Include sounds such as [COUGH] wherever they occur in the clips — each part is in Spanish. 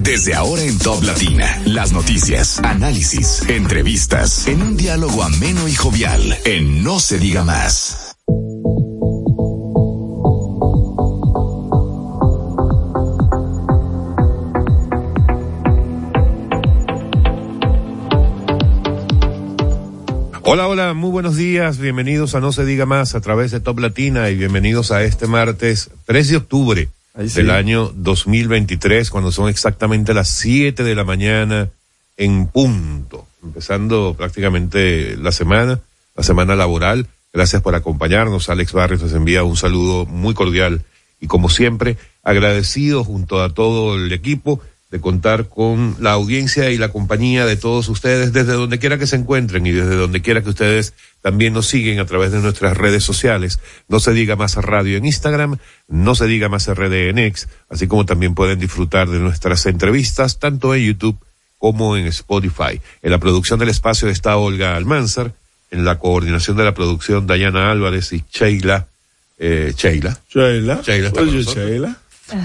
Desde ahora en Top Latina, las noticias, análisis, entrevistas, en un diálogo ameno y jovial, en No se diga más. Hola, hola, muy buenos días, bienvenidos a No se diga más a través de Top Latina y bienvenidos a este martes 3 de octubre sí. del año 2023, cuando son exactamente las 7 de la mañana en punto, empezando prácticamente la semana, la semana laboral. Gracias por acompañarnos. Alex Barrios les envía un saludo muy cordial y como siempre, agradecido junto a todo el equipo de contar con la audiencia y la compañía de todos ustedes desde donde quiera que se encuentren y desde donde quiera que ustedes también nos siguen a través de nuestras redes sociales. No se diga más radio en Instagram, no se diga más RD en X, así como también pueden disfrutar de nuestras entrevistas tanto en YouTube como en Spotify. En la producción del espacio está Olga Almanzar, en la coordinación de la producción Dayana Álvarez y Sheila, eh, Sheila. Sheila. Sheila Oye. Sheila.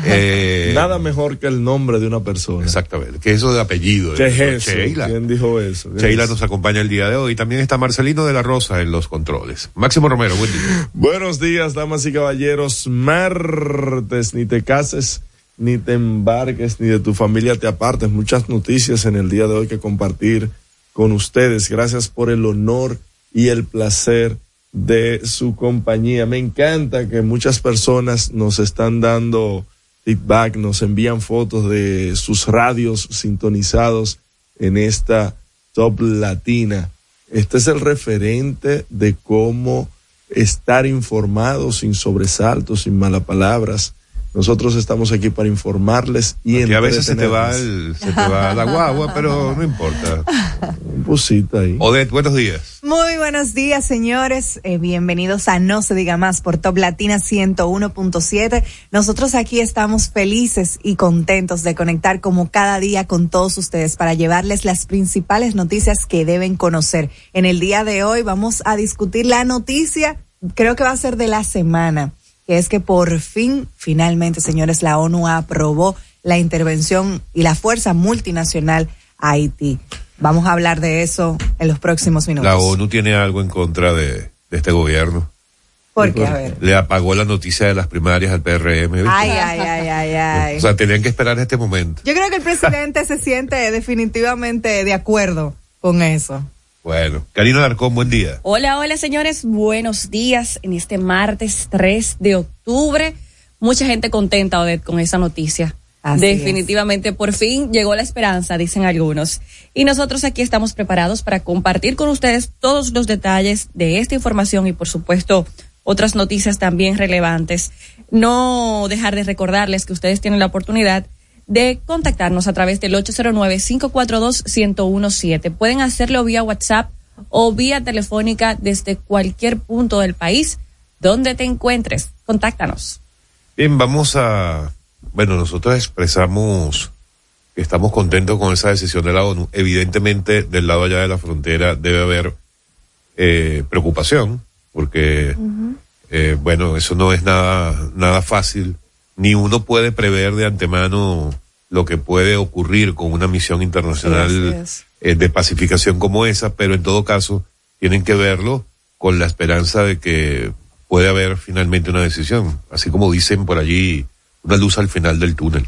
Eh, Nada mejor que el nombre de una persona. Exactamente, que eso de apellido. ¿Qué es eso? Sheila. ¿Quién dijo eso? ¿Qué Sheila es? nos acompaña el día de hoy. También está Marcelino de la Rosa en los controles. Máximo Romero, buen día. [LAUGHS] Buenos días, damas y caballeros. Martes, ni te cases, ni te embarques, ni de tu familia te apartes. Muchas noticias en el día de hoy que compartir con ustedes. Gracias por el honor y el placer de su compañía. Me encanta que muchas personas nos están dando feedback, nos envían fotos de sus radios sintonizados en esta top latina. Este es el referente de cómo estar informado sin sobresaltos, sin malas palabras. Nosotros estamos aquí para informarles y a veces se te va el, se te va la guagua, pero no importa. [LAUGHS] Un pusita ahí. Odette, buenos días. Muy buenos días, señores. Eh, bienvenidos a No se diga más por Top Latina 101.7. Nosotros aquí estamos felices y contentos de conectar como cada día con todos ustedes para llevarles las principales noticias que deben conocer. En el día de hoy vamos a discutir la noticia, creo que va a ser de la semana, que es que por fin, finalmente, señores, la ONU aprobó la intervención y la fuerza multinacional a Haití. Vamos a hablar de eso en los próximos minutos. La ONU tiene algo en contra de, de este gobierno. ¿Por qué? A ver. Le apagó la noticia de las primarias al PRM. ¿viste? Ay, ay, ay, ay, ay. O sea, tenían que esperar este momento. Yo creo que el presidente se siente definitivamente de acuerdo con eso. Bueno, Karina Alarcón, buen día. Hola, hola señores, buenos días en este martes 3 de octubre. Mucha gente contenta, Odette, con esa noticia. Así Definitivamente, por fin llegó la esperanza, dicen algunos. Y nosotros aquí estamos preparados para compartir con ustedes todos los detalles de esta información y, por supuesto, otras noticias también relevantes. No dejar de recordarles que ustedes tienen la oportunidad de contactarnos a través del 809-542-1017. Pueden hacerlo vía WhatsApp o vía telefónica desde cualquier punto del país donde te encuentres. Contáctanos. Bien, vamos a, bueno, nosotros expresamos que estamos contentos con esa decisión de la ONU. Evidentemente, del lado allá de la frontera debe haber eh, preocupación, porque, eh, bueno, eso no es nada, nada fácil, ni uno puede prever de antemano lo que puede ocurrir con una misión internacional Sí, eh, de pacificación como esa, pero en todo caso tienen que verlo con la esperanza de que puede haber finalmente una decisión, así como dicen por allí, una luz al final del túnel.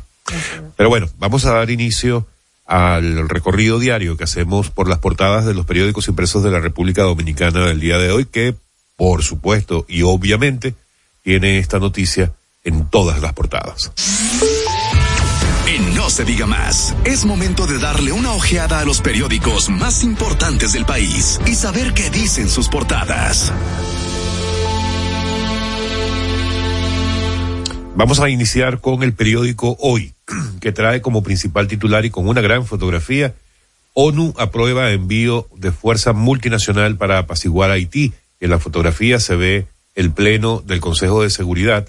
Pero bueno, vamos a dar inicio al recorrido diario que hacemos por las portadas de los periódicos impresos de la República Dominicana del día de hoy, que por supuesto y obviamente tiene esta noticia en todas las portadas. En No se diga más, es momento de darle una ojeada a los periódicos más importantes del país y saber qué dicen sus portadas. Vamos a iniciar con el periódico Hoy, [CLEARS THROAT] que trae como principal titular y con una gran fotografía, ONU aprueba envío de fuerza multinacional para apaciguar Haití. En la fotografía se ve el pleno del Consejo de Seguridad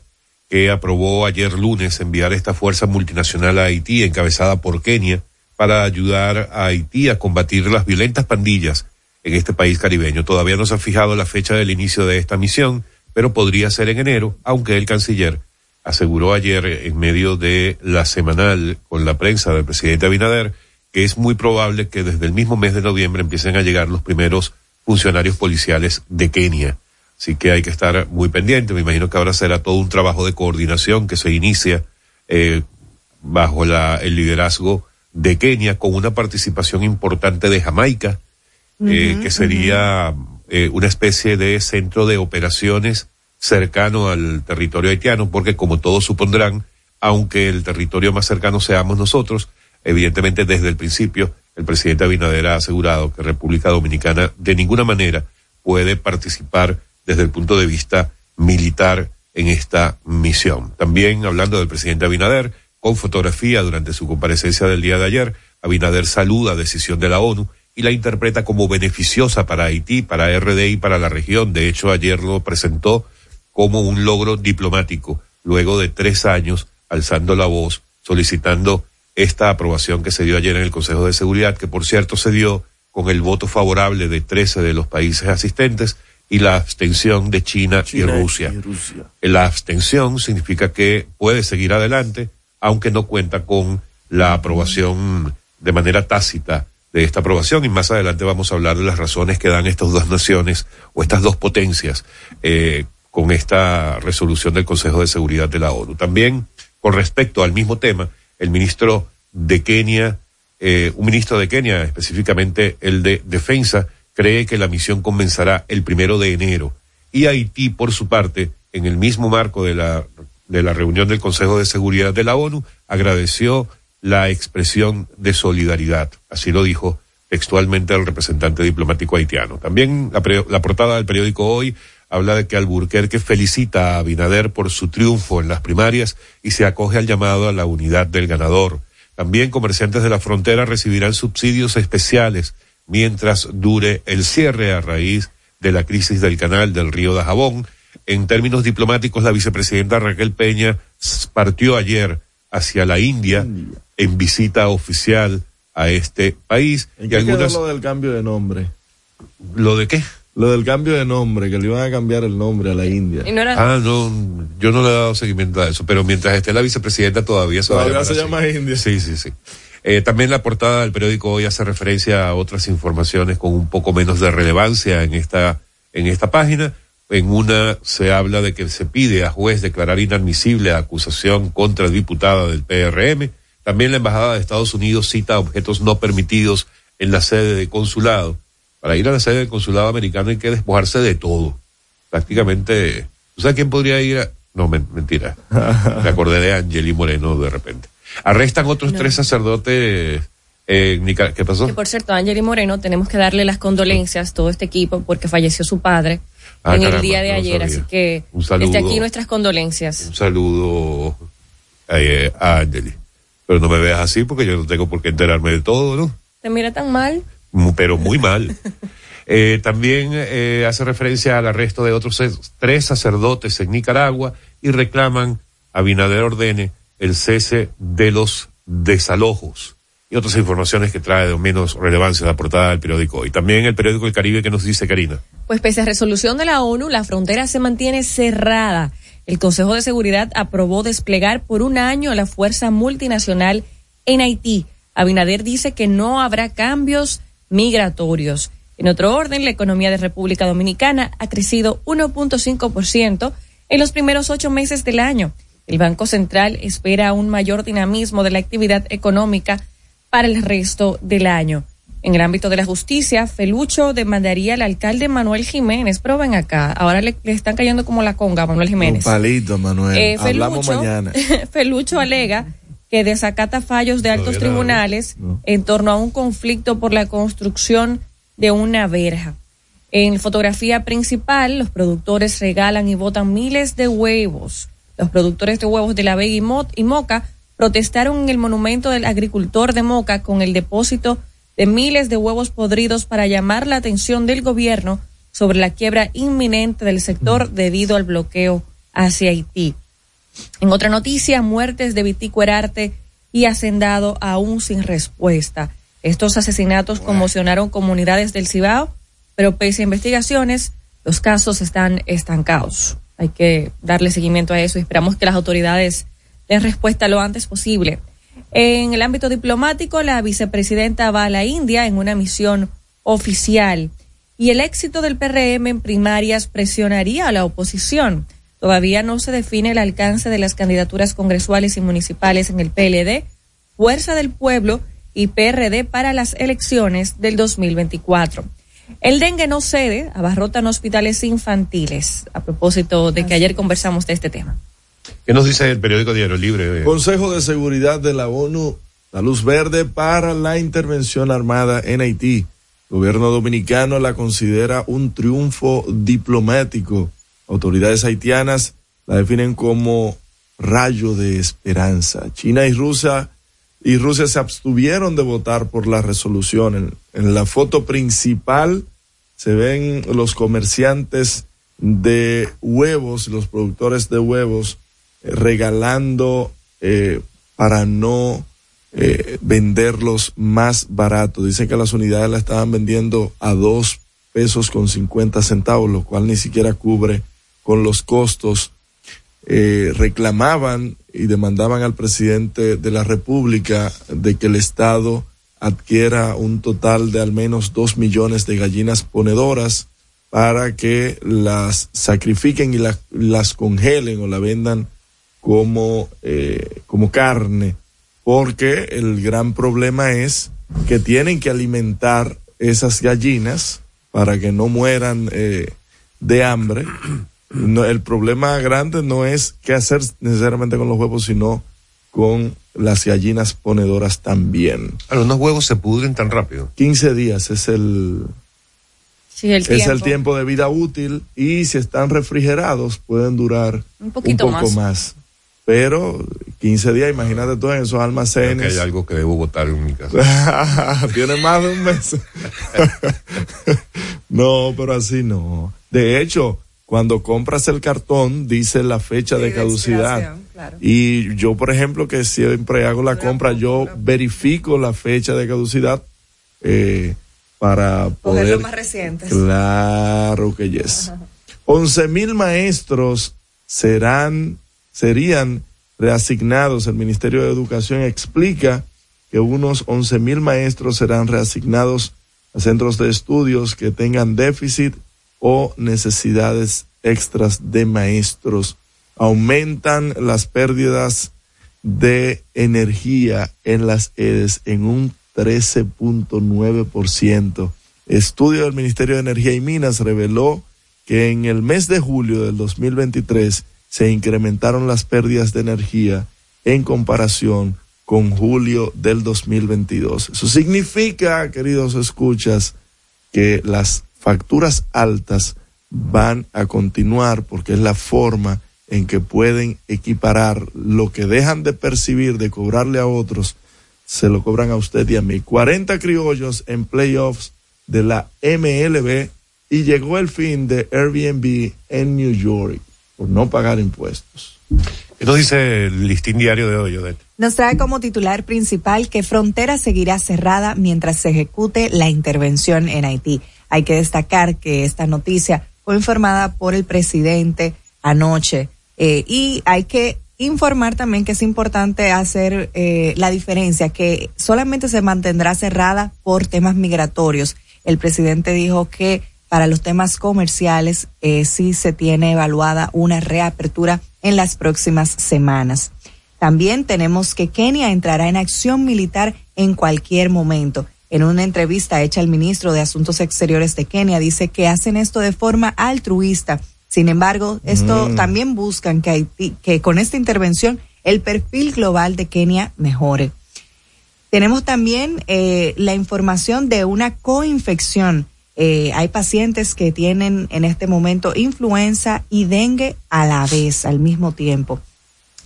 que aprobó ayer lunes enviar esta fuerza multinacional a Haití, encabezada por Kenia, para ayudar a Haití a combatir las violentas pandillas en este país caribeño. Todavía no se ha fijado la fecha del inicio de esta misión, pero podría ser en enero, aunque el canciller aseguró ayer en medio de la semanal con la prensa del presidente Abinader que es muy probable que desde el mismo mes de noviembre empiecen a llegar los primeros funcionarios policiales de Kenia. Así que hay que estar muy pendiente. Me imagino que ahora será todo un trabajo de coordinación que se inicia eh, bajo la, el liderazgo de Kenia con una participación importante de Jamaica, eh, que sería eh, una especie de centro de operaciones cercano al territorio haitiano, porque como todos supondrán, aunque el territorio más cercano seamos nosotros, evidentemente desde el principio el presidente Abinader ha asegurado que República Dominicana de ninguna manera puede participar desde el punto de vista militar en esta misión. También hablando del presidente Abinader, con fotografía durante su comparecencia del día de ayer, Abinader saluda decisión de la ONU y la interpreta como beneficiosa para Haití, para RD y para la región. De hecho, ayer lo presentó como un logro diplomático, luego de tres años alzando la voz, solicitando esta aprobación que se dio ayer en el Consejo de Seguridad, que por cierto se dio con el voto favorable de 13 de los países asistentes y la abstención de China, y, Rusia. y, Rusia. La abstención significa que puede seguir adelante, aunque no cuenta con la aprobación de manera tácita de esta aprobación y más adelante vamos a hablar de las razones que dan estas dos naciones o estas dos potencias eh, con esta resolución del Consejo de Seguridad de la ONU. También con respecto al mismo tema, el ministro de Kenia, eh, un ministro de Kenia, específicamente el de Defensa, cree que la misión comenzará el primero de enero. Y Haití, por su parte, en el mismo marco de la, de la reunión del Consejo de Seguridad de la ONU, agradeció la expresión de solidaridad. Así lo dijo textualmente el representante diplomático haitiano. También la, la portada del periódico Hoy habla de que Alburquerque felicita a Abinader por su triunfo en las primarias y se acoge al llamado a la unidad del ganador. También comerciantes de la frontera recibirán subsidios especiales mientras dure el cierre a raíz de la crisis del canal del río de Jabón. En términos diplomáticos, la vicepresidenta Raquel Peña partió ayer hacia la India en visita oficial a este país. ¿En qué algunas... lo del cambio de nombre? ¿Lo de qué? Lo del cambio de nombre, que le iban a cambiar el nombre a la India. Ah, no, yo no le he dado seguimiento a eso, pero mientras esté la vicepresidenta todavía se, todavía se llama India. Sí, sí, sí. Eh, también la portada del periódico hoy hace referencia a otras informaciones con un poco menos de relevancia en esta, en esta página. En una se habla de que se pide a juez declarar inadmisible la acusación contra diputada del PRM. También la Embajada de Estados Unidos cita objetos no permitidos en la sede de consulado para ir a la sede del consulado americano hay que despojarse de todo. Prácticamente, ¿tú sabes quién podría ir a... No, mentira. [LAUGHS] Me acordé de Angeli Moreno de repente. Arrestan otros tres sacerdotes eh, ¿Qué pasó? Que por cierto, Angeli Moreno, tenemos que darle las condolencias, todo este equipo, porque falleció su padre ah, en el día de ayer. Así que desde aquí nuestras condolencias. Un saludo eh, a Angeli. Pero no me veas así porque yo no tengo por qué enterarme de todo, ¿no? ¿Te mira tan mal? Pero muy mal. Eh, también eh, hace referencia al arresto de otros tres sacerdotes en Nicaragua y reclaman a Binader ordene el cese de los desalojos y otras informaciones que trae de menos relevancia la portada del periódico y También el periódico El Caribe que nos dice Karina. Pues pese a resolución de la ONU, la frontera se mantiene cerrada. El Consejo de Seguridad aprobó desplegar por un año la fuerza multinacional en Haití. Abinader dice que no habrá cambios migratorios. En otro orden, la economía de República Dominicana ha crecido 1.5% en los primeros ocho meses del año. El Banco Central espera un mayor dinamismo de la actividad económica para el resto del año. En el ámbito de la justicia, Felucho demandaría al alcalde Manuel Jiménez, pero ven acá, ahora le, están cayendo como la conga a Manuel Jiménez. Un palito, Manuel. Eh, Hablamos mañana. [LAUGHS] Felucho alega que desacata fallos de altos tribunales en torno a un conflicto por la construcción de una verja. En fotografía principal, los productores regalan y votan miles de huevos. Los productores de huevos de la Vega y, Moca protestaron en el monumento del agricultor de Moca con el depósito de miles de huevos podridos para llamar la atención del gobierno sobre la quiebra inminente del sector debido al bloqueo hacia Haití. En otra noticia, muertes de Vitico Herarte y Hacendado aún sin respuesta. Estos asesinatos conmocionaron comunidades del Cibao, pero pese a investigaciones, los casos están estancados. Hay que darle seguimiento a eso y esperamos que las autoridades den respuesta lo antes posible. En el ámbito diplomático, la vicepresidenta va a la India en una misión oficial y el éxito del PRM en primarias presionaría a la oposición. Todavía no se define el alcance de las candidaturas congresuales y municipales en el PLD, Fuerza del Pueblo y PRD para las elecciones del 2024. El dengue no cede, abarrotan hospitales infantiles, a propósito de que ayer conversamos de este tema. ¿Qué nos dice el periódico Diario Libre? Consejo de Seguridad de la ONU, la luz verde para la intervención armada en Haití. El gobierno dominicano la considera un triunfo diplomático. Autoridades haitianas la definen como rayo de esperanza. China y Rusia y Rusia se abstuvieron de votar por la resolución. En, la foto principal se ven los comerciantes de huevos, los productores de huevos, eh, regalando eh, para no eh, venderlos más barato. Dicen que las unidades la estaban vendiendo a dos pesos con cincuenta centavos, lo cual ni siquiera cubre con los costos eh, reclamaban y demandaban al presidente de la República de que el Estado adquiera un total de al menos dos millones de gallinas ponedoras para que las sacrifiquen y las congelen o la vendan como, eh, como carne, porque el gran problema es que tienen que alimentar esas gallinas para que no mueran eh, de hambre no, el problema grande no es qué hacer necesariamente con los huevos, sino con las gallinas ponedoras también. ¿Los huevos se pudren tan rápido? 15 días es el, es el tiempo de vida útil y si están refrigerados pueden durar un, poco más. Pero 15 días, imagínate tú en esos almacenes. hay algo que debo botar en mi casa. [LAUGHS] Tiene más de un mes. [LAUGHS] no, pero así no. De hecho, cuando compras el cartón dice la fecha de caducidad. Y yo, por ejemplo, que siempre hago la compra, yo verifico la fecha de caducidad eh, para poder... más recientes. Claro que yes. [LAUGHS] Once mil maestros serán, serían reasignados. El Ministerio de Educación explica que unos once mil maestros serán reasignados a centros de estudios que tengan déficit o necesidades extras de maestros. Aumentan las pérdidas de energía en las EDES en un 13.9%. Estudio del Ministerio de Energía y Minas reveló que en el mes de julio del 2023 se incrementaron las pérdidas de energía en comparación con julio del 2022. Eso significa, queridos escuchas, que las facturas altas van a continuar porque es la forma en que pueden equiparar lo que dejan de percibir, de cobrarle a otros, se lo cobran a usted y a mí. 40 criollos en playoffs de la MLB y llegó el fin de Airbnb en New York por no pagar impuestos. Esto dice el listín diario de hoy, Odette. Nos trae como titular principal que frontera seguirá cerrada mientras se ejecute la intervención en Haití. Hay que destacar que esta noticia fue informada por el presidente anoche eh, y hay que informar también que es importante hacer eh, la diferencia, que solamente se mantendrá cerrada por temas migratorios. El presidente dijo que para los temas comerciales eh, sí se tiene evaluada una reapertura en las próximas semanas. También tenemos que Kenia entrará en acción militar en cualquier momento. En una entrevista hecha al ministro de Asuntos Exteriores de Kenia, dice que hacen esto de forma altruista. Sin embargo, esto mm. también buscan que, que con esta intervención el perfil global de Kenia mejore. Tenemos también eh, la información de una coinfección. Eh, hay pacientes que tienen en este momento influenza y dengue a la vez, al mismo tiempo.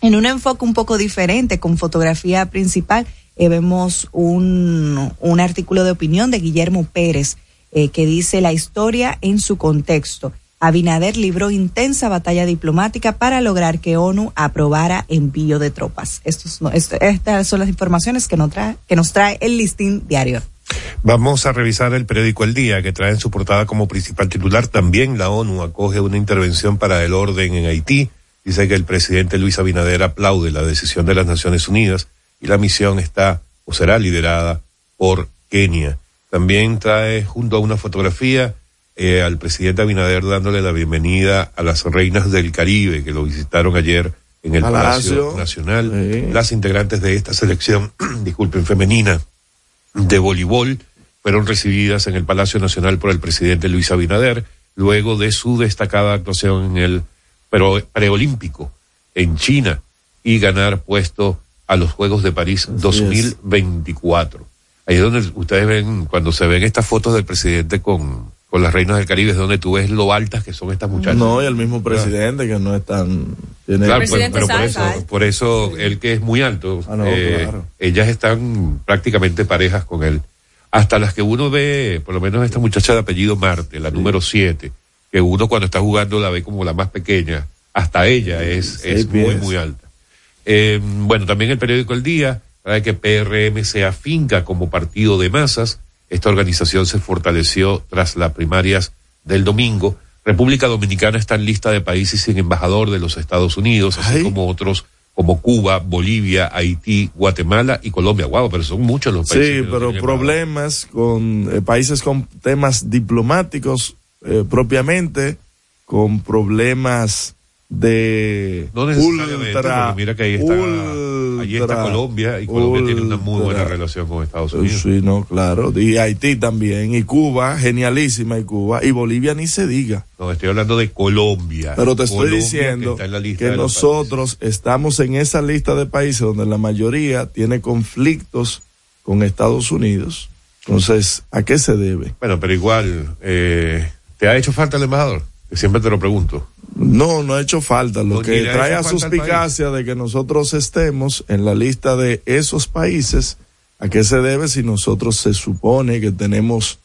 En un enfoque un poco diferente, con fotografía principal, eh, vemos un, artículo de opinión de Guillermo Pérez eh, que dice la historia en su contexto. Abinader libró intensa batalla diplomática para lograr que ONU aprobara envío de tropas. Estos no, estas son las informaciones que nos trae, que nos trae el listín diario. Vamos a revisar el periódico El Día, que trae en su portada como principal titular también la ONU acoge una intervención para el orden en Haití. Dice que el presidente Luis Abinader aplaude la decisión de las Naciones Unidas y la misión está o será liderada por Kenia. También trae junto a una fotografía eh, al presidente Abinader dándole la bienvenida a las reinas del Caribe que lo visitaron ayer en el Palacio, Nacional. Sí. Las integrantes de esta selección, [CLEARS THROAT] disculpen, femenina de voleibol fueron recibidas en el Palacio Nacional por el presidente Luis Abinader luego de su destacada actuación en el preolímpico en China y ganar puesto a los Juegos de París Así 2024. Es. Ahí es donde ustedes ven, cuando se ven estas fotos del presidente con, con las reinas del Caribe, es donde tú ves lo altas que son estas muchachas. No, y el mismo presidente claro. que no es tan... Tiene claro, pues, pero por eso, por eso sí. él que es muy alto, ah, no, eh, claro. ellas están prácticamente parejas con él. Hasta las que uno ve, por lo menos esta muchacha de apellido Marte, la sí. número 7, que uno cuando está jugando la ve como la más pequeña, hasta ella es, es muy, muy alta. Eh, bueno, también el periódico El Día trae que PRM se afinca como partido de masas. Esta organización se fortaleció tras las primarias del domingo. República Dominicana está en lista de países sin embajador de los Estados Unidos, así Ay. como otros como Cuba, Bolivia, Haití, Guatemala y Colombia. Wow, pero son muchos los países. Sí, no pero problemas con eh, países con temas diplomáticos eh, propiamente, con problemas de No necesariamente, ultra, mira que ahí está, allí está Colombia y Colombia tiene una muy buena relación con Estados Unidos. Sí, no, claro. Y Haití también. Y Cuba, genialísima y Cuba. Y Bolivia ni se diga. No, estoy hablando de Colombia. Pero te estoy Colombia, diciendo la lista que nosotros estamos en esa lista de países donde la mayoría tiene conflictos con Estados Unidos. Entonces, ¿a qué se debe? Bueno, pero igual, eh, ¿te ha hecho falta el embajador? Siempre te lo pregunto. No, no ha hecho falta. Lo No, que trae a suspicacia de que nosotros estemos en la lista de esos países, ¿a qué se debe si nosotros se supone que tenemos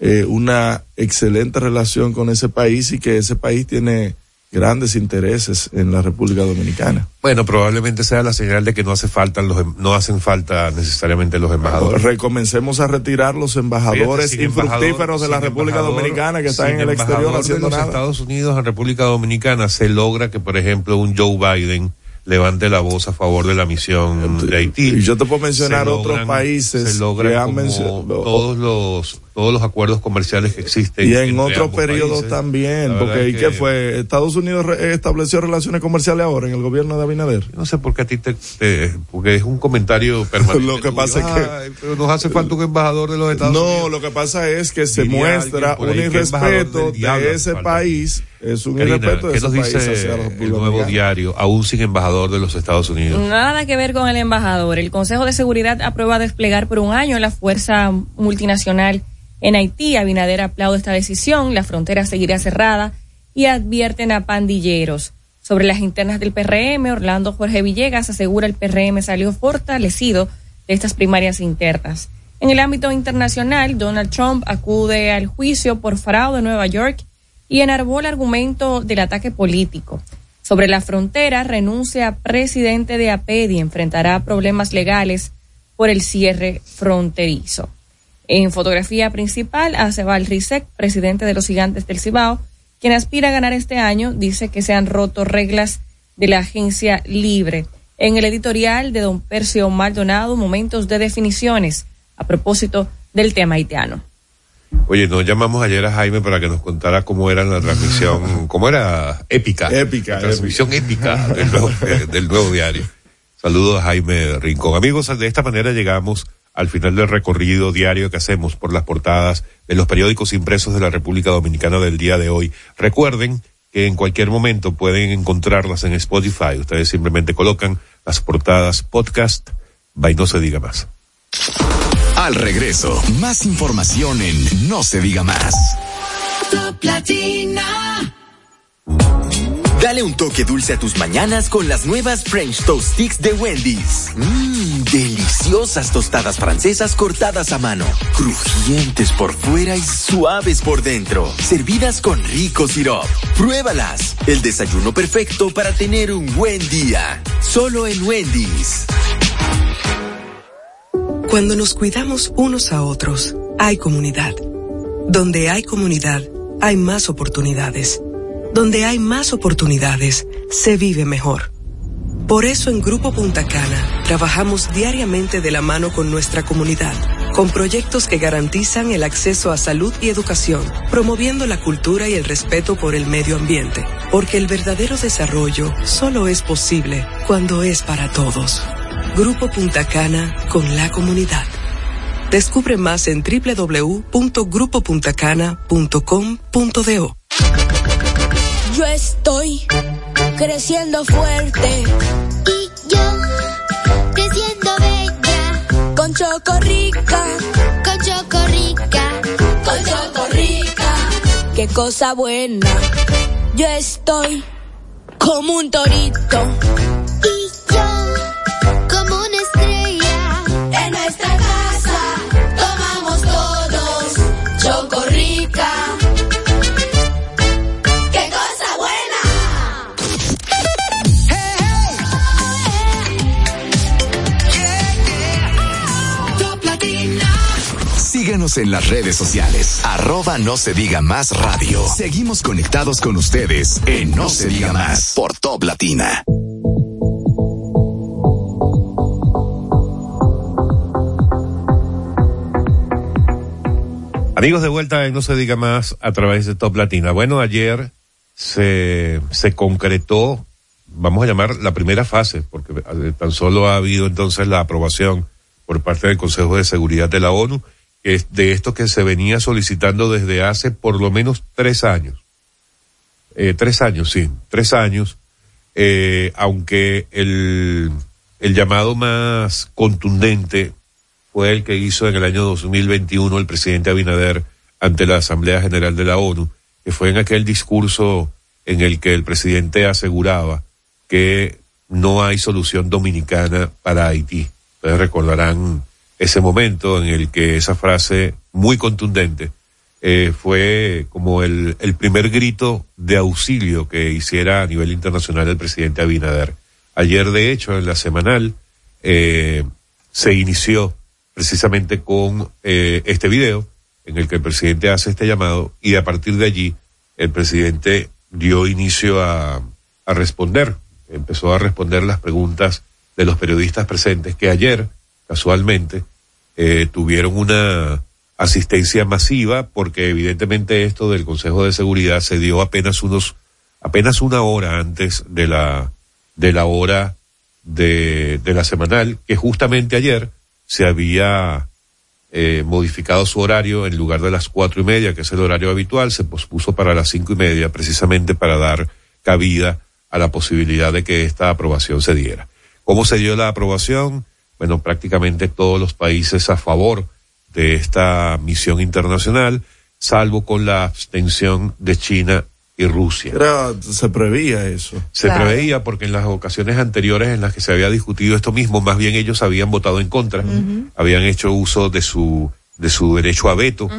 eh, una excelente relación con ese país y que ese país tiene grandes intereses en la República Dominicana? Bueno, probablemente sea la señal de que no hace falta los, em- no hacen falta necesariamente los embajadores. Recomencemos a retirar los embajadores Fíjate, infructíferos de la República Dominicana que están en el exterior haciendo de los nada. Estados Unidos en República Dominicana se logra que, por ejemplo, un Joe Biden levante la voz a favor de la misión de Haití. Y yo te puedo mencionar otros países se logran que han mencionado. todos los todos los acuerdos comerciales que existen Y en otros periodos países. también, porque ¿y qué fue? Estados Unidos re- estableció relaciones comerciales ahora en el gobierno de Abinader. No sé por qué a ti te, te- porque es un comentario [LAUGHS] permanente. Lo que tuyo. pasa es que- Ay, pero nos hace falta un embajador de los Estados No, Unidos. lo que pasa es que se muestra un irrespeto de ese falta. país, es un Karina, irrespeto de ¿qué ese nos país hacia dice la el nuevo diario, aún sin embajador de los Estados Unidos? Nada que ver con el embajador. El Consejo de Seguridad aprueba desplegar por un año la fuerza multinacional en Haití. Abinader aplaude esta decisión. La frontera seguirá cerrada y advierten a pandilleros. Sobre las internas del PRM, Orlando Jorge Villegas asegura el PRM salió fortalecido de estas primarias internas. En el ámbito internacional, Donald Trump acude al juicio por fraude en Nueva York y enarbó el argumento del ataque político. Sobre la frontera, renuncia presidente de APEDI, enfrentará problemas legales por el cierre fronterizo. En fotografía principal, Acebal Rizek, presidente de los Gigantes del Cibao, quien aspira a ganar este año, dice que se han roto reglas de la agencia libre. En el editorial de don Percio Maldonado, momentos de definiciones a propósito del tema haitiano. Oye, nos llamamos ayer a Jaime para que nos contara cómo era la transmisión, [LAUGHS] cómo era épica. Épica, La transmisión épica, del, nuevo, [LAUGHS] del nuevo diario. Saludos a Jaime Rincón. Amigos, de esta manera llegamos al final del recorrido diario que hacemos por las portadas de los periódicos impresos de la República Dominicana del día de hoy. Recuerden que en cualquier momento pueden encontrarlas en Spotify. Ustedes simplemente colocan las portadas podcast, by no se diga más. Al regreso, más información en No se diga más. Top Latina. Dale un toque dulce a tus mañanas con las nuevas French Toast Sticks de Wendy's. Mmm, deliciosas tostadas francesas cortadas a mano, crujientes por fuera y suaves por dentro, servidas con rico sirop. Pruébalas, el desayuno perfecto para tener un buen día. Solo en Wendy's. Cuando nos cuidamos unos a otros, hay comunidad. Donde hay comunidad, hay más oportunidades. Donde hay más oportunidades, se vive mejor. Por eso en Grupo Punta Cana trabajamos diariamente de la mano con nuestra comunidad, con proyectos que garantizan el acceso a salud y educación, promoviendo la cultura y el respeto por el medio ambiente, porque el verdadero desarrollo solo es posible cuando es para todos. Grupo Punta Cana con la comunidad. Descubre más en www.grupopuntacana.com.do. Yo estoy creciendo fuerte. Y yo creciendo bella. Con Chocorrica. Con Chocorrica. Con Chocorrica. Qué cosa buena. Yo estoy como un torito. Y yo como una estrella. En las redes sociales. Arroba no se diga más radio. Seguimos conectados con ustedes en No se diga más por Top Latina. Amigos de vuelta en No se diga más a través de Top Latina. Bueno, ayer se, se concretó, vamos a llamar la primera fase, porque eh, tan solo ha habido entonces la aprobación por parte del Consejo de Seguridad de la ONU, de esto que se venía solicitando desde hace por lo menos tres años. Eh, tres años, sí, tres años, eh, aunque el, el llamado más contundente fue el que hizo en el año 2021 el presidente Abinader ante la Asamblea General de la ONU, que fue en aquel discurso en el que el presidente aseguraba que no hay solución dominicana para Haití. Ustedes recordarán ese momento en el que esa frase muy contundente eh, fue como el, primer grito de auxilio que hiciera a nivel internacional el presidente Abinader. Ayer, de hecho, en la semanal, eh, se inició precisamente con eh, este video en el que el presidente hace este llamado y a partir de allí el presidente dio inicio a responder, empezó a responder las preguntas de los periodistas presentes que ayer, casualmente, eh, tuvieron una asistencia masiva porque evidentemente esto del Consejo de Seguridad se dio apenas unos, apenas una hora antes de la, de la hora de, de la semanal, que justamente ayer se había eh, modificado su horario en lugar de las cuatro y media, que es el horario habitual, se pospuso para las cinco y media, precisamente para dar cabida a la posibilidad de que esta aprobación se diera. ¿Cómo se dio la aprobación? Bueno, prácticamente todos los países a favor de esta misión internacional, salvo con la abstención de China y Rusia. Era, se prevía eso. Se Claro. preveía porque en las ocasiones anteriores en las que se había discutido esto mismo, más bien ellos habían votado en contra, habían hecho uso de su de su derecho a veto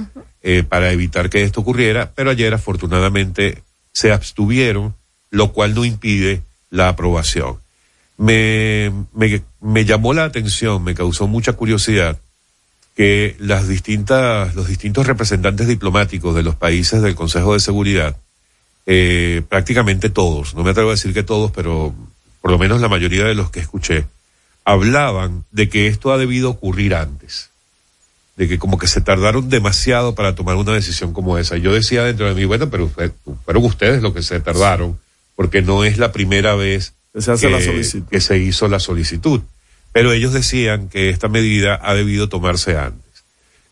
eh, para evitar que esto ocurriera, pero ayer afortunadamente se abstuvieron, lo cual no impide la aprobación. Me, me, me llamó la atención, me causó mucha curiosidad que las distintas, los distintos representantes diplomáticos de los países del Consejo de Seguridad eh, prácticamente todos, no me atrevo a decir que todos, pero por lo menos la mayoría de los que escuché, hablaban de que esto ha debido ocurrir antes, de que como que se tardaron demasiado para tomar una decisión como esa. Yo decía dentro de mí, bueno, pero fue- fueron ustedes los que se tardaron, porque no es la primera vez Que se hace la solicitud. que se hizo la solicitud. Pero ellos decían que esta medida ha debido tomarse antes.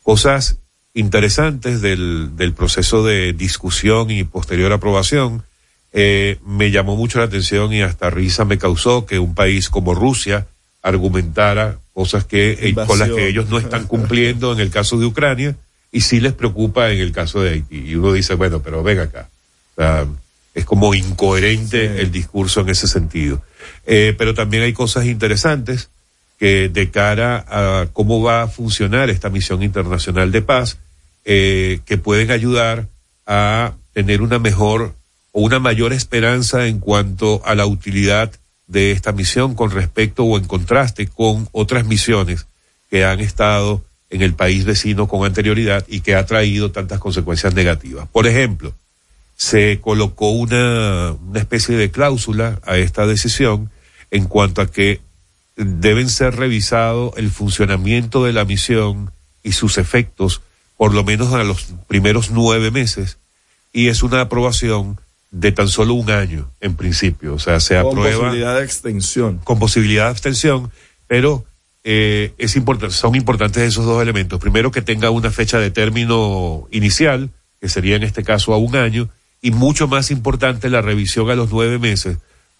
Cosas interesantes del, del proceso de discusión y posterior aprobación. Eh, me llamó mucho la atención y hasta risa me causó que un país como Rusia argumentara cosas que eh, con las que ellos no están cumpliendo en el caso de Ucrania y sí les preocupa en el caso de Haití. Y uno dice, bueno, pero ven acá. O sea, es como incoherente el discurso en ese sentido. Eh, pero también hay cosas interesantes que de cara a cómo va a funcionar esta misión internacional de paz, eh, que pueden ayudar a tener una mejor o una mayor esperanza en cuanto a la utilidad de esta misión con respecto o en contraste con otras misiones que han estado en el país vecino con anterioridad y que ha traído tantas consecuencias negativas. Por ejemplo, se colocó una, una especie de cláusula a esta decisión en cuanto a que deben ser revisado el funcionamiento de la misión y sus efectos por lo menos a los primeros nueve meses y es una aprobación de tan solo un año en principio, o sea, se Con aprueba posibilidad de extensión. con posibilidad de abstención, pero eh, es importante, son importantes esos dos elementos. Primero que tenga una fecha de término inicial, que sería en este caso a un año, y mucho más importante la revisión a los nueve meses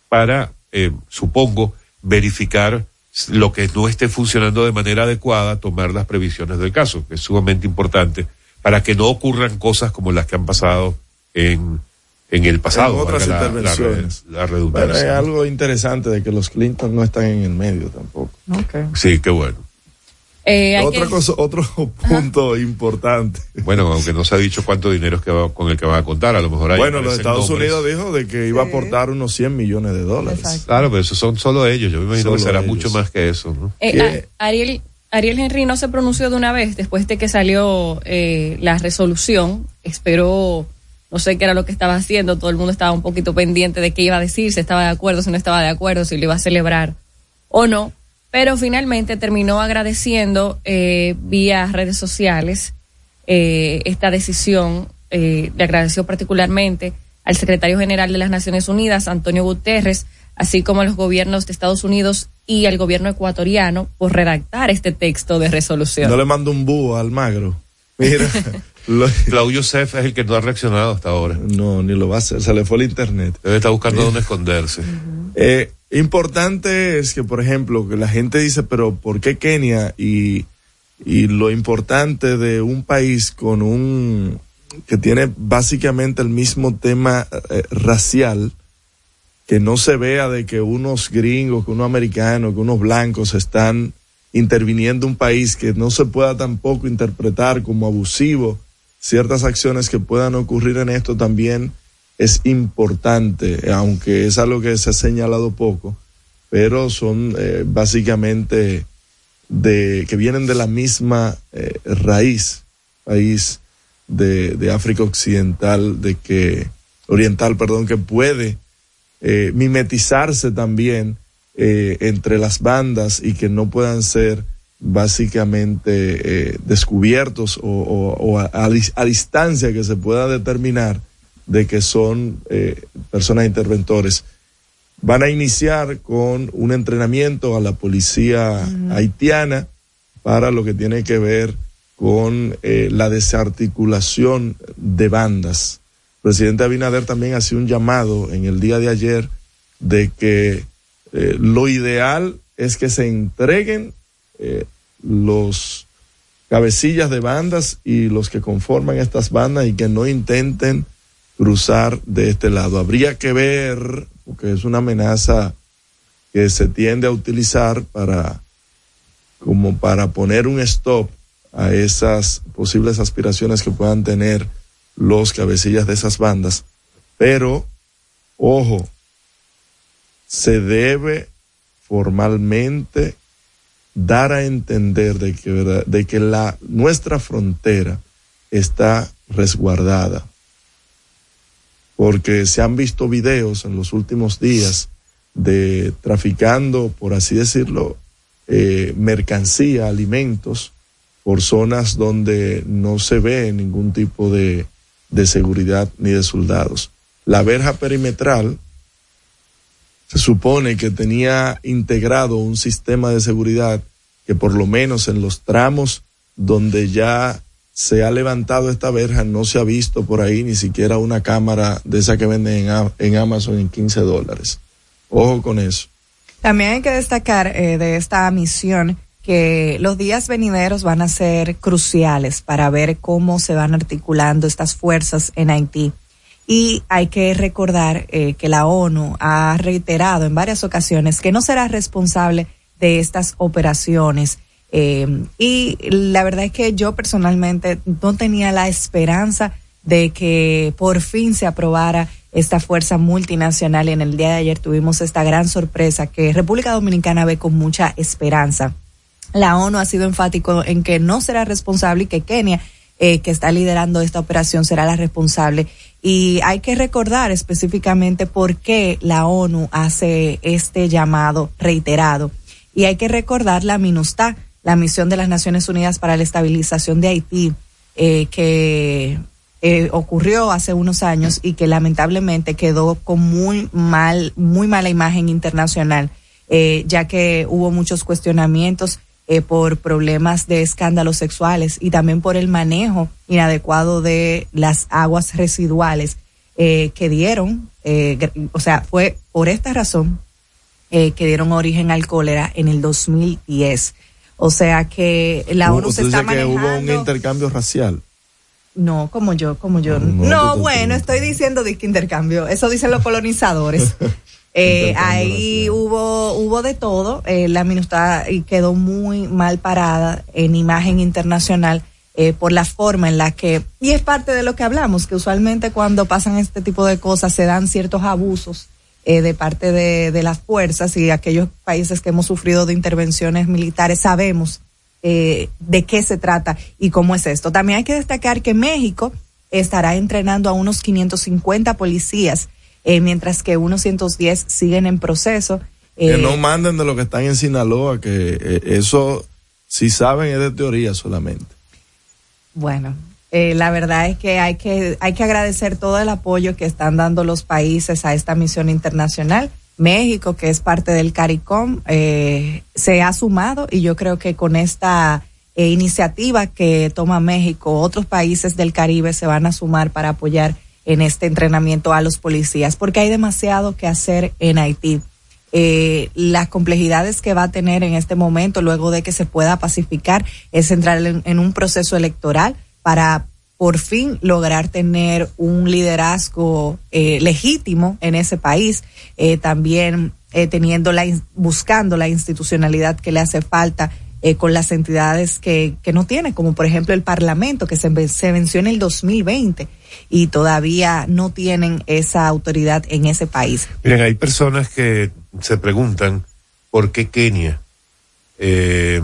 para, eh, supongo, verificar lo que no esté funcionando de manera adecuada, tomar las previsiones del caso, que es sumamente importante para que no ocurran cosas como las que han pasado en, en el pasado. En otras la- intervenciones. la Bueno, redundancia. es algo interesante de que los Clinton no están en el medio tampoco. Sí, qué bueno. Eh, hay Otra que- cosa, otro punto importante. Bueno, aunque no se ha dicho cuánto dinero es que va, con el que va a contar, a lo mejor hay Bueno, los Estados nombres. Unidos dijo de que iba a aportar unos 100 millones de dólares. Claro, pero esos son solo ellos. Yo me imagino Solo que será ellos. mucho más que eso, ¿no? Eh, Ariel, Ariel Henry no se pronunció de una vez después de que salió eh, la resolución. Esperó, no sé qué era lo que estaba haciendo. Todo el mundo estaba un poquito pendiente de qué iba a decir, si estaba de acuerdo, si no estaba de acuerdo, si lo iba a celebrar o no. Pero finalmente terminó agradeciendo eh, vía redes sociales eh, esta decisión. eh, le agradeció particularmente al secretario general de las Naciones Unidas, Antonio Guterres, así como a los gobiernos de Estados Unidos y al gobierno ecuatoriano por redactar este texto de resolución. No le mando un búho al magro. Mira, [LAUGHS] lo- Claudio Yosef es el que no ha reaccionado hasta ahora. no, ni lo va a hacer. Se le fue el internet. Debe estar buscando dónde esconderse. Eh, importante es que, por ejemplo, que la gente dice, pero ¿por qué Kenia? Y, y lo importante de un país con un que tiene básicamente el mismo tema eh, racial, que no se vea de que unos gringos, que unos americanos, que unos blancos están interviniendo un país que no se pueda tampoco interpretar como abusivo ciertas acciones que puedan ocurrir en esto también es importante, aunque es algo que se ha señalado poco, pero son eh, básicamente de que vienen de la misma eh, raíz, país de, de África Occidental, de que oriental, perdón, que puede eh, mimetizarse también eh, entre las bandas y que no puedan ser básicamente eh, descubiertos o, o- o a, a dis- a distancia que se pueda determinar de que son eh, personas interventores. Van a iniciar con un entrenamiento a la policía haitiana para lo que tiene que ver con eh, la desarticulación de bandas. El presidente Abinader también hacía un llamado en el día de ayer de que lo ideal es que se entreguen eh, los cabecillas de bandas y los que conforman estas bandas y que no intenten cruzar de este lado. Habría que ver, porque es una amenaza que se tiende a utilizar para como para poner un stop a esas posibles aspiraciones que puedan tener los cabecillas de esas bandas. Pero, ojo, se debe formalmente dar a entender de que, verdad- de que la, nuestra frontera está resguardada. Porque se han visto videos en los últimos días de traficando, por así decirlo, eh, mercancía, alimentos, por zonas donde no se ve ningún tipo de, de seguridad ni de soldados. La verja perimetral se supone que tenía integrado un sistema de seguridad que por lo menos en los tramos donde ya se ha levantado esta verja no se ha visto por ahí ni siquiera una cámara de esa que venden en, en Amazon en 15 dólares. Ojo con eso. También hay que destacar eh, de esta misión que los días venideros van a ser cruciales para ver cómo se van articulando estas fuerzas en Haití. Y hay que recordar eh, que la ONU ha reiterado en varias ocasiones que no será responsable de estas operaciones. Eh, y la verdad es que yo personalmente no tenía la esperanza de que por fin se aprobara esta fuerza multinacional y en el día de ayer tuvimos esta gran sorpresa que República Dominicana ve con mucha esperanza. La ONU ha sido enfático en que no será responsable y que Kenia, eh, que está liderando esta operación, será la responsable. Y hay que recordar específicamente por qué la ONU hace este llamado reiterado. Y hay que recordar la MINUSTA, la misión de las Naciones Unidas para la Estabilización de Haití, eh, que eh, ocurrió hace unos años y que lamentablemente quedó con muy mal, muy mala imagen internacional, eh, ya que hubo muchos cuestionamientos eh, por problemas de escándalos sexuales y también por el manejo inadecuado de las aguas residuales eh, que dieron, eh, o sea, fue por esta razón que dieron origen al cólera en el 2010. O sea que la ONU se está dices que hubo un manejando. intercambio racial. No, como yo, como yo. No, bueno, estoy diciendo de que intercambio. Eso dicen los colonizadores. [LAUGHS] Eh, ahí hubo hubo de todo. Eh, la MINUSTA y quedó muy mal parada en imagen internacional eh, por la forma en la que y es parte de lo que hablamos que usualmente cuando pasan este tipo de cosas se dan ciertos abusos eh, de parte de, de las fuerzas y aquellos países que hemos sufrido de intervenciones militares sabemos eh, de qué se trata y cómo es esto. También hay que destacar que México estará entrenando a unos 550 policías, eh, mientras que unos 110 siguen en proceso. que Eh, no manden de lo que están en Sinaloa, que eh, eso, si saben, es de teoría solamente. Bueno, eh, la verdad es que hay que hay que agradecer todo el apoyo que están dando los países a esta misión internacional. México, que es parte del CARICOM, eh, se ha sumado y yo creo que con esta eh, iniciativa que toma México, otros países del Caribe se van a sumar para apoyar en este entrenamiento a los policías, porque hay demasiado que hacer en Haití. Eh, las complejidades que va a tener en este momento, luego de que se pueda pacificar, es entrar en, un proceso electoral para por fin lograr tener un liderazgo eh, legítimo en ese país, eh, también eh, teniendo la, buscando la institucionalidad que le hace falta eh, con las entidades que, que no tiene, como por ejemplo el Parlamento, que se, se venció en el 2020 y todavía no tienen esa autoridad en ese país. Miren, hay personas que se preguntan por qué Kenia eh,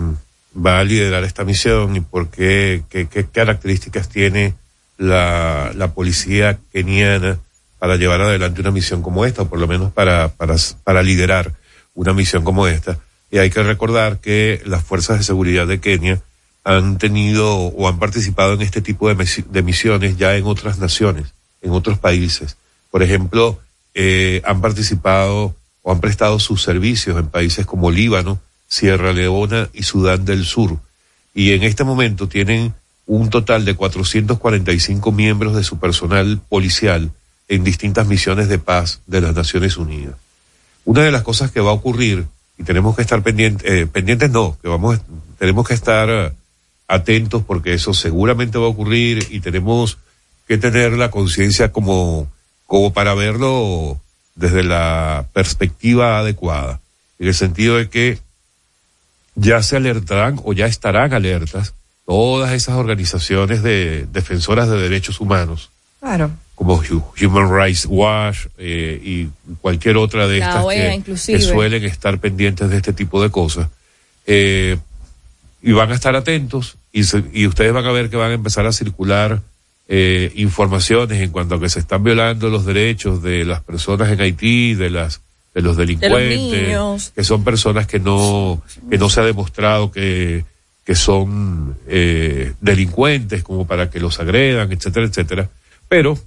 va a liderar esta misión y por qué, qué, qué características tiene la, la policía keniana para llevar adelante una misión como esta, o por lo menos para, para, para liderar una misión como esta. Y hay que recordar que las fuerzas de seguridad de Kenia han tenido o han participado en este tipo de, misi- de misiones ya en otras naciones, en otros países. Por ejemplo, eh, han participado o han prestado sus servicios en países como Líbano, Sierra Leona y Sudán del Sur. Y en este momento tienen un total de 445 miembros de su personal policial en distintas misiones de paz de las Naciones Unidas. Una de las cosas que va a ocurrir, y tenemos que estar pendientes, eh, pendientes no, que vamos, tenemos que estar eh, atentos porque eso seguramente va a ocurrir y tenemos que tener la conciencia como, como para verlo desde la perspectiva adecuada, en el sentido de que ya se alertarán o ya estarán alertas todas esas organizaciones de defensoras de derechos humanos, Claro. Como Hu- Human Rights Watch eh, y cualquier otra de estas OEA que, suelen estar pendientes de este tipo de cosas. Eh, y van a estar atentos y, se- y ustedes van a ver que van a empezar a circular eh, informaciones en cuanto a que se están violando los derechos de las personas en Haití, de las de los delincuentes, que son personas que no que no se ha demostrado que que son eh, delincuentes como para que los agredan, etcétera, etcétera. Pero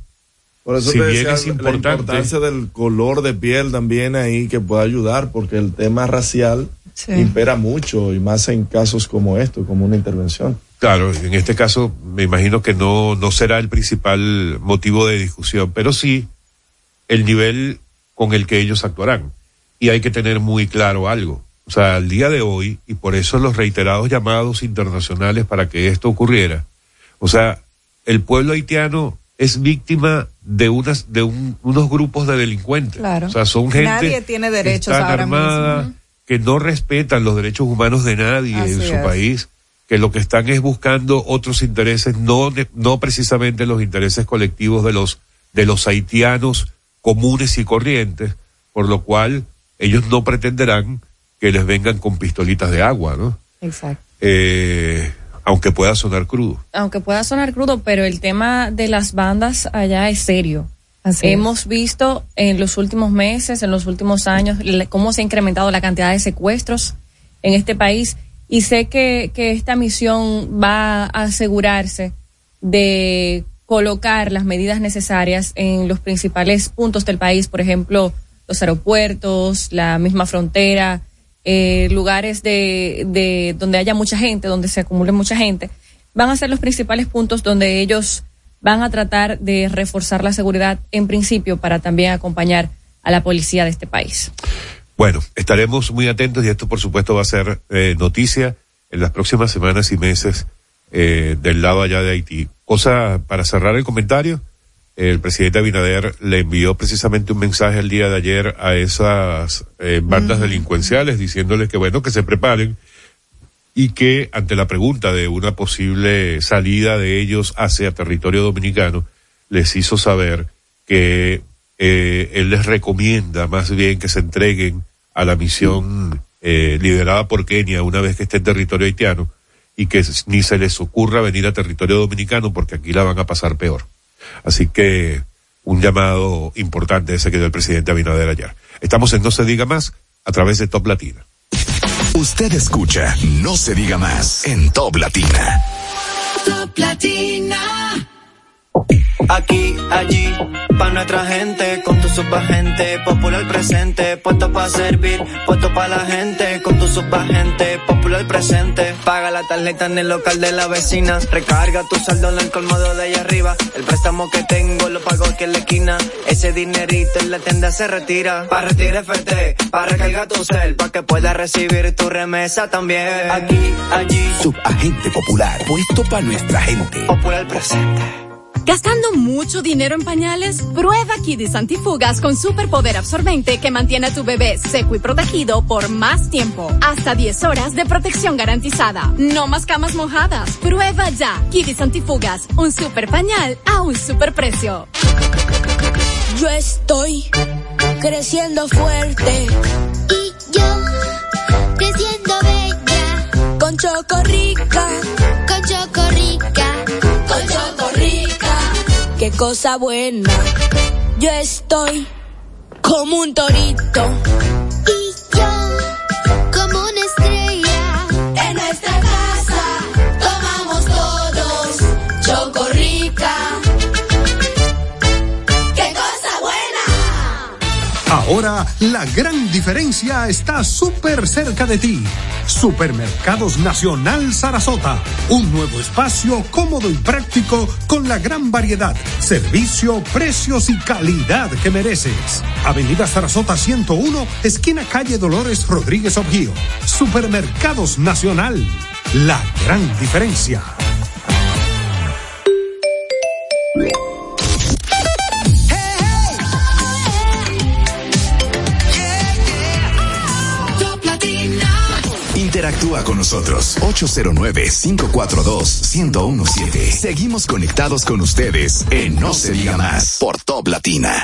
Por eso Si te bien decía es la importante- importancia del color de piel también ahí que puede ayudar, porque el tema racial Sí. impera mucho y más en casos como esto, como una intervención. Claro, en este caso me imagino que no, no será el principal motivo de discusión, pero sí el nivel con el que ellos actuarán. Y hay que tener muy claro algo. O sea, al día de hoy, y por eso los reiterados llamados internacionales para que esto ocurriera, o sea, el pueblo haitiano es víctima de unas de un- unos grupos de delincuentes. Claro. O sea, son gente Nadie tiene que derechos están ahora armada, mismo. que no respetan los derechos humanos de nadie en su es. país, que lo que están es buscando otros intereses, no de- no precisamente los intereses colectivos de los de los haitianos comunes y corrientes, por lo cual ellos no pretenderán que les vengan con pistolitas de agua, ¿no? Exacto. Eh, aunque pueda sonar crudo. aunque pueda sonar crudo, pero el tema de las bandas allá es serio. Así es. Hemos visto en los últimos meses, en los últimos años, cómo se ha incrementado la cantidad de secuestros en este país y sé que, que esta misión va a asegurarse de colocar las medidas necesarias en los principales puntos del país, por ejemplo, los aeropuertos, la misma frontera, eh, lugares de, de donde haya mucha gente, donde se acumule mucha gente, van a ser los principales puntos donde ellos van a tratar de reforzar la seguridad en principio para también acompañar a la policía de este país. Bueno, estaremos muy atentos y esto por supuesto va a ser eh, noticia en las próximas semanas y meses eh, del lado allá de Haití. Cosa para cerrar el comentario, el presidente Abinader le envió precisamente un mensaje el día de ayer a esas eh, bandas delincuenciales diciéndoles que bueno, que se preparen y que ante la pregunta de una posible salida de ellos hacia territorio dominicano, les hizo saber que eh, él les recomienda más bien que se entreguen a la misión eh, liderada por Kenia una vez que esté en territorio haitiano y que ni se les ocurra venir a territorio dominicano porque aquí la van a pasar peor. Así que un llamado importante ese que dio el presidente Abinader ayer. Estamos en No se diga más a través de Top Latina. Usted escucha No se diga más en Top Latina. Top Latina. Aquí, allí, pa' nuestra gente, con tu subagente, popular presente, puesto pa' servir, puesto pa' la gente, con tu subagente, popular presente, paga la tarjeta en el local de la vecina, recarga tu saldo en el colmado de allá arriba, el préstamo que tengo lo pago aquí en la esquina, ese dinerito en la tienda se retira, pa' retirar FT, pa' recargar tu cel, pa' que puedas recibir tu remesa también, aquí, allí, Subagente popular, puesto para nuestra gente. popular presente. ¿Gastando mucho dinero en pañales? Prueba Kidis Antifugas con superpoder absorbente que mantiene a tu bebé seco y protegido por más tiempo. Hasta 10 horas de protección garantizada. No más camas mojadas. Prueba ya Kidis Antifugas, un super pañal a un super precio. Yo estoy creciendo fuerte Y yo, creciendo bella, con Chocorrica. Qué cosa buena. Yo estoy como un torito Y yo, Ahora la gran diferencia está súper cerca de ti. Supermercados Nacional Sarasota. Un nuevo espacio cómodo y práctico con la gran variedad, servicio, precios y calidad que mereces. Avenida Sarasota 101, esquina calle Dolores Rodríguez Objío. Supermercados Nacional. La gran diferencia. Interactúa con nosotros 809-542-1017. Seguimos conectados con ustedes en No se diga más por Top Latina.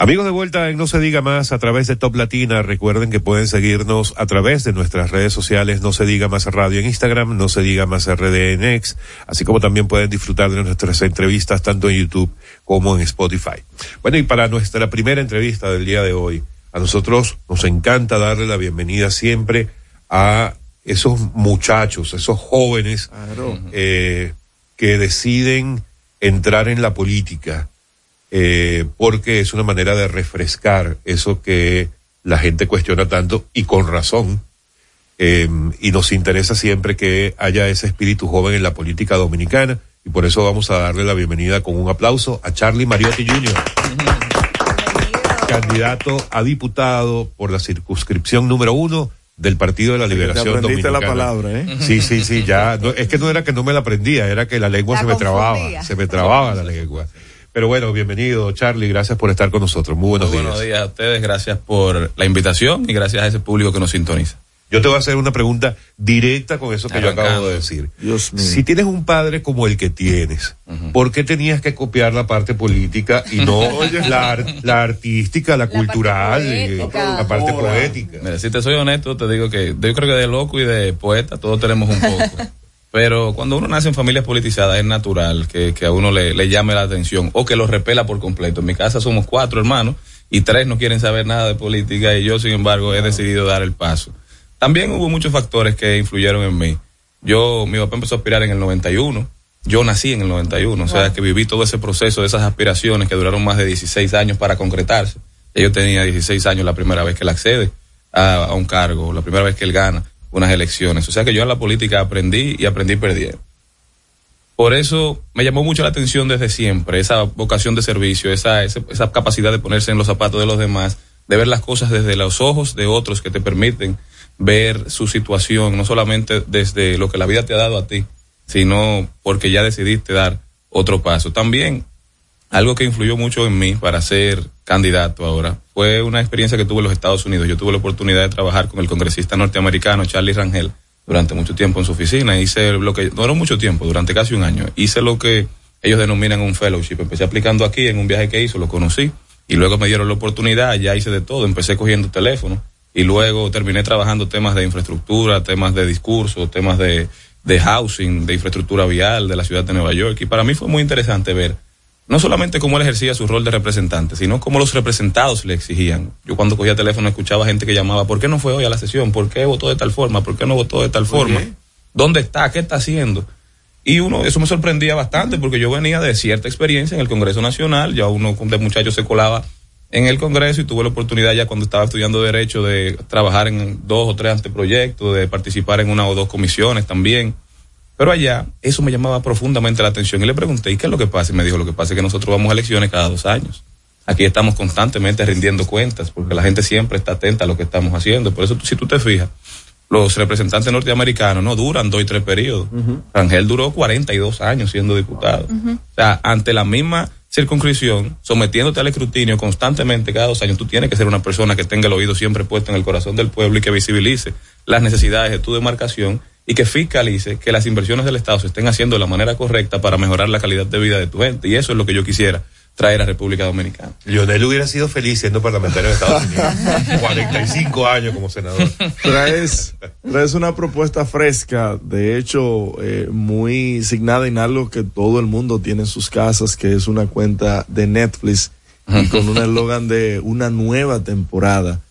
Amigos de vuelta en No se diga más a través de Top Latina, recuerden que pueden seguirnos a través de nuestras redes sociales No se diga más radio en Instagram, No se diga más RD en X, así como también pueden disfrutar de nuestras entrevistas tanto en YouTube como en Spotify. Bueno, y para nuestra primera entrevista del día de hoy, a nosotros nos encanta darle la bienvenida siempre a esos muchachos, esos jóvenes eh, que deciden entrar en la política eh, porque es una manera de refrescar eso que la gente cuestiona tanto y con razón. Eh, y nos interesa siempre que haya ese espíritu joven en la política dominicana. y por eso vamos a darle la bienvenida con un aplauso a Charlie Mariotti Jr. Candidato a diputado por la circunscripción número uno del Partido de la Liberación aprendiste la Dominicana. palabra, ¿eh? Sí, sí, sí, ya. no, es que no era que no me la aprendía, era que la lengua La se me trababa, se me trababa la lengua. Pero bueno, bienvenido, Charlie, gracias por estar con nosotros. Muy buenos Muy días. buenos días a ustedes, gracias por la invitación y gracias a ese público que nos sintoniza. Yo te voy a hacer una pregunta directa con eso que yo acabo de decir. Dios mío. Si tienes un padre como el que tienes, ¿por qué tenías que copiar la parte política y no [LAUGHS] la, ar- la artística, la, cultural, eh, poética. la parte poética? Mira, si te soy honesto, te digo que yo creo que de loco y de poeta todos tenemos un poco. [LAUGHS] Pero cuando uno nace en familias politizadas es natural que, que a uno le, le llame la atención o que lo repela por completo. En mi casa somos cuatro hermanos y tres no quieren saber nada de política y yo, sin embargo, he decidido dar el paso. También hubo muchos factores que influyeron en mí. Yo, mi papá empezó a aspirar en el 91. Yo nací en el 91, o sea que viví todo ese proceso de esas aspiraciones que duraron más de 16 años para concretarse. Yo tenía 16 años la primera vez que él accede a, a un cargo, la primera vez que él gana unas elecciones. O sea que yo en la política aprendí y aprendí perdiendo. Por eso me llamó mucho la atención desde siempre esa vocación de servicio, esa, esa, esa capacidad de ponerse en los zapatos de los demás, de ver las cosas desde los ojos de otros que te permiten ver su situación, no solamente desde lo que la vida te ha dado a ti, sino porque ya decidiste dar otro paso. También algo que influyó mucho en mí para ser candidato ahora fue una experiencia que tuve en los Estados Unidos. Yo tuve la oportunidad de trabajar con el congresista norteamericano Charlie Rangel durante mucho tiempo en su oficina. Hice lo que, no mucho tiempo, durante casi un año. Hice lo que ellos denominan un fellowship. Empecé aplicando aquí en un viaje que hizo, lo conocí y luego me dieron la oportunidad, ya hice de todo. Empecé cogiendo teléfono y luego terminé trabajando temas de infraestructura, temas de discurso, temas de, de housing, de infraestructura vial de la ciudad de Nueva York. Y para mí fue muy interesante ver no solamente cómo él ejercía su rol de representante, sino cómo los representados le exigían. Yo cuando cogía teléfono escuchaba gente que llamaba, ¿por qué no fue hoy a la sesión? ¿Por qué votó de tal forma? ¿Por qué no votó de tal forma? ¿Dónde está? ¿Qué está haciendo? Y uno, eso me sorprendía bastante porque yo venía de cierta experiencia en el Congreso Nacional, ya uno de muchacho se colaba en el Congreso y tuve la oportunidad ya cuando estaba estudiando Derecho de trabajar en dos o tres anteproyectos, de participar en una o dos comisiones también. Pero allá eso me llamaba profundamente la atención y le pregunté, ¿y qué es lo que pasa? Y me dijo, lo que pasa es que nosotros vamos a elecciones cada dos años. Aquí estamos constantemente rindiendo cuentas porque la gente siempre está atenta a lo que estamos haciendo. Por eso, si tú te fijas, los representantes norteamericanos no duran dos y tres periodos. Rangel duró 42 años siendo diputado. O sea, ante la misma circunscripción, sometiéndote al escrutinio constantemente cada dos años, tú tienes que ser una persona que tenga el oído siempre puesto en el corazón del pueblo y que visibilice las necesidades de tu demarcación y que fiscalice que las inversiones del Estado se estén haciendo de la manera correcta para mejorar la calidad de vida de tu gente. Y eso es lo que yo quisiera traer a República Dominicana. Lionel hubiera sido feliz siendo parlamentario de Estados Unidos. [LAUGHS] 45 años como senador. Traes, traes una propuesta fresca, de hecho, eh, muy signada en algo que todo el mundo tiene en sus casas, que es una cuenta de Netflix y con un [LAUGHS] eslogan de una nueva temporada.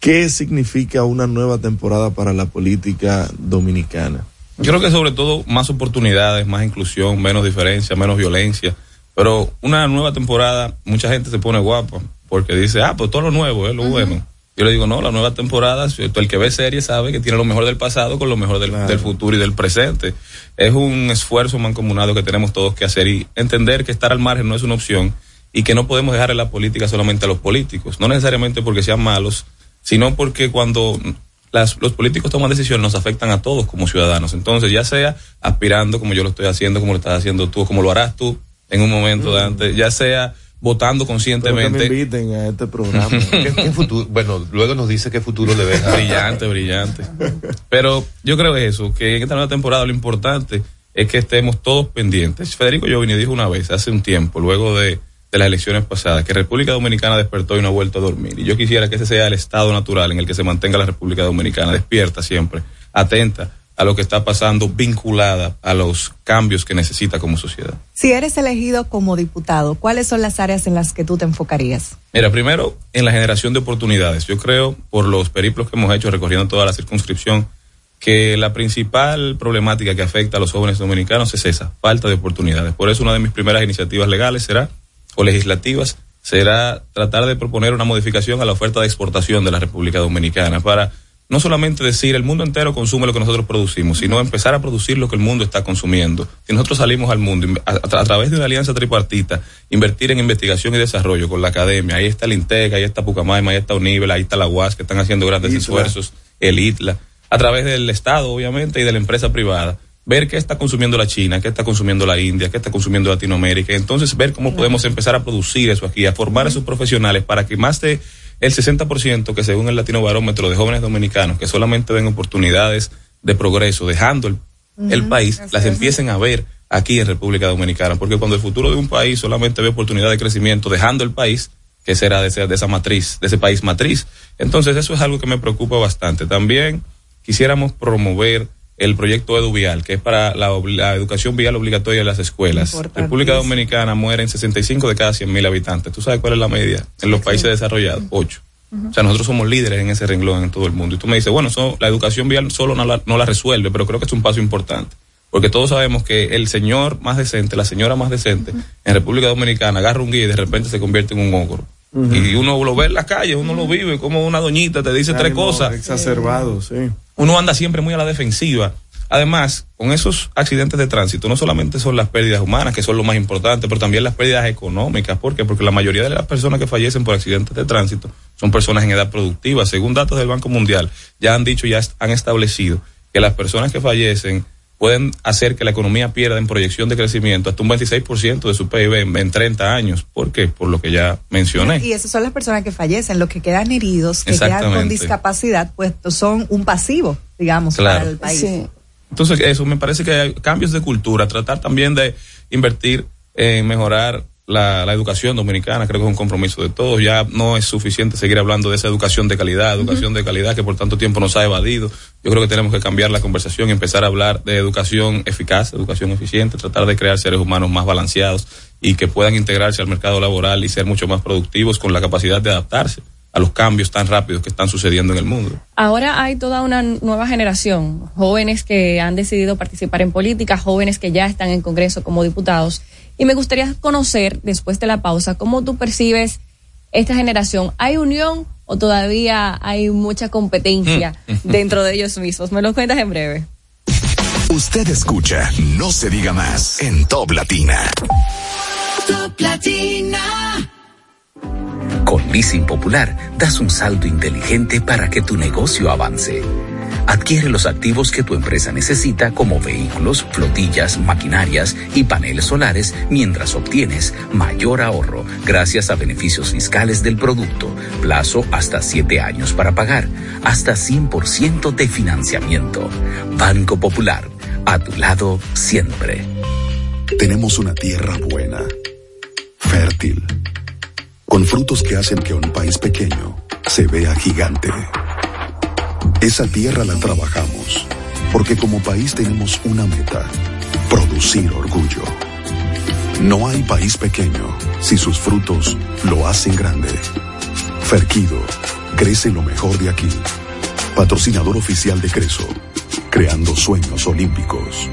¿Qué significa una nueva temporada para la política dominicana? Yo creo que sobre todo más oportunidades, más inclusión, menos diferencia, menos violencia. Pero una nueva temporada, mucha gente se pone guapa porque dice, ah, pues todo lo nuevo es lo bueno. Yo le digo, no, la nueva temporada, el que ve serie sabe que tiene lo mejor del pasado con lo mejor del, del futuro y del presente. Es un esfuerzo mancomunado que tenemos todos que hacer y entender que estar al margen no es una opción y que no podemos dejar en la política solamente a los políticos. No necesariamente porque sean malos, sino porque cuando las, los políticos toman decisiones nos afectan a todos como ciudadanos. Entonces, ya sea aspirando como yo lo estoy haciendo, como lo estás haciendo tú, como lo harás tú en un momento de antes, ya sea votando Espero que me conscientemente. inviten a este programa. [LAUGHS] ¿Qué, qué futuro? Bueno, luego nos dice qué futuro le ves. brillante, brillante. Pero yo creo eso, que en esta nueva temporada lo importante es que estemos todos pendientes. Federico Jovini dijo una vez, hace un tiempo, luego de, de las elecciones pasadas, que República Dominicana despertó y no ha vuelto a dormir. Y yo quisiera que ese sea el estado natural en el que se mantenga la República Dominicana, despierta siempre, atenta a lo que está pasando, vinculada a los cambios que necesita como sociedad. Si eres elegido como diputado, ¿cuáles son las áreas en las que tú te enfocarías? Mira, primero, en la generación de oportunidades. Yo creo, por los periplos que hemos hecho recorriendo toda la circunscripción, que la principal problemática que afecta a los jóvenes dominicanos es esa, falta de oportunidades. Por eso una de mis primeras iniciativas legales será, o legislativas, será tratar de proponer una modificación a la oferta de exportación de la República Dominicana para no solamente decir el mundo entero consume lo que nosotros producimos, sino empezar a producir lo que el mundo está consumiendo. Si nosotros salimos al mundo a, a- a través de una alianza tripartita, invertir en investigación y desarrollo con la academia, ahí está el INTEC, ahí está Pucamaima, ahí está Univel, ahí está la UAS, que están haciendo grandes esfuerzos, el ITLA, a través del Estado, obviamente, y de la empresa privada. Ver qué está consumiendo la China, qué está consumiendo la India, qué está consumiendo Latinoamérica. Entonces, ver cómo podemos empezar a producir eso aquí, a formar a esos profesionales para que más de el 60% que según el Latino Barómetro de jóvenes dominicanos que solamente ven oportunidades de progreso, dejando el, país, las es. empiecen a ver aquí en República Dominicana. Porque cuando el futuro de un país solamente ve oportunidad de crecimiento, dejando el país, que será de, de esa matriz, de ese país matriz. Entonces, eso es algo que me preocupa bastante. También quisiéramos promover el proyecto EduVial, que es para la, educación vial obligatoria de las escuelas. República Dominicana mueren 65 de cada 100 mil habitantes. ¿Tú sabes cuál es la media? En los países desarrollados, 8. O sea, nosotros somos líderes en ese renglón en todo el mundo. Y tú me dices, bueno, la educación vial solo no la, no la resuelve, pero creo que es un paso importante. Porque todos sabemos que el señor más decente, la señora más decente, en República Dominicana agarra un guía y de repente se convierte en un ogro. Y uno lo ve en la calle, uno lo vive, como una doñita te dice tres cosas. Exacerbado, sí. Uno anda siempre muy a la defensiva. Además, con esos accidentes de tránsito, no solamente son las pérdidas humanas, que son lo más importante, pero también las pérdidas económicas. ¿Por qué? Porque la mayoría de las personas que fallecen por accidentes de tránsito son personas en edad productiva. Según datos del Banco Mundial, ya han dicho, ya han establecido que las personas que fallecen pueden hacer que la economía pierda en proyección de crecimiento hasta un 26% de su PIB en, en 30 años. ¿Por qué? Por lo que ya mencioné. Y esas son las personas que fallecen, los que quedan heridos, que quedan con discapacidad, pues son un pasivo, digamos, Claro. para el país. Entonces, eso me parece que hay cambios de cultura, tratar también de invertir en mejorar la, la educación dominicana, creo que es un compromiso de todos. Ya no es suficiente seguir hablando de esa educación de calidad, educación de calidad que por tanto tiempo nos ha evadido. Yo creo que tenemos que cambiar la conversación y empezar a hablar de educación eficaz, educación eficiente, tratar de crear seres humanos más balanceados y que puedan integrarse al mercado laboral y ser mucho más productivos con la capacidad de adaptarse a los cambios tan rápidos que están sucediendo en el mundo. Ahora hay toda una nueva generación, jóvenes que han decidido participar en política, jóvenes que ya están en Congreso como diputados. Y me gustaría conocer, después de la pausa, cómo tú percibes esta generación. ¿Hay unión o todavía hay mucha competencia [LAUGHS] dentro de ellos mismos? Me lo cuentas en breve. Usted escucha No se diga más en Top Latina. Top Latina. Con Leasing Popular das un salto inteligente para que tu negocio avance. Adquiere los activos que tu empresa necesita como vehículos, flotillas, maquinarias y paneles solares mientras obtienes mayor ahorro gracias a beneficios fiscales del producto, plazo hasta 7 años para pagar, hasta 100% de financiamiento. Banco Popular, a tu lado siempre. Tenemos una tierra buena, fértil, con frutos que hacen que un país pequeño se vea gigante. Esa tierra la trabajamos, porque como país tenemos una meta, producir orgullo. No hay país pequeño si sus frutos lo hacen grande. Ferquido, crece lo mejor de aquí. Patrocinador oficial de Creso, creando sueños olímpicos.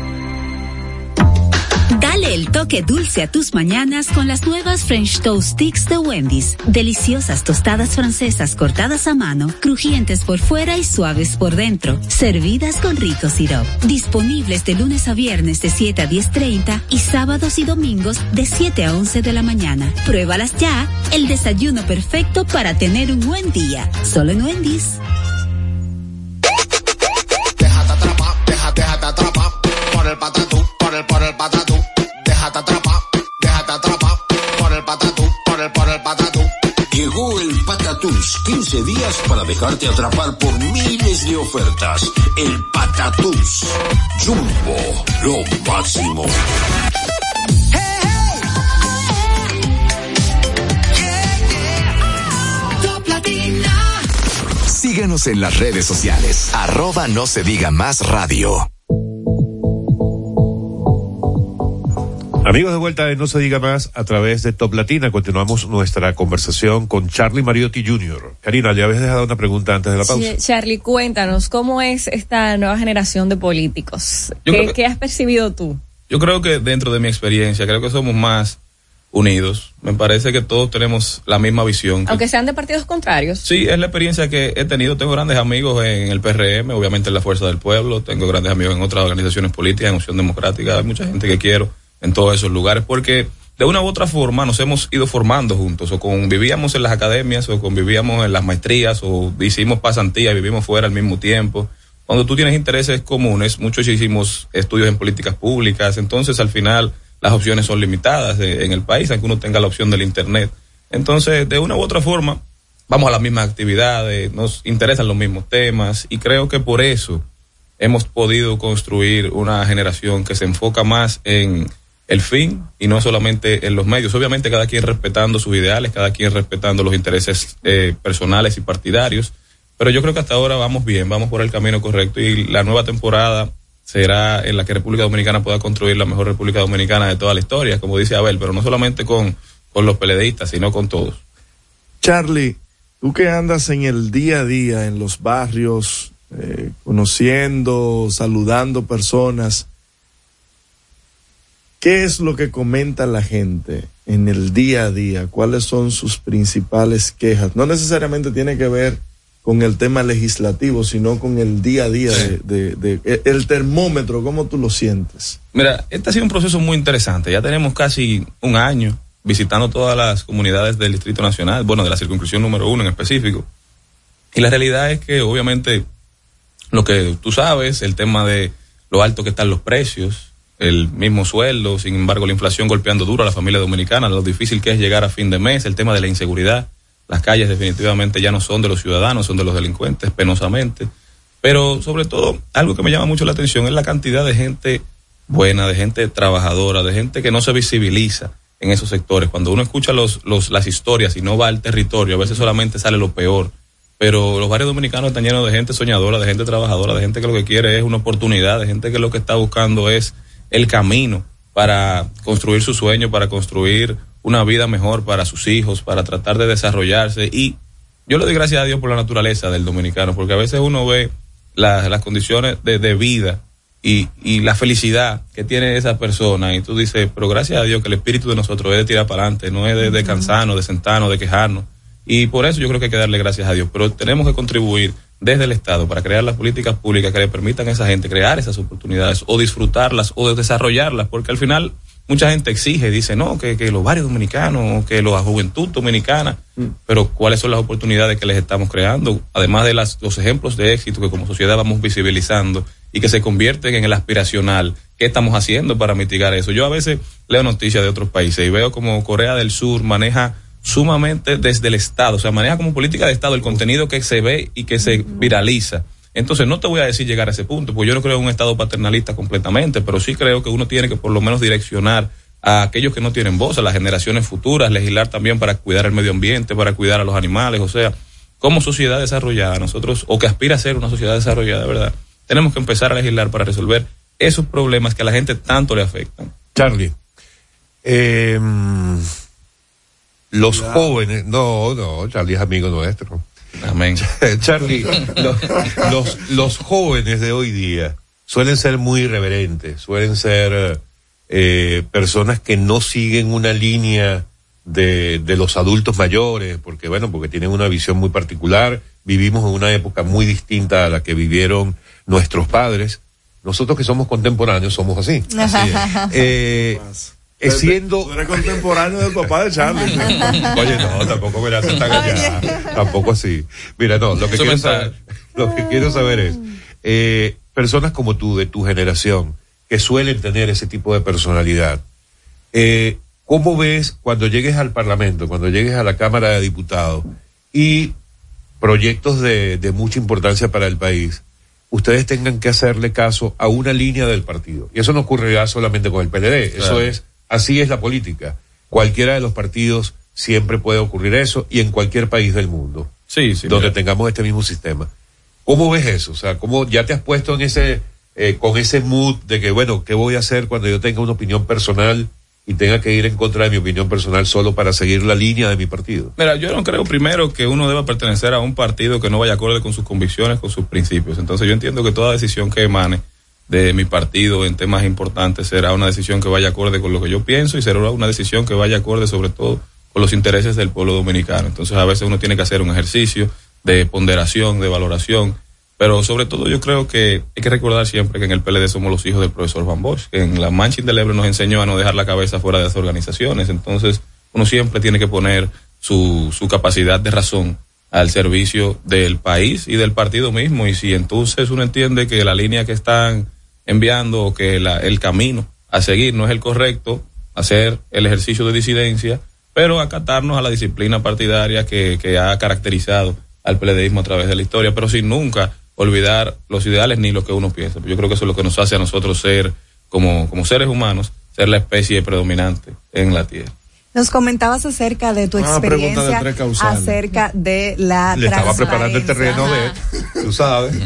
Dale el toque dulce a tus mañanas con las nuevas French Toast Sticks de Wendy's. Deliciosas tostadas francesas cortadas a mano, crujientes por fuera y suaves por dentro, servidas con rico sirop. Disponibles de lunes a viernes de 7 a 10.30 y sábados y domingos de 7 a 11 de la mañana. Pruébalas ya, el desayuno perfecto para tener un buen día. Solo en Wendy's. Patatús, 15 días para dejarte atrapar por miles de ofertas. El Patatús. Jumbo, lo máximo. Síguenos en las redes sociales. Arroba no se diga más radio. Amigos de vuelta de No se diga más a través de Top Latina. Continuamos nuestra conversación con Charlie Mariotti Jr. Karina, ya habías dejado una pregunta antes de la pausa. Sí, Charlie, cuéntanos, ¿cómo es esta nueva generación de políticos? Yo ¿Qué, creo que- qué has percibido tú? Yo creo que dentro de mi experiencia, creo que somos más unidos. Me parece que todos tenemos la misma visión. que- Aunque sean de partidos contrarios. Sí, es la experiencia que he tenido. Tengo grandes amigos en el PRM, obviamente en la Fuerza del Pueblo. Tengo grandes amigos en otras organizaciones políticas, en Opción Democrática. Hay mucha gente que quiero en todos esos lugares porque de una u otra forma nos hemos ido formando juntos. O convivíamos en las academias, o convivíamos en las maestrías, o hicimos pasantía y vivimos fuera al mismo tiempo. Cuando tú tienes intereses comunes, muchos hicimos estudios en políticas públicas. Entonces, al final, las opciones son limitadas en el país, aunque uno tenga la opción del Internet. Entonces, de una u otra forma, vamos a las mismas actividades, nos interesan los mismos temas y creo que por eso hemos podido construir una generación que se enfoca más en el fin y no solamente en los medios. Obviamente cada quien respetando sus ideales, cada quien respetando los intereses eh, personales y partidarios, pero yo creo que hasta ahora vamos bien, vamos por el camino correcto y la nueva temporada será en la que República Dominicana pueda construir la mejor República Dominicana de toda la historia, como dice Abel, pero no solamente con, con los peledeístas, sino con todos. Charlie, tú que andas en el día a día, en los barrios, eh, conociendo, saludando personas, ¿qué es lo que comenta la gente en el día a día? ¿Cuáles son sus principales quejas? No necesariamente tiene que ver con el tema legislativo, sino con el día a día de, de- de- e- el termómetro, ¿cómo tú lo sientes? Mira, este ha sido un proceso muy interesante. Ya tenemos casi un año visitando todas las comunidades del Distrito Nacional, bueno, de la circunscripción número uno en específico. Y la realidad es que obviamente lo que tú sabes, el tema de lo alto que están los precios, el mismo sueldo, sin embargo la inflación golpeando duro a la familia dominicana, lo difícil que es llegar a fin de mes, el tema de la inseguridad, las calles definitivamente ya no son de los ciudadanos, son de los delincuentes, penosamente. Pero sobre todo, algo que me llama mucho la atención es la cantidad de gente buena, de gente trabajadora, de gente que no se visibiliza en esos sectores. Cuando uno escucha los, los, las historias y no va al territorio, a veces solamente sale lo peor. Pero los barrios dominicanos están llenos de gente soñadora, de gente trabajadora, de gente que lo que quiere es una oportunidad, de gente que lo que está buscando es el camino para construir su sueño, para construir una vida mejor para sus hijos, para tratar de desarrollarse. Y yo le doy gracias a Dios por la naturaleza del dominicano, porque a veces uno ve las, las condiciones de, de vida y, y la felicidad que tiene esa persona y tú dices, pero gracias a Dios que el espíritu de nosotros es de tirar para adelante, no es de, de cansarnos, de sentarnos, de quejarnos. Y por eso yo creo que hay que darle gracias a Dios, pero tenemos que contribuir desde el Estado para crear las políticas públicas que le permitan a esa gente crear esas oportunidades o disfrutarlas o desarrollarlas, porque al final mucha gente exige, dice, no, que, que los barrios dominicanos, que la juventud dominicana, pero cuáles son las oportunidades que les estamos creando, además de las, los ejemplos de éxito que como sociedad vamos visibilizando y que se convierten en el aspiracional. ¿Qué estamos haciendo para mitigar eso? Yo a veces leo noticias de otros países y veo como Corea del Sur maneja sumamente desde el Estado, o sea, maneja como política de Estado el contenido que se ve y que se viraliza. Entonces, no te voy a decir llegar a ese punto, porque yo no creo en un Estado paternalista completamente, pero sí creo que uno tiene que por lo menos direccionar a aquellos que no tienen voz, a las generaciones futuras, legislar también para cuidar el medio ambiente, para cuidar a los animales, o sea, como sociedad desarrollada, nosotros, o que aspira a ser una sociedad desarrollada, ¿verdad? Tenemos que empezar a legislar para resolver esos problemas que a la gente tanto le afectan. Charlie, eh, los jóvenes, no, no, Charlie es amigo nuestro. Amén. [LAUGHS] Charlie, los, los, los jóvenes de hoy día suelen ser muy irreverentes, suelen ser eh, personas que no siguen una línea de, de los adultos mayores, porque bueno, porque tienen una visión muy particular, vivimos en una época muy distinta a la que vivieron nuestros padres. Nosotros que somos contemporáneos somos así. Eh, siendo... Tú eres contemporáneo del papá de Charlie. [LAUGHS] Oye, no, tampoco me la hacen tan allá. Tampoco así. Mira, no, lo que, Eso quiero saber, lo que quiero saber es, eh, personas como tú, de tu generación, que suelen tener ese tipo de personalidad, eh, ¿cómo ves cuando llegues al Parlamento, cuando llegues a la Cámara de Diputados y proyectos de, de mucha importancia para el país, ustedes tengan que hacerle caso a una línea del partido? Y eso no ocurre ya solamente con el PLD, eso es, así es la política. Cualquiera de los partidos siempre puede ocurrir eso y en cualquier país del mundo Sí, sí. donde mira. tengamos este mismo sistema. ¿Cómo ves eso? O sea, ¿cómo ya te has puesto en ese, eh, con ese mood de que, bueno, ¿qué voy a hacer cuando yo tenga una opinión personal y tenga que ir en contra de mi opinión personal solo para seguir la línea de mi partido? Mira, yo no creo primero que uno deba pertenecer a un partido que no vaya acorde con sus convicciones, con sus principios. Entonces yo entiendo que toda decisión que emane de mi partido en temas importantes será una decisión que vaya acorde con lo que yo pienso y será una decisión que vaya acorde sobre todo con los intereses del pueblo dominicano. Entonces a veces uno tiene que hacer un ejercicio de ponderación, de valoración, pero sobre todo yo creo que hay que recordar siempre que en el PLD somos los hijos del profesor Van Bosch, que en la mancha indeleble nos enseñó a no dejar la cabeza fuera de las organizaciones. Entonces uno siempre tiene que poner su, su capacidad de razón al servicio del país y del partido mismo. Y si entonces uno entiende que la línea que están enviando o que la, el camino a seguir no es el correcto, hacer el ejercicio de disidencia, pero acatarnos a la disciplina partidaria que, que ha caracterizado al peledeísmo a través de la historia, pero sin nunca olvidar los ideales ni lo que uno piensa. Yo creo que eso es lo que nos hace a nosotros ser, como, como seres humanos, ser la especie predominante en la Tierra. Nos comentabas acerca de tu Una de experiencia acerca de la Le estaba preparando el terreno de, tú sabes. [LAUGHS]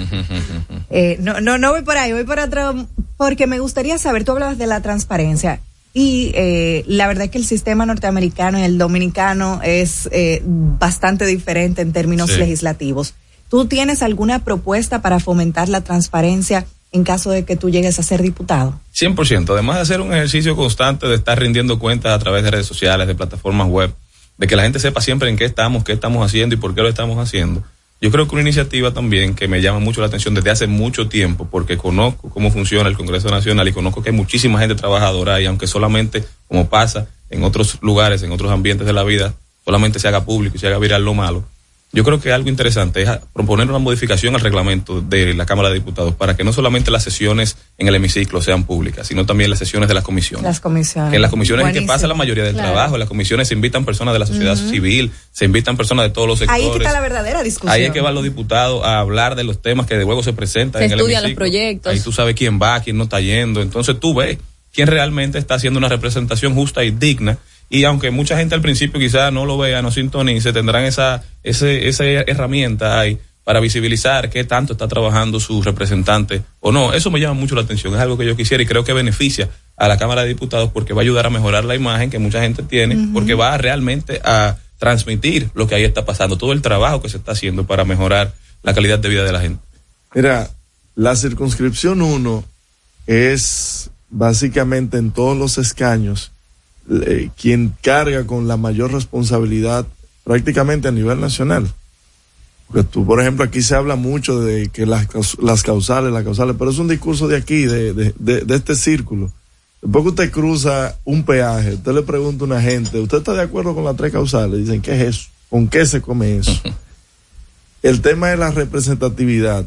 Eh, no, no, no voy por ahí, voy por otro, porque me gustaría saber, tú hablabas de la transparencia y eh, la verdad que el sistema norteamericano y el dominicano es eh, bastante diferente en términos Sí. legislativos. ¿Tú tienes alguna propuesta para fomentar la transparencia en caso de que tú llegues a ser diputado? 100%. Además de hacer un ejercicio constante de estar rindiendo cuentas a través de redes sociales, de plataformas web, de que la gente sepa siempre en qué estamos, qué estamos haciendo y por qué lo estamos haciendo. Yo creo que una iniciativa también que me llama mucho la atención desde hace mucho tiempo, porque conozco cómo funciona el Congreso Nacional y conozco que hay muchísima gente trabajadora ahí, aunque solamente, como pasa en otros lugares, en otros ambientes de la vida, solamente se haga público y se haga viral lo malo. Yo creo que algo interesante es a- proponer una modificación al reglamento de la Cámara de Diputados para que no solamente las sesiones en el hemiciclo sean públicas, sino también las sesiones de las comisiones. Las comisiones. Que en las comisiones es que pasa la mayoría del Claro. trabajo. En las comisiones se invitan personas de la sociedad civil, se invitan personas de todos los sectores. Ahí es que está la verdadera discusión. Ahí es que van los diputados a hablar de los temas que de luego se presentan Se en el estudian los proyectos. Ahí tú sabes quién va, quién no está yendo. Entonces tú ves quién realmente está haciendo una representación justa y digna. Y aunque mucha gente al principio quizás no lo vea, no sintonice, tendrán esa, ese, esa herramienta ahí para visibilizar qué tanto está trabajando su representante o no. Eso me llama mucho la atención. Es algo que yo quisiera y creo que beneficia a la Cámara de Diputados porque va a ayudar a mejorar la imagen que mucha gente tiene, porque va realmente a transmitir lo que ahí está pasando, todo el trabajo que se está haciendo para mejorar la calidad de vida de la gente. Mira, la circunscripción 1 es básicamente en todos los escaños eh, quien carga con la mayor responsabilidad prácticamente a nivel nacional. Porque tú, por ejemplo, aquí se habla mucho de que las, caus- las causales, las causales, pero es un discurso de aquí, de, de, de, de este círculo. Después que usted cruza un peaje, usted le pregunta a una gente, ¿usted está de acuerdo con las tres causales? Dicen, ¿qué es eso? ¿Con qué se come eso? [LAUGHS] El tema de la representatividad,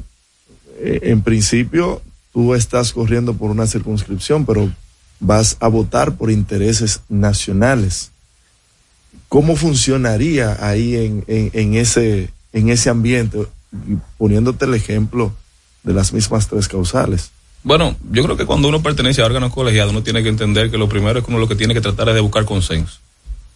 eh, en principio tú estás corriendo por una circunscripción, pero vas a votar por intereses nacionales. ¿Cómo funcionaría ahí en, en, ese, en ese ambiente? Poniéndote el ejemplo de las mismas tres causales. Bueno, yo creo que cuando uno pertenece a órganos colegiados, uno tiene que entender que lo primero es que uno lo que tiene que tratar es de buscar consenso.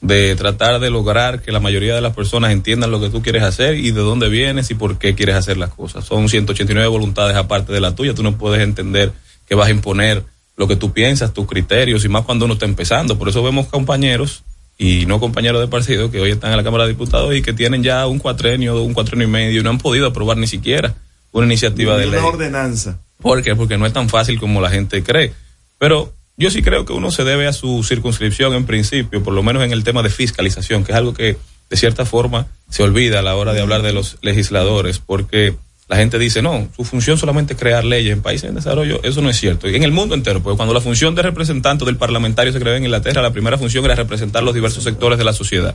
De tratar de lograr que la mayoría de las personas entiendan lo que tú quieres hacer y de dónde vienes y por qué quieres hacer las cosas. Son 189 voluntades aparte de la tuya. Tú no puedes entender que vas a imponer lo que tú piensas, tus criterios y más cuando uno está empezando. Por eso vemos compañeros y no compañeros de partido que hoy están en la Cámara de Diputados y que tienen ya un cuatrenio, un cuatrenio y medio y no han podido aprobar ni siquiera una iniciativa de Una ley. ordenanza. ¿Por qué? Porque no es tan fácil como la gente cree. Pero yo sí creo que uno se debe a su circunscripción en principio, por lo menos en el tema de fiscalización, que es algo que de cierta forma se olvida a la hora de hablar de los legisladores, porque la gente dice, no, su función solamente es crear leyes en países en desarrollo. Eso no es cierto. Y en el mundo entero, porque cuando la función de representante del parlamentario se creó en Inglaterra, la primera función era representar los diversos sectores de la sociedad.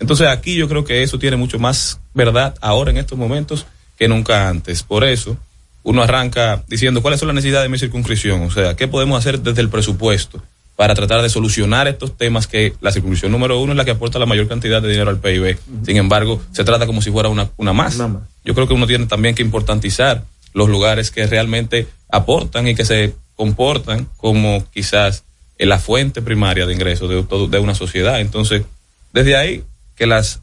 Entonces aquí yo creo que eso tiene mucho más verdad ahora en estos momentos que nunca antes. Por eso uno arranca diciendo cuáles son las necesidades de mi circunscripción, o sea, qué podemos hacer desde el presupuesto para tratar de solucionar estos temas que la circunscripción número uno es la que aporta la mayor cantidad de dinero al PIB. Sin embargo, se trata como si fuera una, una más. Una más. Yo creo que uno tiene también que importantizar los lugares que realmente aportan y que se comportan como quizás la fuente primaria de ingresos de una sociedad. Entonces, desde ahí, que las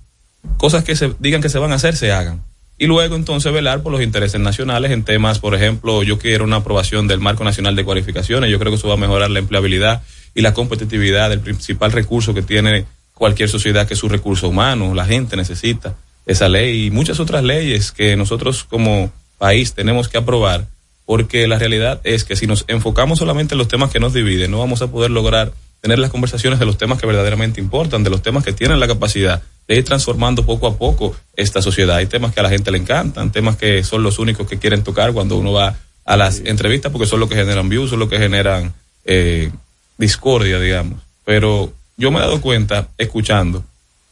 cosas que se digan que se van a hacer se hagan. Y luego entonces velar por los intereses nacionales en temas, por ejemplo, yo quiero una aprobación del Marco Nacional de Cualificaciones, yo creo que eso va a mejorar la empleabilidad y la competitividad del principal recurso que tiene cualquier sociedad, que es su recurso humano, la gente necesita esa ley y muchas otras leyes que nosotros como país tenemos que aprobar porque la realidad es que si nos enfocamos solamente en los temas que nos dividen, no vamos a poder lograr tener las conversaciones de los temas que verdaderamente importan, de los temas que tienen la capacidad de ir transformando poco a poco esta sociedad. Hay temas que a la gente le encantan, temas que son los únicos que quieren tocar cuando uno va a las entrevistas porque son los que generan views, son los que generan eh, discordia, digamos. Pero yo me he dado cuenta, escuchando,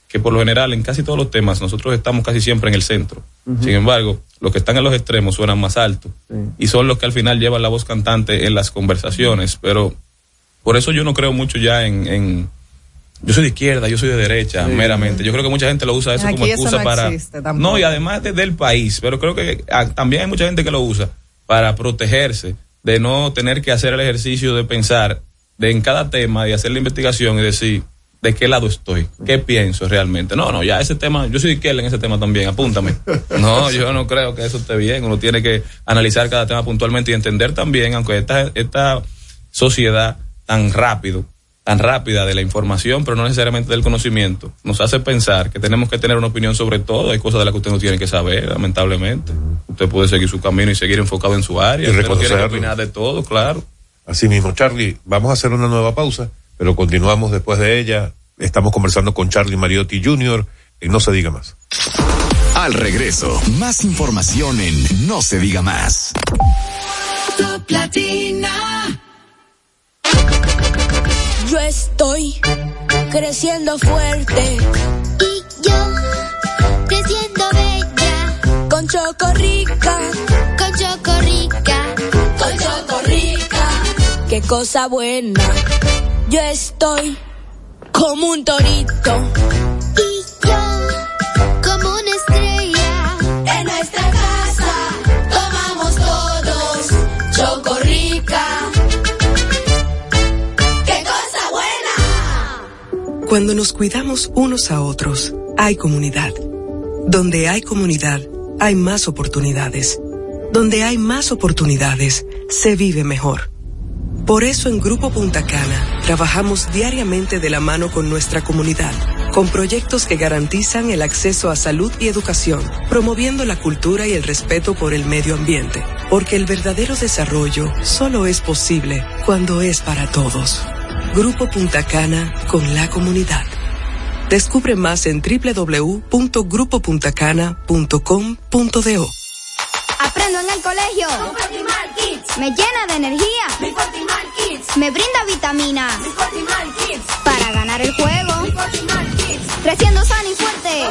que por lo general en casi todos los temas nosotros estamos casi siempre en el centro. Sin embargo, los que están en los extremos suenan más alto y son los que al final llevan la voz cantante en las conversaciones. Pero por eso yo no creo mucho ya en, en- yo soy de izquierda, yo soy de derecha, Sí. meramente. Yo creo que mucha gente lo usa eso como eso excusa no para existe no y además de- del país, pero creo que ah, también hay mucha gente que lo usa para protegerse de no tener que hacer el ejercicio de pensar de en cada tema y hacer la investigación y decir de qué lado estoy, qué pienso realmente. No, no, ya ese tema, yo soy izquierda en ese tema también, apúntame. [LAUGHS] No, yo no creo que eso esté bien. Uno tiene que analizar cada tema puntualmente y entender también, aunque esta, esta sociedad tan rápido, tan rápida de la información, pero no necesariamente del conocimiento, nos hace pensar que tenemos que tener una opinión sobre todo. Hay cosas de las que usted no tiene que saber, lamentablemente. Usted puede seguir su camino y seguir enfocado en su área. Y no tiene que opinar de todo, claro. Así mismo, Charlie, vamos a hacer una nueva pausa, pero continuamos después de ella. Estamos conversando con Charlie Mariotti Jr. y no se diga más. Al regreso, más información en No se diga más. Top Latina. Yo estoy creciendo fuerte. Y yo, creciendo cosa buena. Yo estoy como un torito. Y yo, como una estrella. En nuestra casa tomamos todos Chocorrica. ¡Qué cosa buena! Cuando nos cuidamos unos a otros, hay comunidad. Donde hay comunidad, hay más oportunidades. Donde hay más oportunidades, se vive mejor. Por eso en Grupo Punta Cana trabajamos diariamente de la mano con nuestra comunidad, con proyectos que garantizan el acceso a salud y educación, promoviendo la cultura y el respeto por el medio ambiente, porque el verdadero desarrollo solo es posible cuando es para todos. Grupo Punta Cana con la comunidad. Descubre más en www.grupopuntacana.com.do. Aprendo en el colegio. Me llena de energía. Me brinda vitaminas. Para ganar el juego. Creciendo sano y fuerte.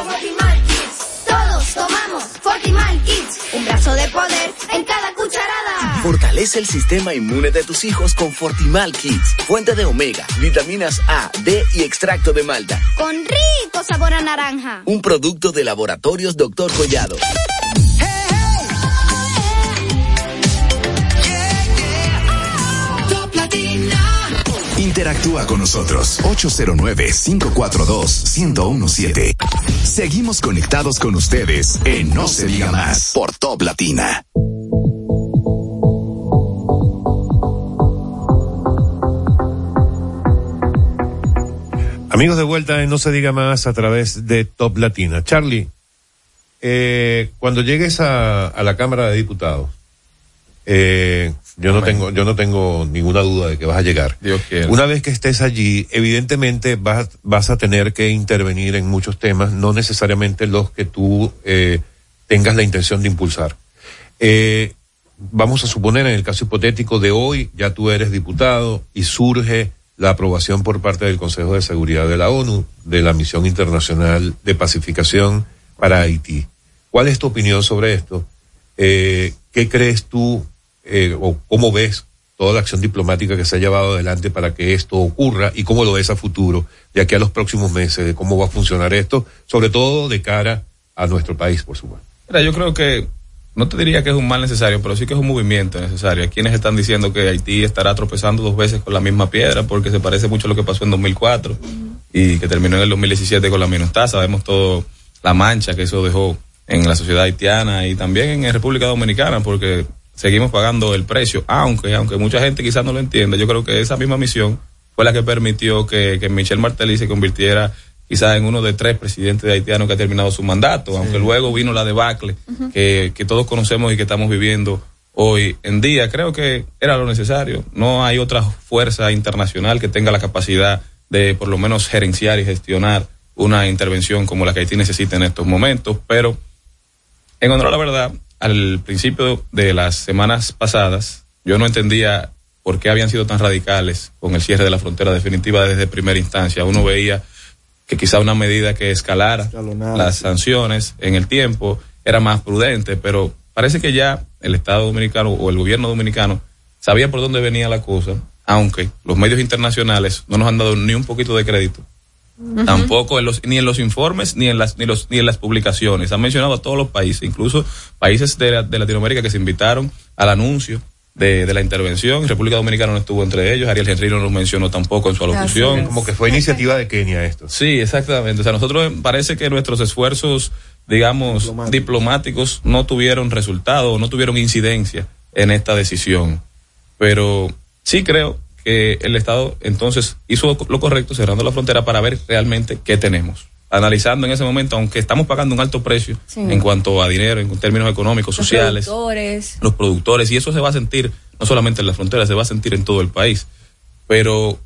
Todos tomamos Fortimal Kids. Un brazo de poder en cada cucharada. Fortalece el sistema inmune de tus hijos con Fortimal Kids, fuente de omega, vitaminas A, D y extracto de malta. Con rico sabor a naranja. Un producto de laboratorios Dr. Collado. Interactúa con nosotros 809-542-1017. Seguimos conectados con ustedes en No se diga más por Top Latina. Amigos de vuelta en No se diga más a través de Top Latina. Charlie, eh, cuando llegues a, a la Cámara de Diputados, eh, yo no tengo, yo no tengo ninguna duda de que vas a llegar. Dios. Una vez que estés allí, evidentemente vas, vas a tener que intervenir en muchos temas, no necesariamente los que tú eh, tengas la intención de impulsar. Eh, vamos a suponer en el caso hipotético de hoy, ya tú eres diputado y surge la aprobación por parte del Consejo de Seguridad de la ONU de la misión internacional de pacificación para Haití. ¿Cuál es tu opinión sobre esto? Eh, ¿Qué crees tú eh, o cómo ves toda la acción diplomática que se ha llevado adelante para que esto ocurra y cómo lo ves a futuro, de aquí a los próximos meses, de cómo va a funcionar esto, sobre todo de cara a nuestro país, por supuesto? Mira, yo creo que no te diría que es un mal necesario, pero sí que es un movimiento necesario. Hay quienes están diciendo que Haití estará tropezando dos veces con la misma piedra porque se parece mucho a lo que pasó en 2004 y que terminó en el 2017 con la minustad. Sabemos todo la mancha que eso dejó en la sociedad haitiana y también en República Dominicana porque seguimos pagando el precio, aunque aunque mucha gente quizás no lo entienda, yo creo que esa misma misión fue la que permitió que, que Michel Martelly se convirtiera quizás en uno de tres presidentes de haitianos que ha terminado su mandato, aunque luego vino la debacle que, que todos conocemos y que estamos viviendo hoy en día. Creo que era lo necesario. No hay otra fuerza internacional que tenga la capacidad de por lo menos gerenciar y gestionar una intervención como la que Haití necesita en estos momentos, pero en honor a la verdad, al principio de las semanas pasadas, yo no entendía por qué habían sido tan radicales con el cierre de la frontera definitiva desde primera instancia. Uno veía que quizá una medida que escalara las sanciones en el tiempo era más prudente, pero parece que ya el Estado dominicano o el gobierno dominicano sabía por dónde venía la cosa, aunque los medios internacionales no nos han dado ni un poquito de crédito. Tampoco en los, ni en los informes ni en las ni los ni en las publicaciones. Han mencionado a todos los países, incluso países de, la- de Latinoamérica que se invitaron al anuncio de, de la intervención. República Dominicana no estuvo entre ellos. Ariel Henry no lo mencionó tampoco en su alocución. Como que fue iniciativa de Kenia esto. Sí, exactamente. O sea, nosotros parece que nuestros esfuerzos, digamos, diplomáticos, no tuvieron resultado, no tuvieron incidencia en esta decisión. Pero sí creo que el Estado entonces hizo lo correcto cerrando la frontera para ver realmente qué tenemos. Analizando en ese momento, aunque estamos pagando un alto precio Sí. en cuanto a dinero, en términos económicos, Los sociales, productores. los productores, y eso se va a sentir no solamente en la frontera, se va a sentir en todo el país. Pero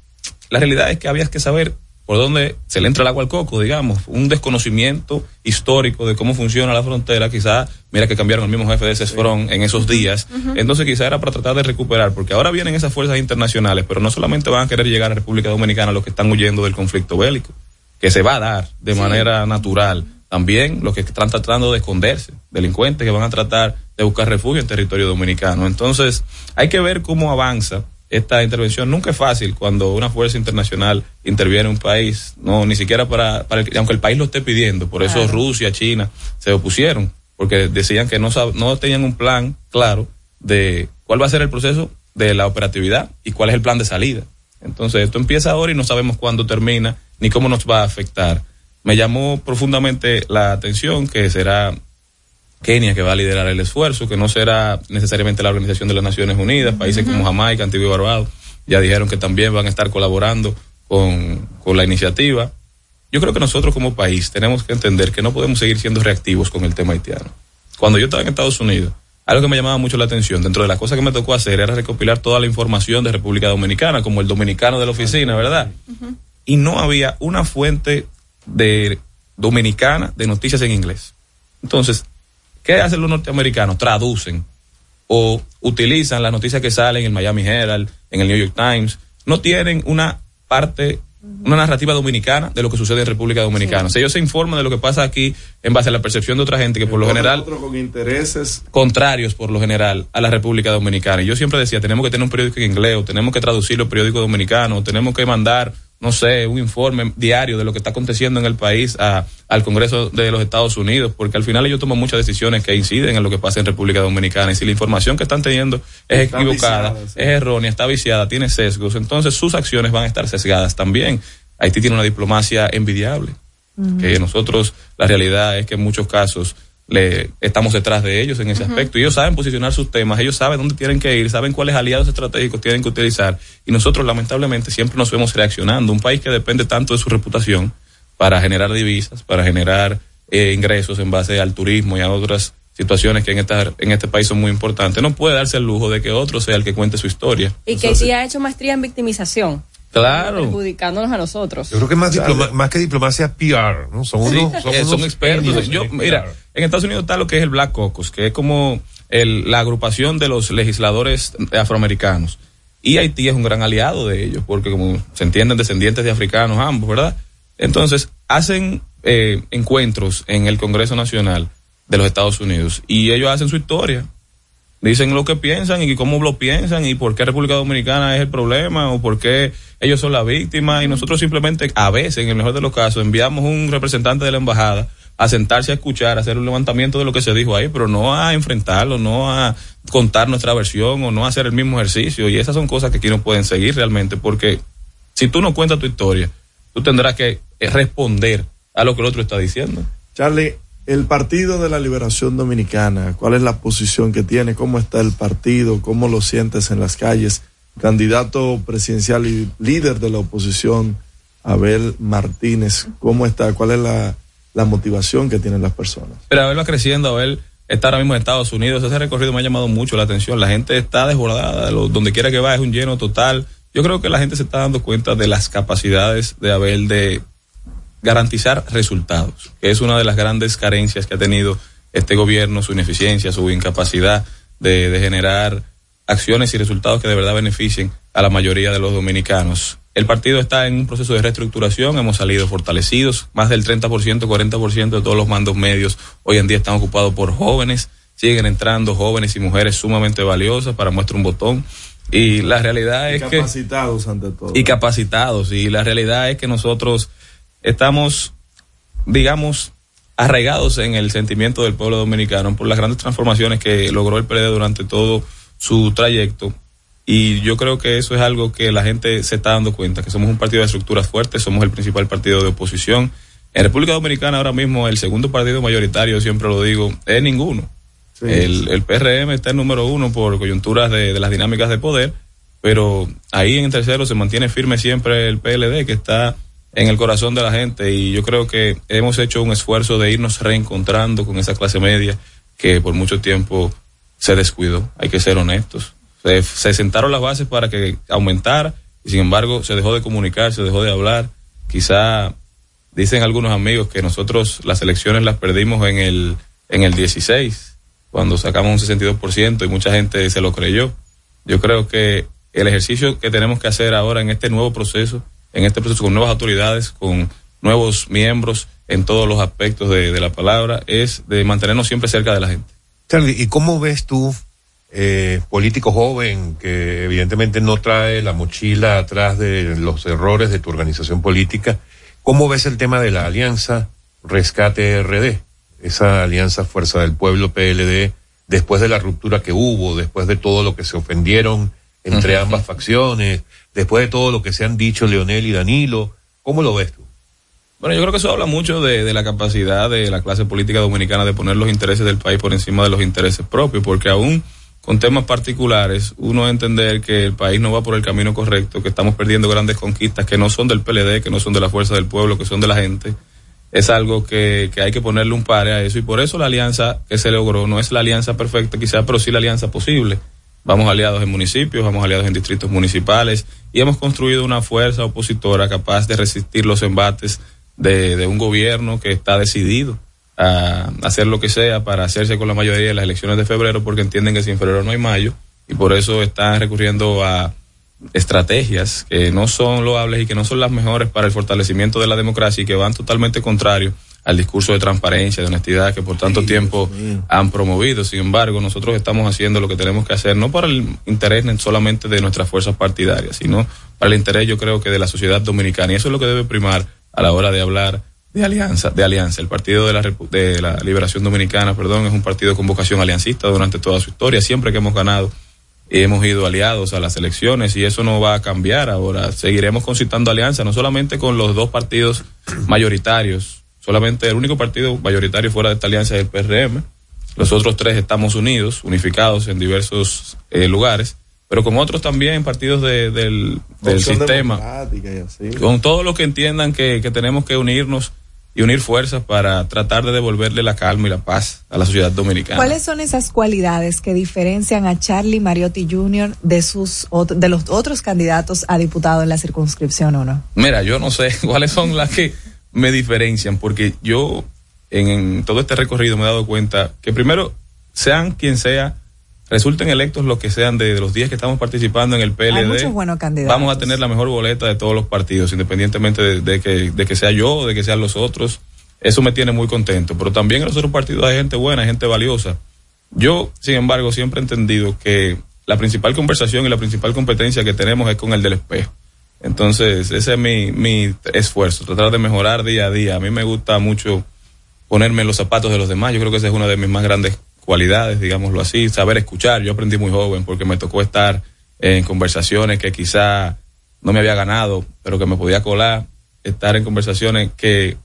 la realidad es que había que saber por dónde se le entra el agua al coco, digamos, un desconocimiento histórico de cómo funciona la frontera, quizá, mira que cambiaron el mismo jefe de CESFRON en esos días, entonces quizá era para tratar de recuperar, porque ahora vienen esas fuerzas internacionales, pero no solamente van a querer llegar a República Dominicana los que están huyendo del conflicto bélico, que se va a dar de manera natural, también los que están tratando de esconderse, delincuentes que van a tratar de buscar refugio en territorio dominicano. Entonces, hay que ver cómo avanza esta intervención. Nunca es fácil cuando una fuerza internacional interviene en un país, no, ni siquiera para, para el- aunque el país lo esté pidiendo. Por eso Claro. Rusia, China se opusieron, porque decían que no, no tenían un plan claro de cuál va a ser el proceso de la operatividad y cuál es el plan de salida. Entonces, esto empieza ahora y no sabemos cuándo termina ni cómo nos va a afectar. Me llamó profundamente la atención que será Kenia que va a liderar el esfuerzo, que no será necesariamente la Organización de las Naciones Unidas, países como Jamaica, Antigua y Barbados, ya dijeron que también van a estar colaborando con, con la iniciativa. Yo creo que nosotros como país tenemos que entender que no podemos seguir siendo reactivos con el tema haitiano. Cuando yo estaba en Estados Unidos, algo que me llamaba mucho la atención, dentro de las cosas que me tocó hacer, era recopilar toda la información de República Dominicana, como el dominicano de la oficina, ¿verdad? Y no había una fuente de dominicana de noticias en inglés. Entonces, ¿qué hacen los norteamericanos? Traducen o utilizan las noticias que salen en el Miami Herald, en el New York Times. No tienen una parte, una narrativa dominicana de lo que sucede en República Dominicana. O sea, ellos se informan de lo que pasa aquí en base a la percepción de otra gente que por lo general con intereses. contrarios por lo general a la República Dominicana. Y yo siempre decía, tenemos que tener un periódico en inglés, o tenemos que traducir los periódicos dominicanos, o tenemos que mandar, no sé, un informe diario de lo que está aconteciendo en el país a- al Congreso de los Estados Unidos, porque al final ellos toman muchas decisiones que inciden en lo que pasa en República Dominicana. Y si la información que están teniendo es Está equivocada, viciada, sí. es errónea, está viciada, tiene sesgos, entonces sus acciones van a estar sesgadas también. Haití tiene una diplomacia envidiable que nosotros la realidad es que en muchos casos le estamos detrás de ellos en ese aspecto. Y ellos saben posicionar sus temas, ellos saben dónde tienen que ir, saben cuáles aliados estratégicos tienen que utilizar. Y nosotros lamentablemente siempre nos vemos reaccionando. Un país que depende tanto de su reputación para generar divisas, para generar eh, ingresos en base al turismo y a otras situaciones que en, esta, en este país son muy importantes, no puede darse el lujo de que otro sea el que cuente su historia. Y que sí ha hecho maestría en victimización, Claro. perjudicándonos a nosotros. Yo creo que más, diploma- más que diplomacia PR, ¿no? Son Sí, unos, son eh, unos son expertos. Yo, mira, en Estados Unidos está lo que es el Black Caucus, que es como el- la agrupación de los legisladores afroamericanos. Y Haití es un gran aliado de ellos, porque como se entienden descendientes de africanos ambos, ¿verdad? Entonces, hacen eh, encuentros en el Congreso Nacional de los Estados Unidos y ellos hacen su historia. Dicen lo que piensan y cómo lo piensan y por qué República Dominicana es el problema o por qué ellos son la víctima y nosotros simplemente a veces, en el mejor de los casos, enviamos un representante de la embajada a sentarse a escuchar, a hacer un levantamiento de lo que se dijo ahí, pero no a enfrentarlo, no a contar nuestra versión o no a hacer el mismo ejercicio y esas son cosas que aquí no pueden seguir realmente porque si tú no cuentas tu historia, tú tendrás que responder a lo que el otro está diciendo. Charlie, el Partido de la Liberación Dominicana, ¿cuál es la posición que tiene? ¿Cómo está el partido? ¿Cómo lo sientes en las calles? Candidato presidencial y líder de la oposición, Abel Martínez, ¿cómo está? ¿Cuál es la, motivación que tienen las personas? Pero Abel va creciendo, Abel está ahora mismo en Estados Unidos. Ese recorrido me ha llamado mucho la atención. La gente está desbordada, donde quiera que va es un lleno total. Yo creo que la gente se está dando cuenta de las capacidades de Abel de garantizar resultados, que es una de las grandes carencias que ha tenido este gobierno, su ineficiencia, su incapacidad de, de generar acciones y resultados que de verdad beneficien a la mayoría de los dominicanos. El partido está en un proceso de reestructuración, hemos salido fortalecidos, más del 30%, 40% de todos los mandos medios hoy en día están ocupados por jóvenes, siguen entrando jóvenes y mujeres sumamente valiosas para muestra un botón. Y la realidad es que Capacitados ante todo. y capacitados. Y la realidad es que nosotros estamos, digamos, arraigados en el sentimiento del pueblo dominicano por las grandes transformaciones que logró el PLD durante todo su trayecto. Y yo creo que eso es algo que la gente se está dando cuenta, que somos un partido de estructuras fuertes, somos el principal partido de oposición. En República Dominicana ahora mismo el segundo partido mayoritario, siempre lo digo, es ninguno. El, el PRM está en número uno por coyunturas de, de las dinámicas de poder, pero ahí en tercero se mantiene firme siempre el PLD, que está en el corazón de la gente y yo creo que hemos hecho un esfuerzo de irnos reencontrando con esa clase media que por mucho tiempo se descuidó, hay que ser honestos. Se, se sentaron las bases para que aumentara y sin embargo se dejó de comunicar, se dejó de hablar. Quizá dicen algunos amigos que nosotros las elecciones las perdimos en el, en el 16, cuando sacamos un 62% y mucha gente se lo creyó. Yo creo que el ejercicio que tenemos que hacer ahora en este nuevo proceso, en este proceso con nuevas autoridades, con nuevos miembros en todos los aspectos de, de la palabra, es de mantenernos siempre cerca de la gente. Charlie, ¿y cómo ves tú, eh, político joven, que evidentemente no trae la mochila atrás de los errores de tu organización política, cómo ves el tema de la alianza Rescate RD? Esa alianza Fuerza del Pueblo PLD, después de la ruptura que hubo, después de todo lo que se ofendieron entre ambas facciones, después de todo lo que se han dicho Leonel y Danilo, ¿cómo lo ves tú? Bueno, yo creo que eso habla mucho de, la capacidad de la clase política dominicana de poner los intereses del país por encima de los intereses propios, porque aún con temas particulares, uno entender que el país no va por el camino correcto, que estamos perdiendo grandes conquistas que no son del PLD, que no son de la fuerza del pueblo, que son de la gente, es algo que, que hay que ponerle un pare a eso y por eso la alianza que se logró no es la alianza perfecta quizás, pero sí la alianza posible. Vamos aliados en municipios, vamos aliados en distritos municipales y hemos construido una fuerza opositora capaz de resistir los embates de, un gobierno que está decidido a hacer lo que sea para hacerse con la mayoría de las elecciones de febrero porque entienden que sin febrero no hay mayo y por eso están recurriendo a estrategias que no son loables y que no son las mejores para el fortalecimiento de la democracia y que van totalmente contrario al discurso de transparencia, de honestidad que por tanto tiempo han promovido. Sin embargo, nosotros estamos haciendo lo que tenemos que hacer, no para el interés solamente de nuestras fuerzas partidarias, sino para el interés, yo creo que de la sociedad dominicana. Y eso es lo que debe primar a la hora de hablar de alianza, de alianza. El Partido de la, Repu- de la Liberación Dominicana, perdón, es un partido con vocación aliancista durante toda su historia. Siempre que hemos ganado, hemos ido aliados a las elecciones y eso no va a cambiar ahora. Seguiremos concitando alianzas, no solamente con los dos partidos mayoritarios, solamente el único partido mayoritario fuera de esta alianza es el PRM. Los otros tres estamos unidos, unificados en diversos eh, lugares, pero con otros también partidos de- del, sistema así. con todos los que entiendan que, que tenemos que unirnos y unir fuerzas para tratar de devolverle la calma y la paz a la sociedad dominicana. ¿Cuáles son esas cualidades que diferencian a Charlie Mariotti Jr. de sus de los otros candidatos a diputado en la circunscripción 1? Mira, yo no sé [LAUGHS] cuáles son las que me diferencian, porque yo en, en todo este recorrido me he dado cuenta que primero, sean quien sea, resulten electos los que sean de, de los días que estamos participando en el PLD. Hay muchos buenos candidatos. vamos a tener la mejor boleta de todos los partidos, independientemente de, de que, de que sea yo o de que sean los otros. Eso me tiene muy contento. Pero también en los otros partidos hay gente buena, hay gente valiosa. Yo, sin embargo, siempre he entendido que la principal conversación y la principal competencia que tenemos es con el del espejo. Entonces, ese es mi, mi esfuerzo, tratar de mejorar día a día. A mí me gusta mucho ponerme en los zapatos de los demás. Yo creo que esa es una de mis más grandes cualidades, digámoslo así, saber escuchar. Yo aprendí muy joven porque me tocó estar en conversaciones que quizá no me había ganado, pero que me podía colar, estar en conversaciones que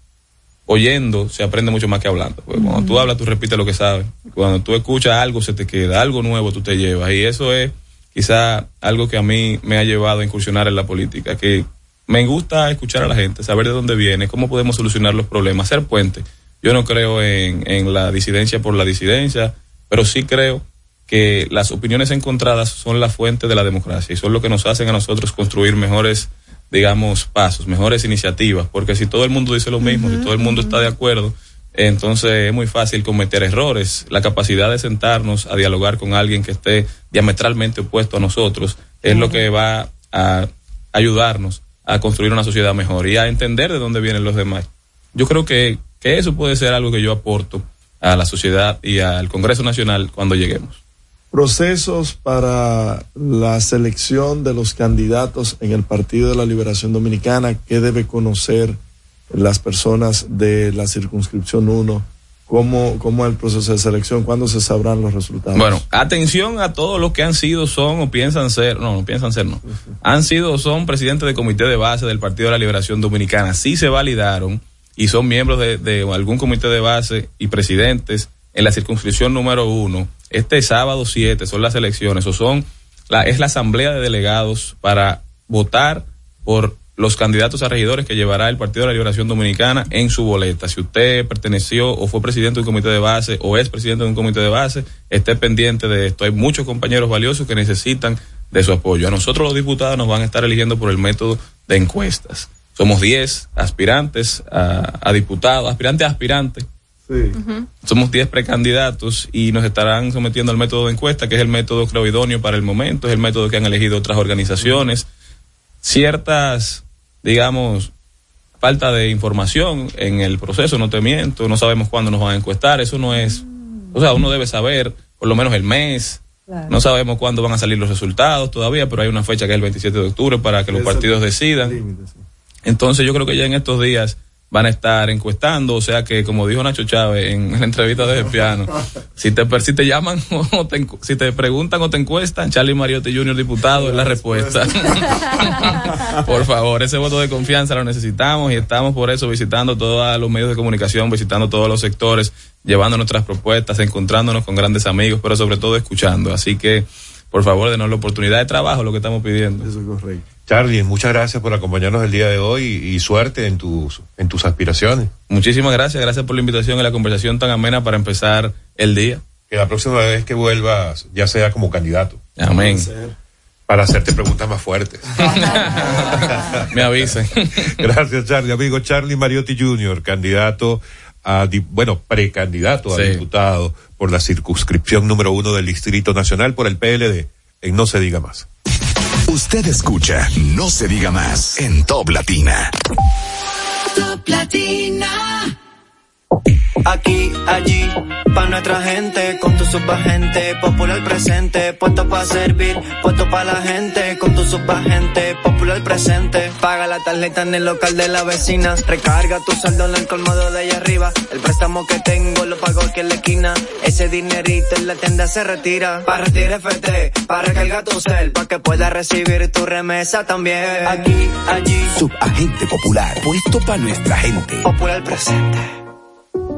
oyendo se aprende mucho más que hablando. Porque cuando tú hablas, tú repites lo que sabes. Cuando tú escuchas algo, se te queda, algo nuevo tú te llevas. Y eso es quizá algo que a mí me ha llevado a incursionar en la política, que me gusta escuchar a la gente, saber de dónde viene, cómo podemos solucionar los problemas, ser puente. Yo no creo en, en la disidencia por la disidencia, pero sí creo que las opiniones encontradas son la fuente de la democracia y son lo que nos hacen a nosotros construir mejores, digamos, pasos, mejores iniciativas, porque si todo el mundo dice lo mismo, si todo el mundo está de acuerdo, entonces es muy fácil cometer errores. La capacidad de sentarnos a dialogar con alguien que esté diametralmente opuesto a nosotros es lo que va a ayudarnos a construir una sociedad mejor y a entender de dónde vienen los demás. Yo creo que, que eso puede ser algo que yo aporto a la sociedad y al Congreso Nacional cuando lleguemos. Procesos para la selección de los candidatos en el Partido de la Liberación Dominicana, ¿qué debe conocer las personas de la circunscripción 1? ¿Cómo, ¿Cómo es el proceso de selección? ¿Cuándo se sabrán los resultados? Bueno, atención a todos los que han sido, son o piensan ser, no, no piensan ser, no. Han sido o son presidentes de comité de base del Partido de la Liberación Dominicana. Sí se validaron y son miembros de, de algún comité de base y presidentes en la circunscripción número uno. Este sábado 7 son las elecciones o son, la, es la asamblea de delegados para votar por los candidatos a regidores que llevará el Partido de la Liberación Dominicana en su boleta. Si usted perteneció o fue presidente de un comité de base o es presidente de un comité de base, esté pendiente de esto. Hay muchos compañeros valiosos que necesitan de su apoyo. A nosotros los diputados nos van a estar eligiendo por el método de encuestas. Somos 10 aspirantes a, a diputados, aspirantes a aspirantes. Sí. Somos 10 precandidatos y nos estarán sometiendo al método de encuesta, que es el método creo idóneo para el momento, es el método que han elegido otras organizaciones. Ciertas digamos, falta de información en el proceso, no te miento, no sabemos cuándo nos van a encuestar, eso no es, o sea, uno debe saber por lo menos el mes, Claro. no sabemos cuándo van a salir los resultados todavía, pero hay una fecha que es el 27 de octubre para que los partidos decidan. Entonces yo creo que ya en estos días van a estar encuestando, o sea que como dijo Nacho Chávez en la entrevista de Piano, [LAUGHS] si te si te llaman [LAUGHS] o te, si te preguntan o te encuestan, Charlie Mariotti Jr. diputado es la respuesta. [LAUGHS] por favor, ese voto de confianza lo necesitamos y estamos por eso visitando todos los medios de comunicación, visitando todos los sectores, llevando nuestras propuestas, encontrándonos con grandes amigos, pero sobre todo escuchando. Así que, por favor, denos la oportunidad de trabajo, lo que estamos pidiendo. Eso es correcto. Charlie, muchas gracias por acompañarnos el día de hoy y, suerte en tus, en tus aspiraciones. Muchísimas gracias, gracias por la invitación y la conversación tan amena para empezar el día. Que la próxima vez que vuelvas ya sea como candidato. Amén. Para hacerte preguntas más fuertes. [LAUGHS] Me avisen. [LAUGHS] Gracias, Charlie. Amigo Charlie Mariotti Jr., candidato a, bueno, precandidato a Sí. diputado por la circunscripción número uno del Distrito Nacional por el PLD. En No se diga más. Usted escucha No se diga más en Top Latina. Top Latina. Aquí, allí, pa' nuestra gente, con tu subagente, popular presente, puesto pa' servir, puesto pa' la gente, con tu subagente, popular presente, paga la tarjeta en el local de la vecina, recarga tu saldo en el colmado de allá arriba, el préstamo que tengo lo pago aquí en la esquina, ese dinerito en la tienda se retira, pa' retirar FT, pa' recargar tu cel, pa' que puedas recibir tu remesa también, aquí, allí, Subagente popular, puesto para nuestra gente. popular presente.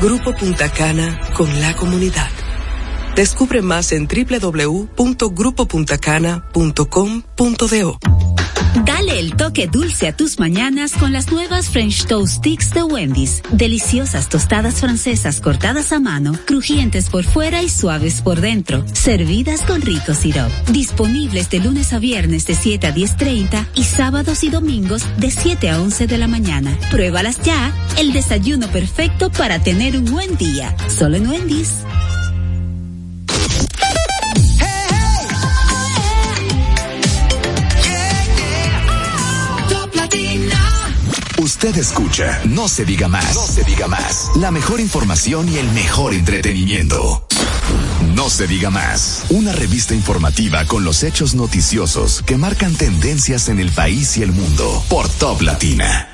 Grupo Punta Cana con la comunidad. Descubre más en www.grupopuntacana.com.do. El toque dulce a tus mañanas con las nuevas French Toast Sticks de Wendy's. Deliciosas tostadas francesas cortadas a mano, crujientes por fuera y suaves por dentro, servidas con rico sirop. Disponibles de lunes a viernes de 7 a 10.30 y sábados y domingos de 7 a 11 de la mañana. Pruébalas ya, el desayuno perfecto para tener un buen día. Solo en Wendy's. Usted escucha No se diga más. No se diga más. La mejor información y el mejor entretenimiento. No se diga más. Una revista informativa con los hechos noticiosos que marcan tendencias en el país y el mundo por Top Latina.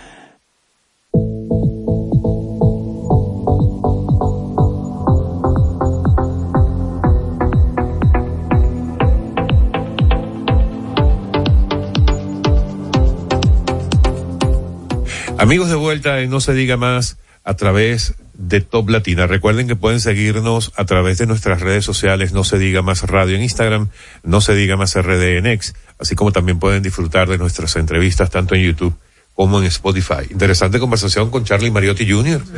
Amigos de vuelta en No se diga más a través de Top Latina. Recuerden que pueden seguirnos a través de nuestras redes sociales, No se diga más radio en Instagram, No se diga más RD en X, así como también pueden disfrutar de nuestras entrevistas tanto en YouTube como en Spotify. Interesante conversación con Charlie Mariotti Jr. Sí.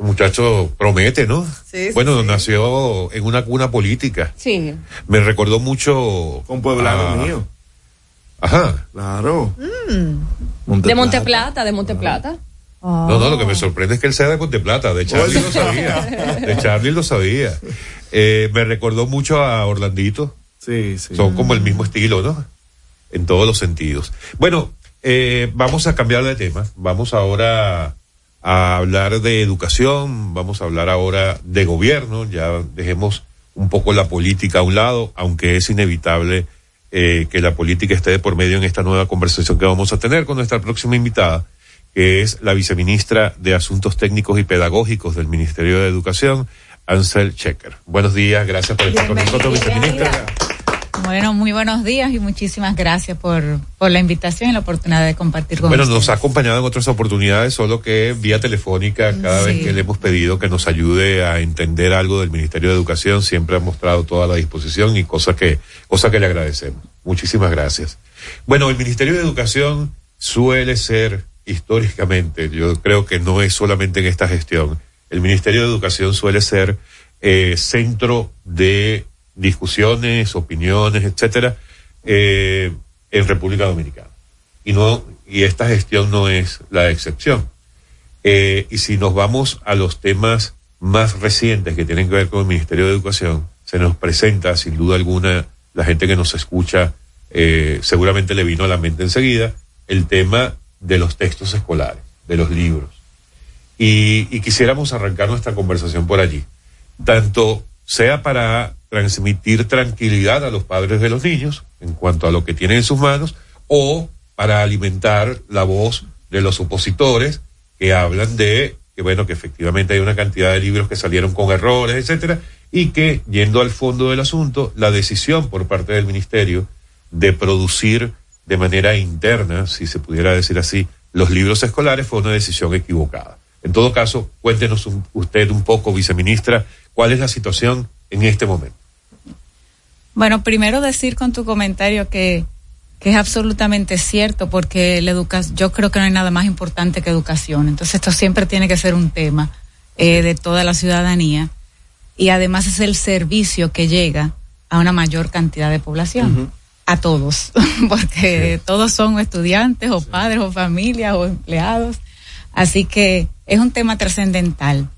El muchacho promete, ¿no? Sí, sí, bueno, sí. nació en una cuna política. Sí. Me recordó mucho. Con pueblano a- mío. Ajá. Claro. Mm. De Monteplata, de Monteplata. No, no, lo que me sorprende es que él sea de Monteplata. De Charlie lo sabía. De [LAUGHS] Charlie lo sabía. Eh, me recordó mucho a Orlandito. Sí, sí. Son como el mismo estilo, ¿no? En todos los sentidos. Bueno, eh, vamos a cambiar de tema. Vamos ahora a hablar de educación. Vamos a hablar ahora de gobierno. Ya dejemos un poco la política a un lado, aunque es inevitable eh, que la política esté de por medio en esta nueva conversación que vamos a tener con nuestra próxima invitada, que es la viceministra de Asuntos Técnicos y Pedagógicos del Ministerio de Educación, Ansel Checker. Buenos días, gracias por estar con nosotros, viceministra. Bueno, muy buenos días y muchísimas gracias por, por la invitación y la oportunidad de compartir con Bueno, ustedes. nos ha acompañado en otras oportunidades, solo que vía telefónica, cada vez que le hemos pedido que nos ayude a entender algo del Ministerio de Educación, siempre ha mostrado toda la disposición y cosa que, cosa que le agradecemos. Muchísimas gracias. Bueno, el Ministerio de Educación suele ser históricamente, yo creo que no es solamente en esta gestión, el Ministerio de Educación suele ser eh, centro de discusiones, opiniones, etcétera, eh, en República Dominicana y no y esta gestión no es la excepción. Eh, y si nos vamos a los temas más recientes que tienen que ver con el Ministerio de Educación, se nos presenta sin duda alguna la gente que nos escucha eh, seguramente le vino a la mente enseguida el tema de los textos escolares, de los libros. Y, y quisiéramos arrancar nuestra conversación por allí, tanto sea para transmitir tranquilidad a los padres de los niños en cuanto a lo que tienen en sus manos, o para alimentar la voz de los opositores que hablan de que bueno que efectivamente hay una cantidad de libros que salieron con errores, etcétera, y que yendo al fondo del asunto, la decisión por parte del ministerio de producir de manera interna, si se pudiera decir así, los libros escolares fue una decisión equivocada. En todo caso, cuéntenos un- usted un poco, viceministra, cuál es la situación en este momento. Bueno, primero decir con tu comentario que, que es absolutamente cierto, porque la educación, yo creo que no hay nada más importante que educación. Entonces esto siempre tiene que ser un tema eh, de toda la ciudadanía y además es el servicio que llega a una mayor cantidad de población. A todos, [LAUGHS] porque todos son estudiantes o padres o familias o empleados. Así que es un tema trascendental.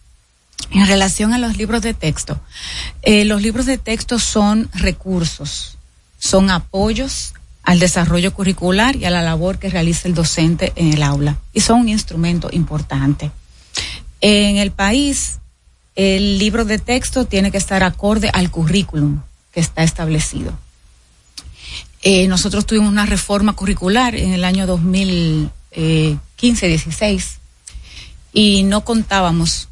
En relación a los libros de texto, eh, los libros de texto son recursos, son apoyos al desarrollo curricular y a la labor que realiza el docente en el aula y son un instrumento importante. En el país, el libro de texto tiene que estar acorde al currículum que está establecido. Eh, nosotros tuvimos una reforma curricular en el año 2015-16 y no contábamos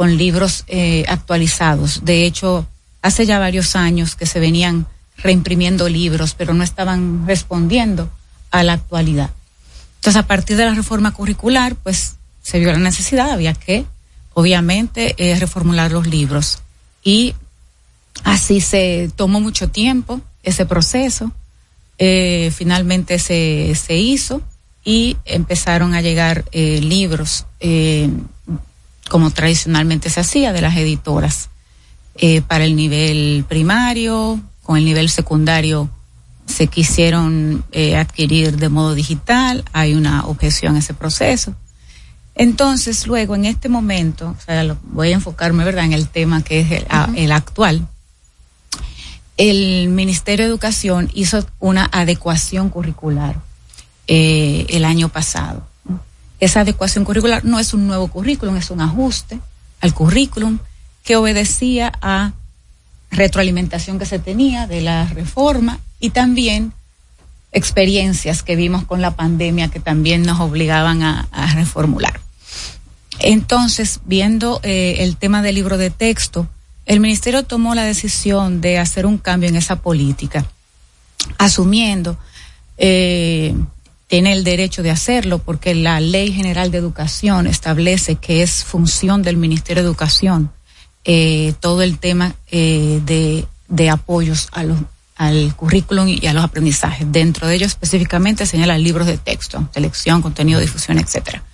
con libros eh, actualizados. De hecho, hace ya varios años que se venían reimprimiendo libros, pero no estaban respondiendo a la actualidad. Entonces, a partir de la reforma curricular, pues se vio la necesidad, había que, obviamente, eh, reformular los libros. Y así se tomó mucho tiempo ese proceso. Eh, finalmente se, se hizo y empezaron a llegar eh, libros como tradicionalmente se hacía de las editoras eh, para el nivel primario, con el nivel secundario se quisieron eh, adquirir de modo digital, hay una objeción a ese proceso. Entonces, luego, en este momento, o sea, lo- voy a enfocarme, ¿verdad?, en el tema que es el actual. El Ministerio de Educación hizo una adecuación curricular eh, el año pasado. Esa adecuación curricular no es un nuevo currículum, es un ajuste al currículum que obedecía a retroalimentación que se tenía de la reforma y también experiencias que vimos con la pandemia que también nos obligaban a, reformular. Entonces, viendo eh, el tema del libro de texto, el ministerio tomó la decisión de hacer un cambio en esa política, asumiendo eh, tiene el derecho de hacerlo porque la Ley General de Educación establece que es función del Ministerio de Educación eh, todo el tema eh, de, de apoyos a los al currículum y a los aprendizajes. Dentro de ellos específicamente señala libros de texto, selección, contenido, difusión, etcétera.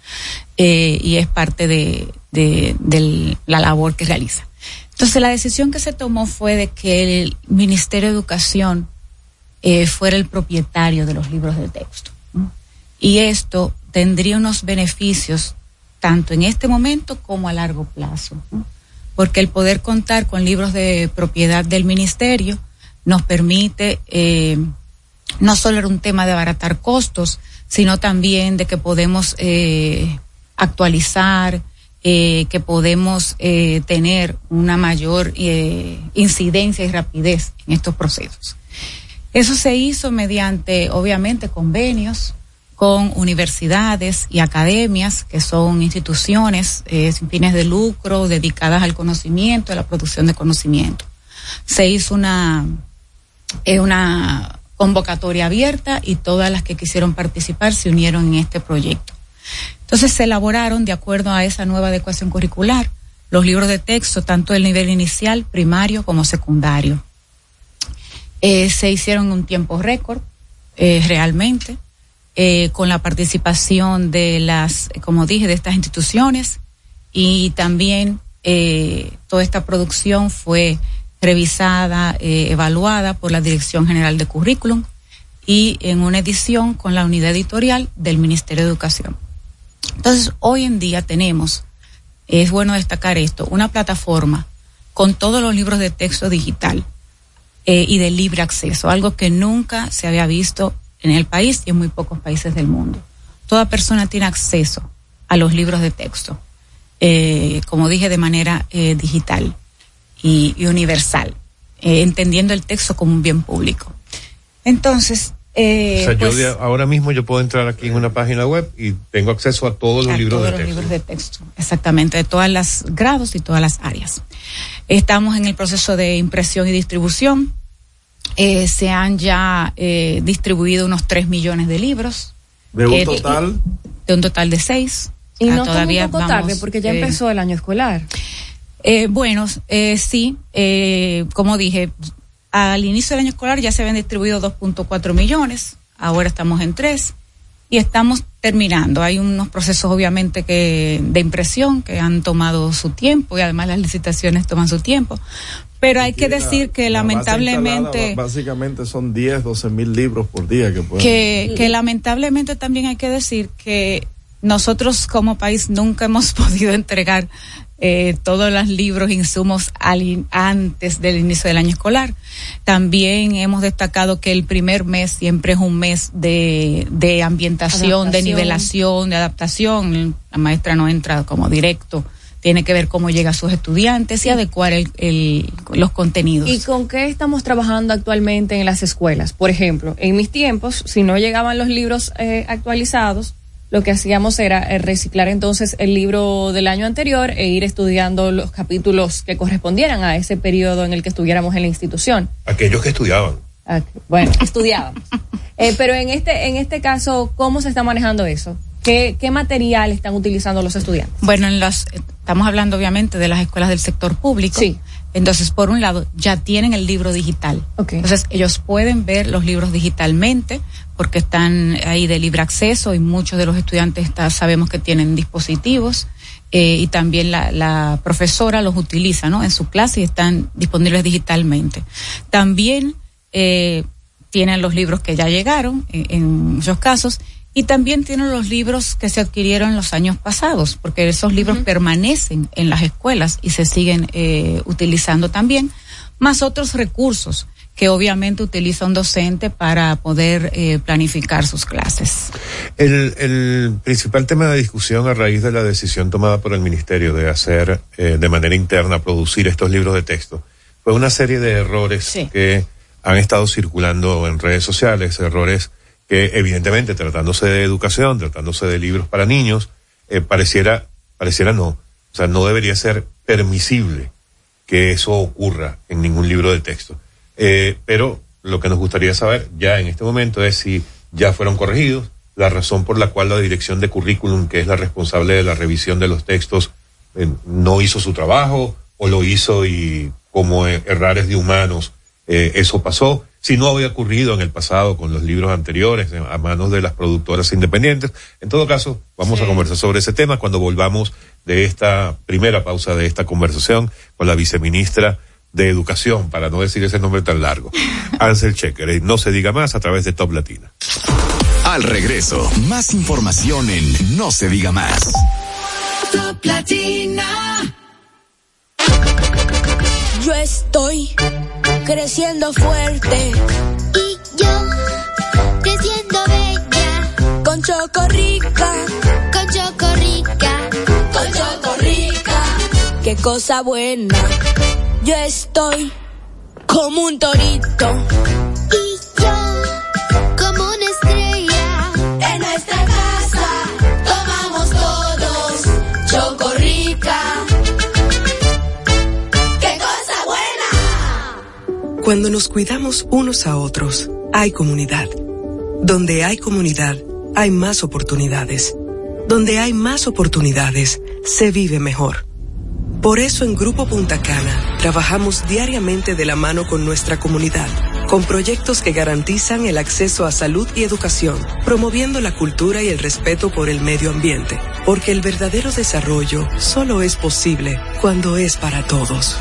Eh, y es parte de, de, la labor que realiza. Entonces la decisión que se tomó fue de que el Ministerio de Educación fuera el propietario de los libros de texto. Y esto tendría unos beneficios tanto en este momento como a largo plazo. Porque el poder contar con libros de propiedad del ministerio nos permite eh, no solo era un tema de abaratar costos, sino también de que podemos eh, actualizar, eh, que podemos eh, tener una mayor eh, incidencia y rapidez en estos procesos. Eso se hizo mediante, obviamente, convenios con universidades y academias, que son instituciones eh, sin fines de lucro dedicadas al conocimiento, a la producción de conocimiento. Se hizo una una convocatoria abierta y todas las que quisieron participar se unieron en este proyecto. Entonces se elaboraron, de acuerdo a esa nueva adecuación curricular, los libros de texto, tanto del nivel inicial, primario como secundario. Eh, se hicieron en un tiempo récord, eh, realmente, eh, con la participación de las, como dije, de estas instituciones y también toda esta producción fue revisada, eh, evaluada por la Dirección General de Currículum y en una edición con la unidad editorial del Ministerio de Educación. Entonces, hoy en día tenemos, es bueno destacar esto, una plataforma con todos los libros de texto digital eh, y de libre acceso, algo que nunca se había visto en el país y en muy pocos países del mundo. Toda persona tiene acceso a los libros de texto, eh, como dije, de manera eh, digital y, y universal, eh, entendiendo el texto como un bien público. Entonces, eh, o sea, pues, yo de- ahora mismo yo puedo entrar aquí en una página web y tengo acceso a todos los a libros todos de los texto. libros de texto, exactamente, de todas las grados y todas las áreas. Estamos en el proceso de impresión y distribución. Eh, se han ya eh, distribuido unos 3 millones de libros. De un Eh, total. De un total de 6. Y no todavía un poco tarde porque ya empezó el año escolar. Eh, bueno, eh, sí, eh, como dije, al inicio del año escolar ya se habían distribuido 2.4 millones, ahora estamos en 3 y estamos terminando. Hay unos procesos obviamente que de impresión que han tomado su tiempo y además las licitaciones toman su tiempo. Pero hay que decir que La lamentablemente básicamente son 10, 12 mil libros por día que pueden. que, que lamentablemente también hay que decir que nosotros como país nunca hemos [LAUGHS] podido entregar eh, todos los libros, insumos al antes del inicio del año escolar. También hemos destacado que el primer mes siempre es un mes de, de ambientación, de nivelación, de adaptación. La maestra no entra como directo. Tiene que ver cómo llega a sus estudiantes y adecuar el, el- los contenidos. ¿Y con qué estamos trabajando actualmente en las escuelas? Por ejemplo, en mis tiempos, si no llegaban los libros eh, actualizados, lo que hacíamos era eh, reciclar entonces el libro del año anterior e ir estudiando los capítulos que correspondieran a ese periodo en el que estuviéramos en la institución. Aquellos que estudiaban. Ah, Bueno, estudiábamos. [LAUGHS] Eh, pero en este, en este caso, ¿cómo se está manejando eso? ¿Qué, qué material están utilizando los estudiantes? Bueno, en las, estamos hablando obviamente de las escuelas del sector público. Sí. Entonces, por un lado, ya tienen el libro digital. Entonces, ellos pueden ver los libros digitalmente porque están ahí de libre acceso y muchos de los estudiantes está- sabemos que tienen dispositivos eh, y también la, la profesora los utiliza ¿no? en su clase y están disponibles digitalmente. También eh, tienen los libros que ya llegaron en, en muchos casos y también tienen los libros que se adquirieron en los años pasados, porque esos libros permanecen en las escuelas y se siguen eh, utilizando también, más otros recursos que obviamente utiliza un docente para poder eh, planificar sus clases. El, el principal tema de discusión a raíz de la decisión tomada por el Ministerio de hacer eh, de manera interna, producir estos libros de texto, fue una serie de errores que han estado circulando en redes sociales, errores que evidentemente tratándose de educación, tratándose de libros para niños, eh, pareciera, pareciera no, o sea, no debería ser permisible que eso ocurra en ningún libro de texto. Eh, pero lo que nos gustaría saber ya en este momento es si ya fueron corregidos, la razón por la cual la dirección de currículum, que es la responsable de la revisión de los textos, eh, no hizo su trabajo o lo hizo y como eh, errores de humanos, eh, eso pasó. Si no había ocurrido en el pasado con los libros anteriores a manos de las productoras independientes. En todo caso, vamos a conversar sobre ese tema cuando volvamos de esta primera pausa de esta conversación con la viceministra de Educación, para no decir ese nombre tan largo, [LAUGHS] Ansel Checker. No se diga más a través de Top Latina. Al regreso, más información en No se diga más. Top Latina. Yo estoy creciendo fuerte. Y yo creciendo bella. Con Chocorrica. Con Chocorrica. Con Chocorrica. Qué cosa buena. Yo estoy como un torito. Cuando nos cuidamos unos a otros, hay comunidad. Donde hay comunidad, hay más oportunidades. Donde hay más oportunidades, se vive mejor. Por eso en Grupo Punta Cana trabajamos diariamente de la mano con nuestra comunidad, con proyectos que garantizan el acceso a salud y educación, promoviendo la cultura y el respeto por el medio ambiente, porque el verdadero desarrollo solo es posible cuando es para todos.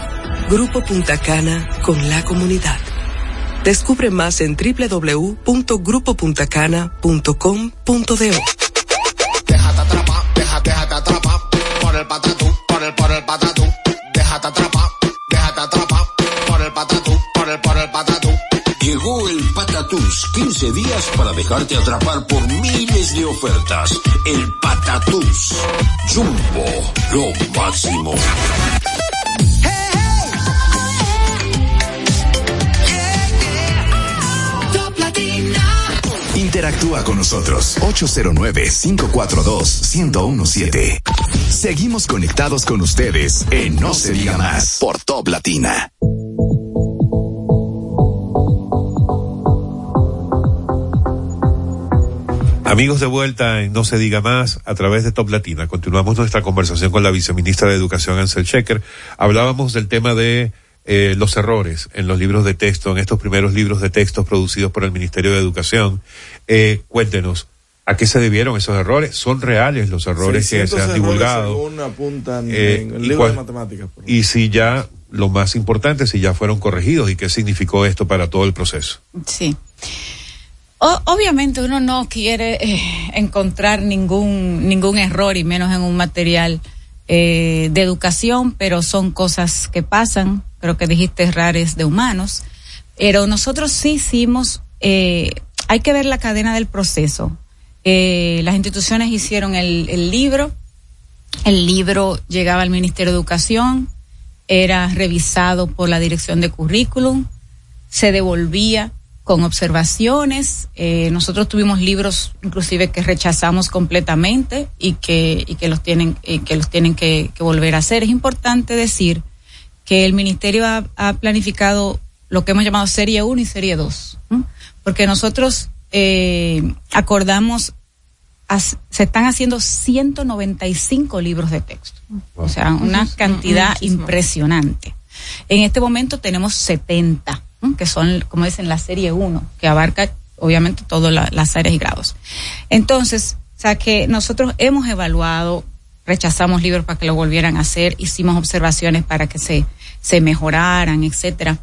Grupo Punta Cana con la comunidad. Descubre más en www.grupopuntacana.com.do. Llegó el Patatús, 15 días para dejarte atrapar por miles de ofertas. El Patatús. Jumbo, lo máximo. Interactúa con nosotros 809-542-1017. Seguimos conectados con ustedes en No se diga más por Top Latina. Amigos de vuelta en No se diga más a través de Top Latina. Continuamos nuestra conversación con la viceministra de Educación, Ansel Checker. Hablábamos del tema de eh, los errores en los libros de texto, en estos primeros libros de texto producidos por el Ministerio de Educación. Eh, cuéntenos, ¿a qué se debieron esos errores? ¿Son reales los errores que se 600 han divulgado? según apuntan Eh, en el ¿y libro cuál- de matemáticas. por Y si ya, lo más importante, si ya fueron corregidos y qué significó esto para todo el proceso. Sí. Obviamente uno no quiere eh, encontrar ningún, ningún error y menos en un material eh, de educación, pero son cosas que pasan, creo que dijiste errores de humanos, pero nosotros sí hicimos, eh, hay que ver la cadena del proceso. Eh, las instituciones hicieron el, el libro, el libro llegaba al Ministerio de Educación, era revisado por la Dirección de Currículum, se devolvía con observaciones. Eh, nosotros tuvimos libros inclusive que rechazamos completamente y que, y que los tienen, y que los tienen que, que volver a hacer. Es importante decir que el ministerio ha, ha planificado lo que hemos llamado serie 1 y serie 2, ¿no? porque nosotros eh, acordamos, as- se están haciendo 195 libros de texto, o sea, una cantidad impresionante. En este momento tenemos 70, ¿no? que son, como dicen, la serie 1, que abarca obviamente todas la- las áreas y grados. Entonces, o sea que nosotros hemos evaluado, rechazamos libros para que lo volvieran a hacer, hicimos observaciones para que se, se mejoraran, etcétera.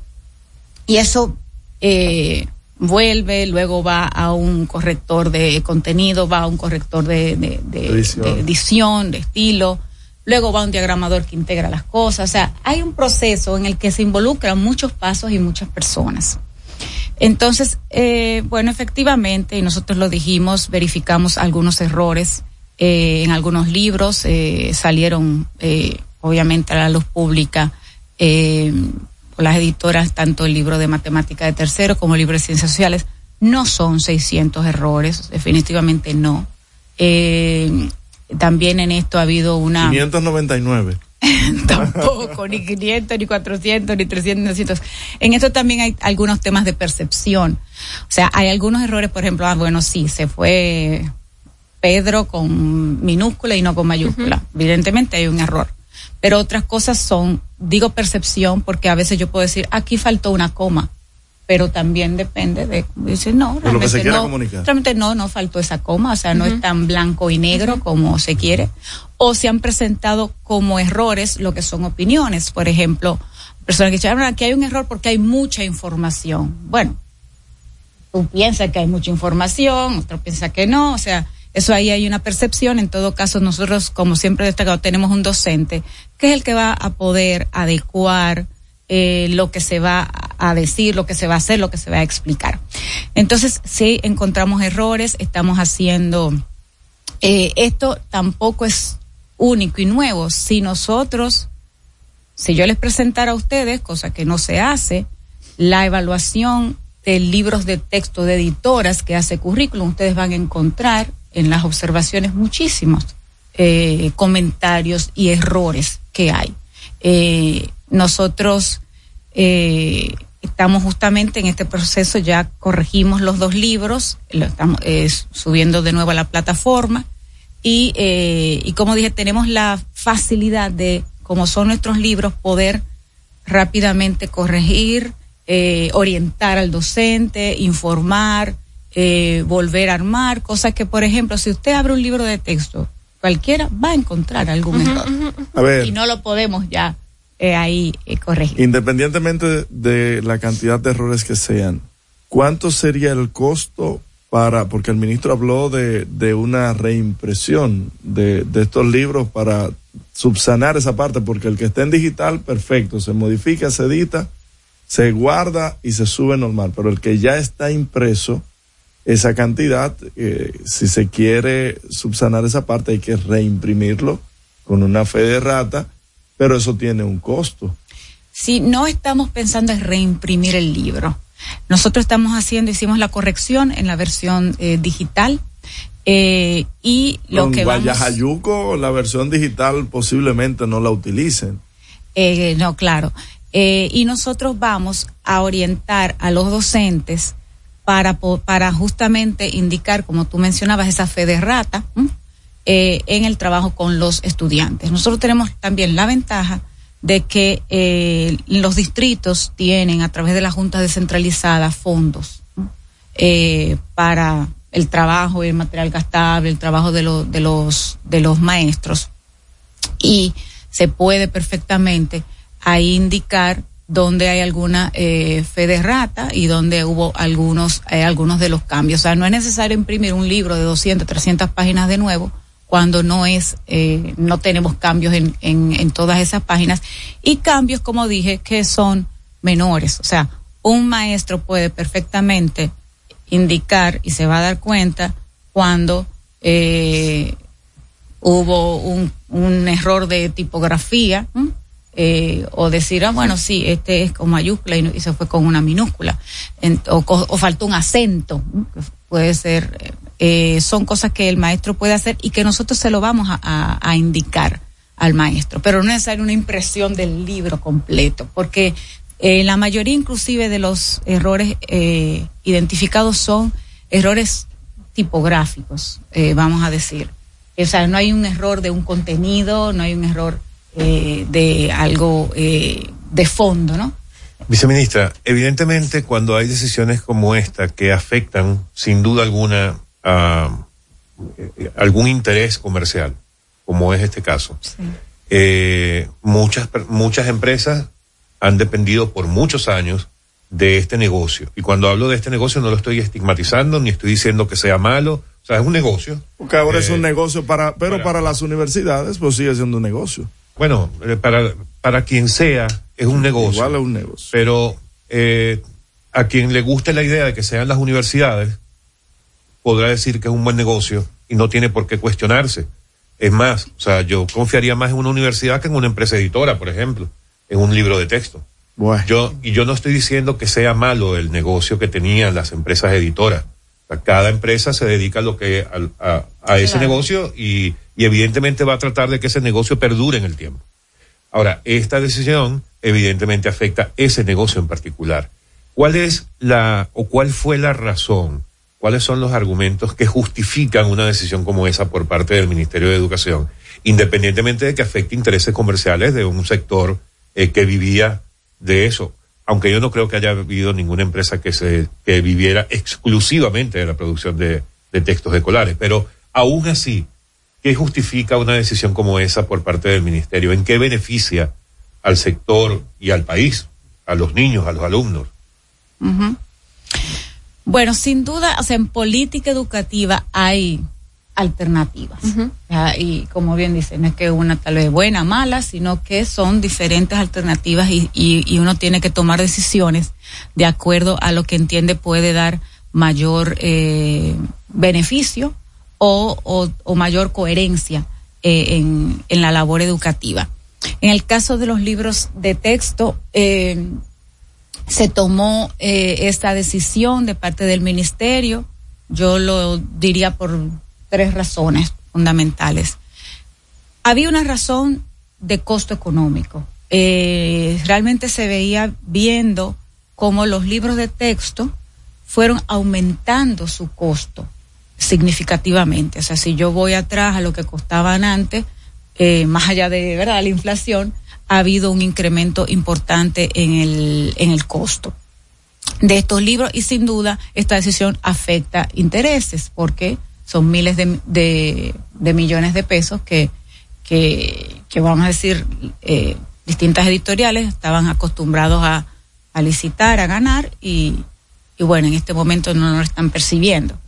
Y eso eh, vuelve, luego va a un corrector de contenido, va a un corrector de, de- de- Edición. de edición, de estilo, luego va un diagramador que integra las cosas. O sea, hay un proceso en el que se involucran muchos pasos y muchas personas. Entonces, eh, bueno, efectivamente, y nosotros lo dijimos, verificamos algunos errores eh, en algunos libros, eh, salieron eh, obviamente a la luz pública las editoras, tanto el libro de matemática de tercero como el libro de ciencias sociales. No son 600 errores, definitivamente no. También en esto ha habido una... 599. [LAUGHS] Tampoco, ni 500, ni 400, ni 300, ni 900. En esto también hay algunos temas de percepción. O sea, hay algunos errores, por ejemplo, ah, bueno, sí, se fue Pedro con minúscula y no con mayúscula. Evidentemente hay un error. Pero otras cosas son, digo percepción, porque a veces yo puedo decir, aquí faltó una coma pero también depende de dice no realmente no realmente no no faltó esa coma o sea no es tan blanco y negro como se quiere o se han presentado como errores lo que son opiniones por ejemplo personas que dicen aquí hay un error porque hay mucha información bueno tú piensas que hay mucha información otro piensa que no o sea eso ahí hay una percepción. En todo caso, nosotros, como siempre he destacado, tenemos un docente que es el que va a poder adecuar eh, lo que se va a decir, lo que se va a hacer, lo que se va a explicar. Entonces, si encontramos errores, estamos haciendo, eh, esto tampoco es único y nuevo. Si nosotros, si yo les presentara a ustedes, cosa que no se hace, la evaluación de libros de texto de editoras que hace currículum, ustedes van a encontrar en las observaciones muchísimos eh, comentarios y errores que hay. nosotros eh, estamos justamente en este proceso, ya corregimos los dos libros, lo estamos eh, subiendo de nuevo a la plataforma y, eh, y como dije, tenemos la facilidad de, como son nuestros libros, poder rápidamente corregir, eh, orientar al docente, informar, eh, volver a armar, cosas que, por ejemplo, si usted abre un libro de texto, cualquiera va a encontrar algún error. A ver. Y no lo podemos ya eh, ahí eh, corregir. Independientemente de la cantidad de errores que sean, ¿cuánto sería el costo para, porque el ministro habló de, de una reimpresión de, de estos libros para subsanar esa parte, porque el que está en digital, perfecto, se modifica, se edita, se guarda y se sube normal, pero el que ya está impreso, esa cantidad, eh, si se quiere subsanar esa parte, hay que reimprimirlo con una fe de rata pero eso tiene un costo. Si no estamos pensando en reimprimir el libro, nosotros estamos haciendo, hicimos la corrección en la versión eh, digital. Eh, y lo Con que vamos, Guayajayuco, la versión digital posiblemente no la utilicen. eh, no, claro. Eh, y nosotros vamos a orientar a los docentes para, para justamente indicar, como tú mencionabas, esa fe de rata ¿m? Eh, en el trabajo con los estudiantes. Nosotros tenemos también la ventaja de que eh, los distritos tienen a través de la Junta Descentralizada fondos eh, para el trabajo y el material gastable, el trabajo de, lo- de, los, de los maestros y se puede perfectamente ahí indicar donde hay alguna eh, fe de rata y donde hubo algunos eh, algunos de los cambios. O sea, no es necesario imprimir un libro de 200, 300 páginas de nuevo cuando no es eh, no tenemos cambios en, en, en todas esas páginas. Y cambios como dije que son menores. O sea, un maestro puede perfectamente indicar y se va a dar cuenta cuando eh, hubo un, un error de tipografía eh, o decir, ah, bueno, sí, este es con mayúscula y, y se fue con una minúscula o, faltó un acento, puede ser, eh, son cosas que el maestro puede hacer y que nosotros se lo vamos a, indicar al maestro, pero no es necesario una impresión del libro completo, porque eh, la mayoría inclusive de los errores eh, identificados son errores tipográficos, eh, vamos a decir. O sea, no hay un error de un contenido, no hay un error eh, de algo de fondo, ¿no? Viceministra, evidentemente cuando hay decisiones como esta que afectan sin duda alguna a eh, algún interés comercial, como es este caso, eh, muchas, per- muchas empresas han dependido por muchos años de este negocio. Y cuando hablo de este negocio no lo estoy estigmatizando ni estoy diciendo que sea malo. O sea, es un negocio. Porque ahora es Eh, un negocio para, pero para- para, las universidades, pues sigue siendo un negocio. Bueno, eh, para, para quien sea, es un negocio. Igual es un negocio. Pero eh, a quien le guste la idea de que sean las universidades, podrá decir que es un buen negocio y no tiene por qué cuestionarse. Es más, o sea, yo confiaría más en una universidad que en una empresa editora, por ejemplo, en un libro de texto. Yo, y yo no estoy diciendo que sea malo el negocio que tenían las empresas editoras. O sea, cada empresa se dedica a lo que a, a ese Claro. negocio y, y evidentemente va a tratar de que ese negocio perdure en el tiempo. Ahora, esta decisión evidentemente afecta ese negocio en particular. ¿Cuál es la o cuál fue la razón cuáles son los argumentos que justifican una decisión como esa por parte del Ministerio de Educación, independientemente de que afecte intereses comerciales de un sector eh, que vivía de eso. Aunque yo no creo que haya habido ninguna empresa que se que viviera exclusivamente de la producción de, de textos escolares, pero aún así, ¿qué justifica una decisión como esa por parte del ministerio? ¿En qué beneficia al sector y al país, a los niños, a los alumnos? Ujú. Bueno, sin duda, o sea, en política educativa hay alternativas. Ya, Y como bien dice, no es que una tal vez buena, mala, sino que son diferentes alternativas y, y- y uno tiene que tomar decisiones de acuerdo a lo que entiende puede dar mayor eh, beneficio o, o- o mayor coherencia eh, en, en la labor educativa. En el caso de los libros de texto, eh, se tomó eh, esta decisión de parte del ministerio. Yo lo diría por tres razones fundamentales. Había una razón de costo económico. Eh, realmente se veía viendo cómo los libros de texto fueron aumentando su costo significativamente. O sea, si yo voy atrás a lo que costaban antes, eh, más allá de verdad la inflación, ha habido un incremento importante en el, en el costo de estos libros y sin duda esta decisión afecta intereses porque son miles de, de- de millones de pesos que, que, que vamos a decir, eh, distintas editoriales estaban acostumbrados a, a licitar, a ganar y, y bueno, en este momento no lo están percibiendo.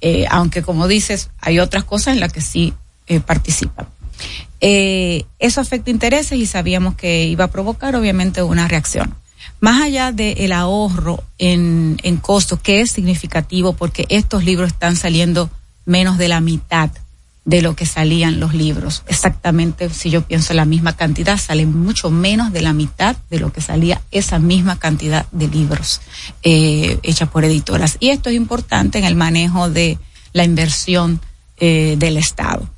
Eh, aunque como dices, hay otras cosas en las que sí eh, participan. Eh, eso afecta intereses y sabíamos que iba a provocar obviamente una reacción. Más allá del ahorro en, en costos, que es significativo porque estos libros están saliendo menos de la mitad de lo que salían los libros. Exactamente, si yo pienso la misma cantidad, salen mucho menos de la mitad de lo que salía esa misma cantidad de libros eh, hechas por editoras. Y esto es importante en el manejo de la inversión eh, del Estado.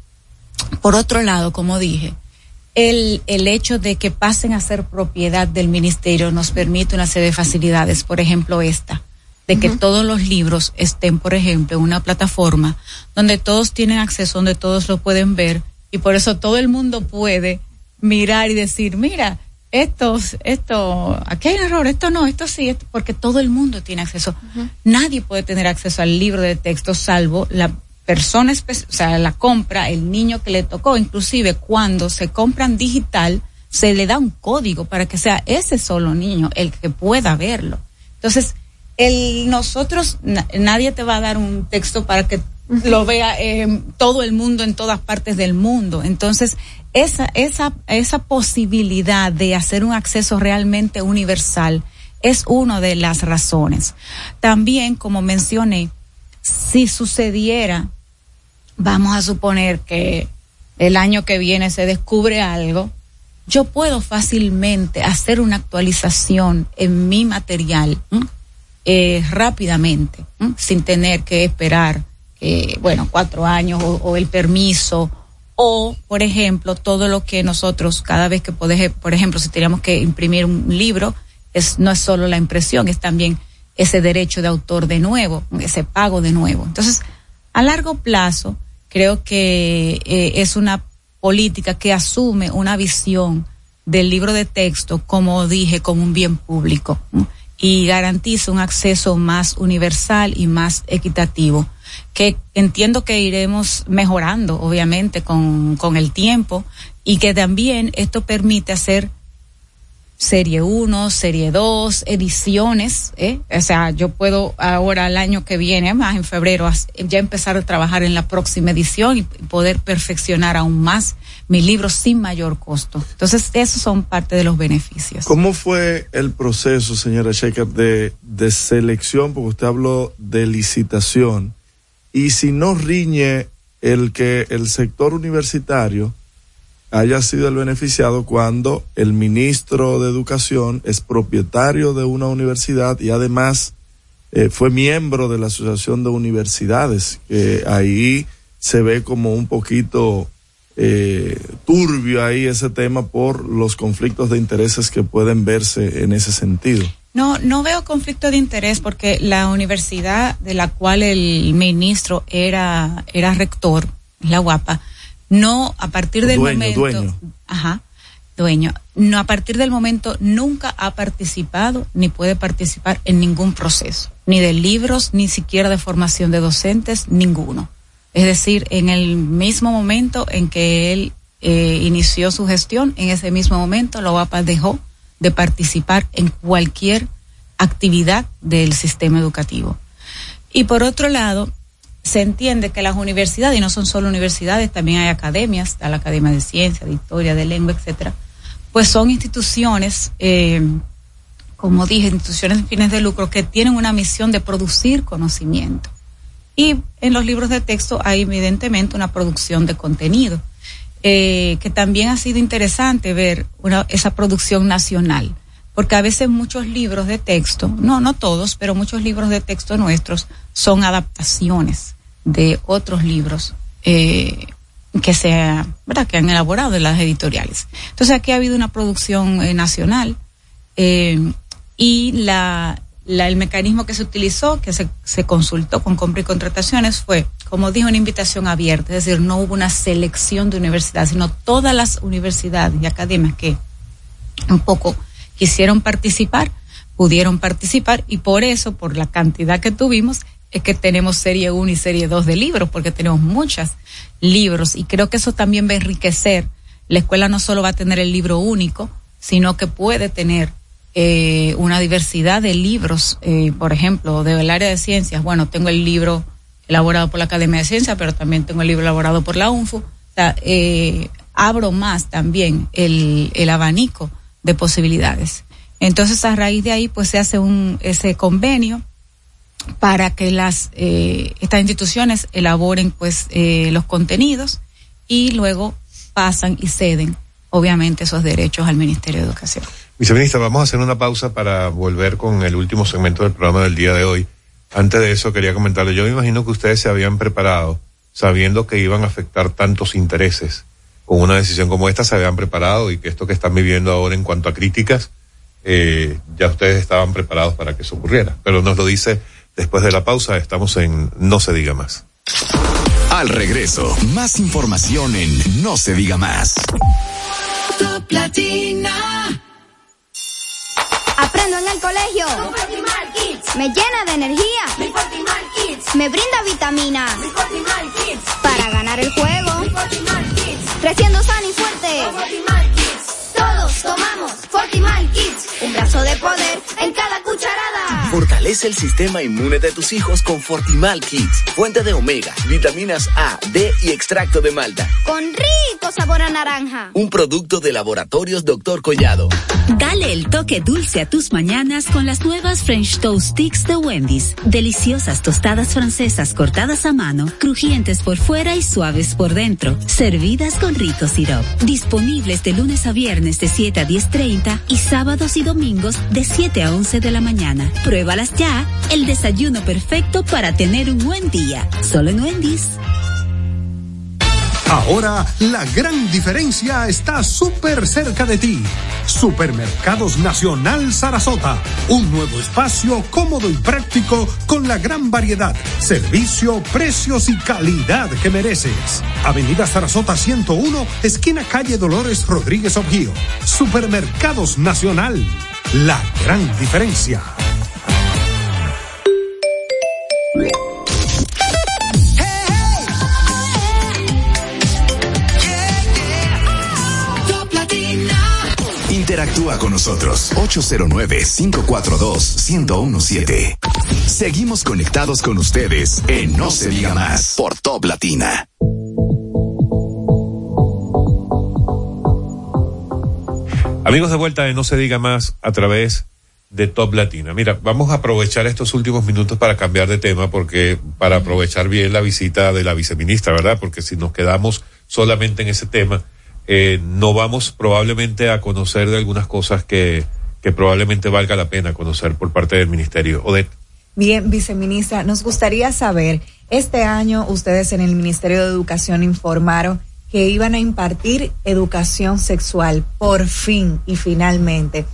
Por otro lado, como dije, el, el hecho de que pasen a ser propiedad del ministerio nos permite una serie de facilidades. Por ejemplo, esta, de que todos los libros estén, por ejemplo, en una plataforma donde todos tienen acceso, donde todos lo pueden ver y por eso todo el mundo puede mirar y decir, mira, esto, esto, aquí hay un error, esto no, esto sí, esto, porque todo el mundo tiene acceso. Nadie puede tener acceso al libro de texto salvo la persona, o sea, la compra, el niño que le tocó, inclusive cuando se compran digital, se le da un código para que sea ese solo niño el que pueda verlo. Entonces, el nosotros, na- nadie te va a dar un texto para que lo vea eh, todo el mundo en todas partes del mundo. Entonces, esa, esa, esa posibilidad de hacer un acceso realmente universal es una de las razones. También, como mencioné, si sucediera, vamos a suponer que el año que viene se descubre algo, yo puedo fácilmente hacer una actualización en mi material eh, rápidamente, sin tener que esperar, bueno, cuatro años o, el permiso. O, por ejemplo, todo lo que nosotros, cada vez que podemos, por ejemplo, si teníamos que imprimir un libro, es, no es solo la impresión, es también ese derecho de autor de nuevo, ese pago de nuevo. Entonces, a largo plazo, creo que eh, es una política que asume una visión del libro de texto, como dije, como un bien público y garantiza un acceso más universal y más equitativo, que entiendo que iremos mejorando, obviamente, con, con el tiempo y que también esto permite hacer serie 1, serie 2, ediciones, ¿eh? O sea, yo puedo ahora el año que viene, más en febrero, ya empezar a trabajar en la próxima edición y poder perfeccionar aún más mi libro sin mayor costo. Entonces, esos son parte de los beneficios. ¿Cómo fue el proceso, señora Shekhar, de, de selección? Porque usted habló de licitación. Y si no riñe el que el sector universitario haya sido el beneficiado cuando el ministro de Educación es propietario de una universidad y además eh, fue miembro de la Asociación de Universidades, que ahí se ve como un poquito eh, turbio ahí ese tema por los conflictos de intereses que pueden verse en ese sentido. No, no veo conflicto de interés porque la universidad de la cual el ministro era, era rector, la guapa, no a partir del Dueño, momento, dueño. ajá, dueño, no a partir del momento nunca ha participado ni puede participar en ningún proceso, ni de libros, ni siquiera de formación de docentes, ninguno. Es decir, en el mismo momento en que él eh, inició su gestión, en ese mismo momento la UAPA dejó de participar en cualquier actividad del sistema educativo. Y por otro lado, se entiende que las universidades, y no son solo universidades, también hay academias, está la Academia de Ciencia, de Historia, de Lengua, etcétera, pues son instituciones, eh, como dije, instituciones sin fines de lucro que tienen una misión de producir conocimiento. Y en los libros de texto hay evidentemente una producción de contenido, eh, que también ha sido interesante ver esa producción nacional, porque a veces muchos libros de texto, no, no todos, pero muchos libros de texto nuestros son adaptaciones de otros libros eh, que se, ¿verdad? que han elaborado en las editoriales. Entonces aquí ha habido una producción eh, nacional eh, y la, la, el mecanismo que se utilizó, que se, se consultó con compra y contrataciones, fue, como dijo, una invitación abierta, es decir, no hubo una selección de universidades, sino todas las universidades y academias que un poco quisieron participar, pudieron participar y por eso, por la cantidad que tuvimos, es que tenemos serie 1 y serie 2 de libros, porque tenemos muchos libros y creo que eso también va a enriquecer. La escuela no solo va a tener el libro único, sino que puede tener eh, una diversidad de libros, eh, por ejemplo, del área de ciencias. Bueno, tengo el libro elaborado por la Academia de Ciencias, pero también tengo el libro elaborado por la UNFU. Eh, abro más también el, el abanico de posibilidades. Entonces, a raíz de ahí, pues se hace un, ese convenio para que las eh, estas instituciones elaboren pues eh, los contenidos y luego pasan y ceden obviamente esos derechos al Ministerio de Educación. Viceministra, vamos a hacer una pausa para volver con el último segmento del programa del día de hoy. Antes de eso quería comentarle, yo me imagino que ustedes se habían preparado sabiendo que iban a afectar tantos intereses. Con una decisión como esta se habían preparado y que esto que están viviendo ahora en cuanto a críticas, eh, ya ustedes estaban preparados para que eso ocurriera. Pero nos lo dice Después de la pausa estamos en No se diga más. Al regreso, más información en No se diga más. Top Latina. Aprendo en el colegio. Me llena de energía. Me brinda vitaminas. Para ganar el juego. Creciendo sano y fuerte. Todos tomamos Fortimal Kids. Un brazo de poder en cada cucharada. Fortalece el sistema inmune de tus hijos con Fortimal Kids. Fuente de omega, vitaminas A, D y extracto de malta. Con rico sabor a naranja. Un producto de laboratorios Dr. Collado. Dale el toque dulce a tus mañanas con las nuevas French Toast Sticks de Wendy's. Deliciosas tostadas francesas cortadas a mano, crujientes por fuera y suaves por dentro. Servidas con rico sirop. Disponibles de lunes a viernes de 7 a 10.30 y sábados y domingos de 7 a 11 de la mañana. Pruébalas ya. El desayuno perfecto para tener un buen día. Solo en Wendy's. Ahora la gran diferencia está súper cerca de ti. Supermercados Nacional Sarasota. Un nuevo espacio cómodo y práctico con la gran variedad, servicio, precios y calidad que mereces. Avenida Sarasota 101, esquina calle Dolores Rodríguez Objío. Supermercados Nacional. La gran diferencia. Interactúa con nosotros 809-542-1017. Seguimos conectados con ustedes en No se diga más por Top Latina. Amigos de vuelta de No se diga más a través de Top Latina. Mira, vamos a aprovechar estos últimos minutos para cambiar de tema porque para aprovechar bien la visita de la viceministra, ¿verdad? Porque si nos quedamos solamente en ese tema, eh, no vamos probablemente a conocer de algunas cosas que, que probablemente valga la pena conocer por parte del ministerio. Odette. Bien, viceministra, nos gustaría saber, este año ustedes en el Ministerio de Educación informaron que iban a impartir educación sexual, por fin y finalmente.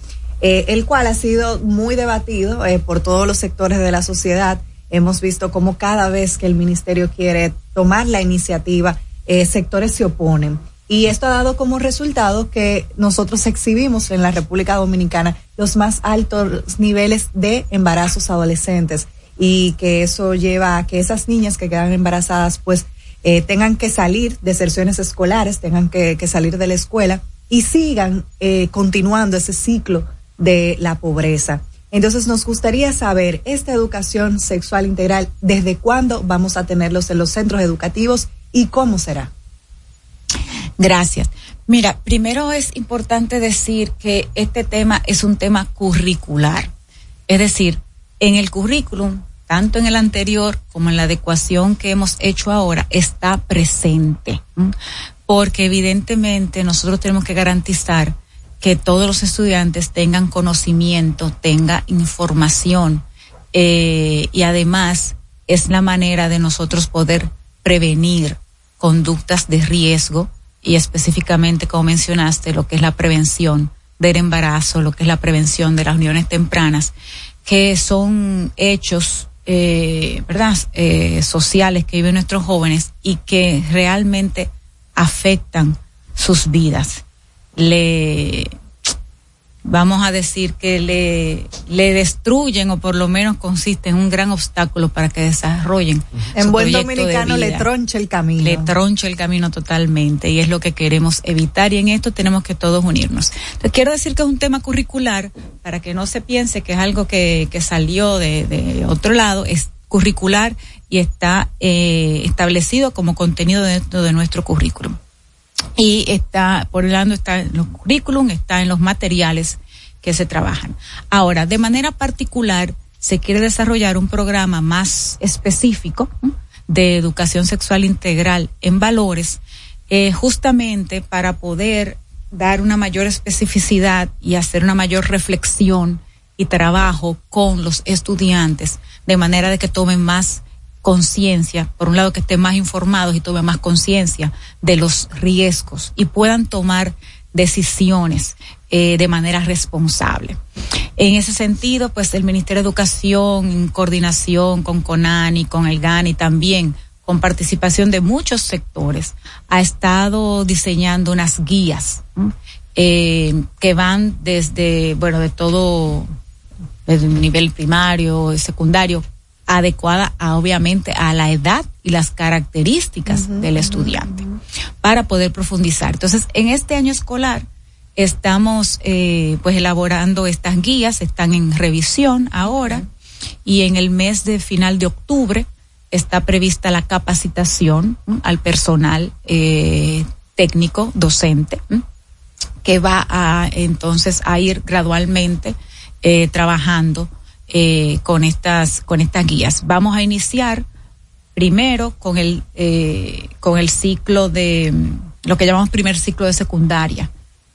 Eh, el cual ha sido muy debatido eh, por todos los sectores de la sociedad. Hemos visto cómo cada vez que el ministerio quiere tomar la iniciativa, eh, sectores se oponen. Y esto ha dado como resultado que nosotros exhibimos en la República Dominicana los más altos niveles de embarazos adolescentes y que eso lleva a que esas niñas que quedan embarazadas pues eh, tengan que salir de secciones escolares, tengan que, que salir de la escuela y sigan eh, continuando ese ciclo de la pobreza. Entonces nos gustaría saber esta educación sexual integral, desde cuándo vamos a tenerlos en los centros educativos y cómo será. Gracias. Mira, primero es importante decir que este tema es un tema curricular. Es decir, en el currículum, tanto en el anterior como en la adecuación que hemos hecho ahora, está presente. Porque evidentemente nosotros tenemos que garantizar que todos los estudiantes tengan conocimiento, tengan información eh, y además es la manera de nosotros poder prevenir conductas de riesgo y específicamente, como mencionaste, lo que es la prevención del embarazo, lo que es la prevención de las uniones tempranas, que son hechos, eh, ¿verdad?, eh, sociales que viven nuestros jóvenes y que realmente afectan sus vidas. Le, vamos a decir que le, le destruyen o por lo menos consiste en un gran obstáculo para que desarrollen. En su buen de dominicano le troncha el camino. Le troncha el camino totalmente y es lo que queremos evitar y en esto tenemos que todos unirnos. Entonces quiero decir que es un tema curricular para que no se piense que es algo que, que salió de, de otro lado, es curricular y está eh, establecido como contenido dentro de nuestro currículum. Y está, por el lado está en los currículum, está en los materiales que se trabajan. Ahora, de manera particular, se quiere desarrollar un programa más específico de educación sexual integral en valores, eh, justamente para poder dar una mayor especificidad y hacer una mayor reflexión y trabajo con los estudiantes, de manera de que tomen más conciencia, por un lado que estén más informados y tomen más conciencia de los riesgos y puedan tomar decisiones eh, de manera responsable. En ese sentido, pues el Ministerio de Educación, en coordinación con CONANI, con el GANI también, con participación de muchos sectores, ha estado diseñando unas guías eh, que van desde, bueno, de todo, el nivel primario secundario, adecuada a, obviamente a la edad y las características del estudiante para poder profundizar. Entonces, en este año escolar estamos eh, pues elaborando estas guías, están en revisión ahora y en el mes de final de octubre está prevista la capacitación ¿m? al personal eh, técnico docente ¿m? que va a entonces a ir gradualmente eh, trabajando eh, con estas con estas guías. Vamos a iniciar primero con el eh, con el ciclo de lo que llamamos primer ciclo de secundaria,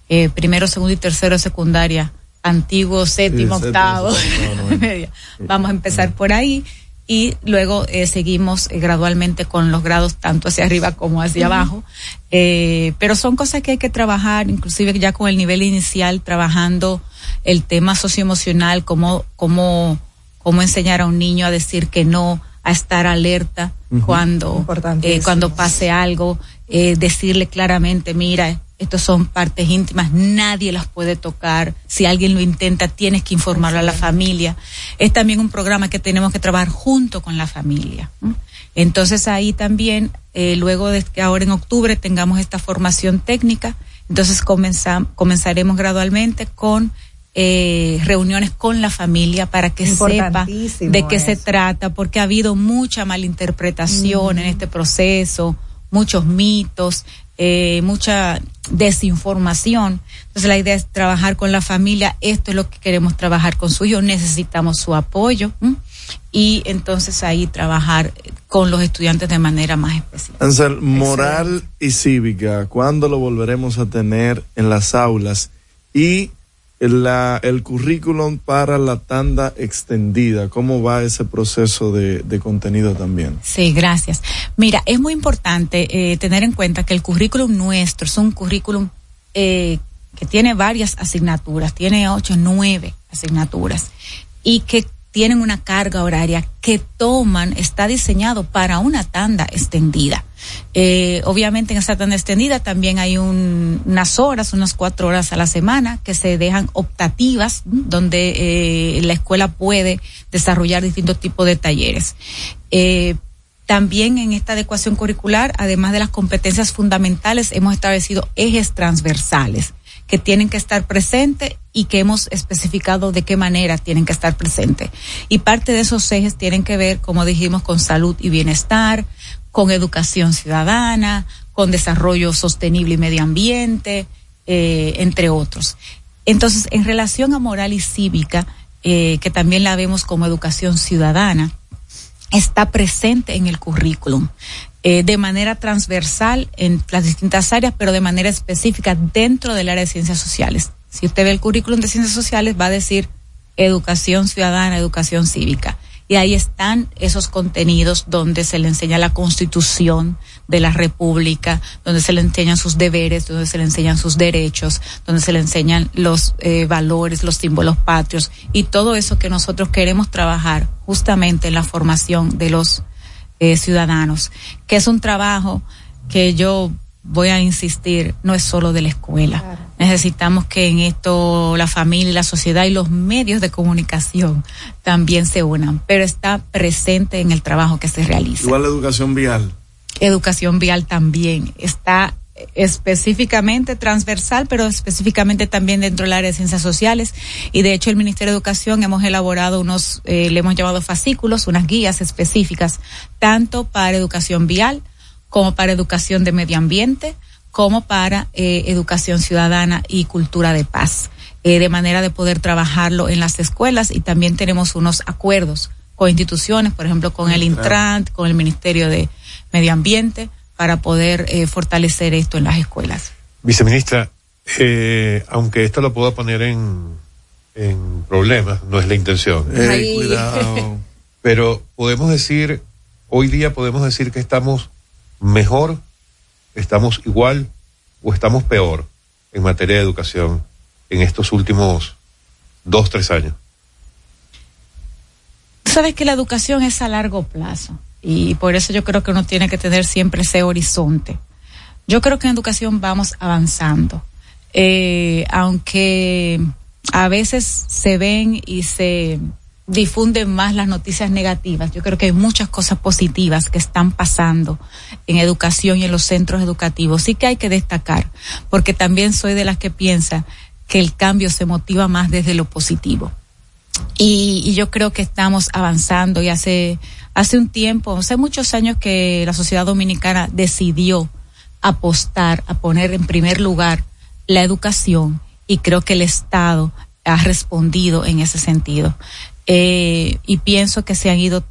eh, primero, segundo y tercero de secundaria, antiguo, séptimo, octavo, séptimo, [LAUGHS] media. Vamos a empezar por ahí y luego eh, seguimos eh, gradualmente con los grados tanto hacia arriba como hacia abajo. Eh, pero son cosas que hay que trabajar, inclusive ya con el nivel inicial, trabajando el tema socioemocional, cómo, cómo, cómo enseñar a un niño a decir que no, a estar alerta cuando, eh, cuando pase algo, eh, decirle claramente, mira, estos son partes íntimas, nadie las puede tocar. Si alguien lo intenta, tienes que informarlo a la familia. Es también un programa que tenemos que trabajar junto con la familia. Entonces ahí también, eh, luego de que ahora en octubre tengamos esta formación técnica, entonces comenzam- comenzaremos gradualmente con eh, reuniones con la familia para que sepa de qué se trata, porque ha habido mucha malinterpretación en este proceso, muchos mitos, eh, mucha desinformación. Entonces la idea es trabajar con la familia, esto es lo que queremos trabajar con su hijo, necesitamos su apoyo ¿m? y entonces ahí trabajar con los estudiantes de manera más específica. Ansel, moral y cívica, ¿cuándo lo volveremos a tener en las aulas? Y la, el currículum para la tanda extendida, ¿cómo va ese proceso de, de contenido también? Sí, gracias. Mira, es muy importante eh, tener en cuenta que el currículum nuestro es un currículum eh, que tiene varias asignaturas, tiene ocho, nueve asignaturas, y que tienen una carga horaria que toman, está diseñado para una tanda extendida. Eh, obviamente en esa tanda extendida también hay un, unas horas, unas cuatro horas a la semana que se dejan optativas, donde eh, la escuela puede desarrollar distintos tipos de talleres. Eh, también en esta adecuación curricular, además de las competencias fundamentales, hemos establecido ejes transversales que tienen que estar presentes y que hemos especificado de qué manera tienen que estar presentes. Y parte de esos ejes tienen que ver, como dijimos, con salud y bienestar, con educación ciudadana, con desarrollo sostenible y medio ambiente, eh, entre otros. Entonces, en relación a moral y cívica, eh, que también la vemos como educación ciudadana, está presente en el currículum. Eh, de manera transversal en las distintas áreas, pero de manera específica dentro del área de ciencias sociales. Si usted ve el currículum de ciencias sociales, va a decir educación ciudadana, educación cívica. Y ahí están esos contenidos donde se le enseña la constitución de la República, donde se le enseñan sus deberes, donde se le enseñan sus derechos, donde se le enseñan los eh, valores, los símbolos patrios y todo eso que nosotros queremos trabajar justamente en la formación de los eh, ciudadanos, que es un trabajo que yo voy a insistir, no es solo de la escuela. Necesitamos que en esto la familia, la sociedad y los medios de comunicación también se unan, pero está presente en el trabajo que se realiza. Igual la educación vial. Educación vial también está específicamente transversal, pero específicamente también dentro del área de ciencias sociales. Y de hecho el Ministerio de Educación hemos elaborado unos, eh, le hemos llamado fascículos, unas guías específicas, tanto para educación vial como para educación de medio ambiente, como para eh, educación ciudadana y cultura de paz, eh, de manera de poder trabajarlo en las escuelas y también tenemos unos acuerdos con instituciones, por ejemplo, con el Intrant, con el Ministerio de Medio Ambiente, para poder eh, fortalecer esto en las escuelas. Viceministra, eh, aunque esto lo pueda poner en, en problemas, no es la intención. Eh, cuidado. [LAUGHS] Pero podemos decir, hoy día podemos decir que estamos mejor, estamos igual o estamos peor en materia de educación en estos últimos dos, tres años. Sabes que la educación es a largo plazo y por eso yo creo que uno tiene que tener siempre ese horizonte. Yo creo que en educación vamos avanzando, eh, aunque a veces se ven y se difunden más las noticias negativas. Yo creo que hay muchas cosas positivas que están pasando en educación y en los centros educativos. Sí que hay que destacar, porque también soy de las que piensa que el cambio se motiva más desde lo positivo. Y, y yo creo que estamos avanzando y hace hace un tiempo, hace muchos años que la sociedad dominicana decidió apostar, a poner en primer lugar la educación y creo que el Estado ha respondido en ese sentido. Eh, y pienso que se han ido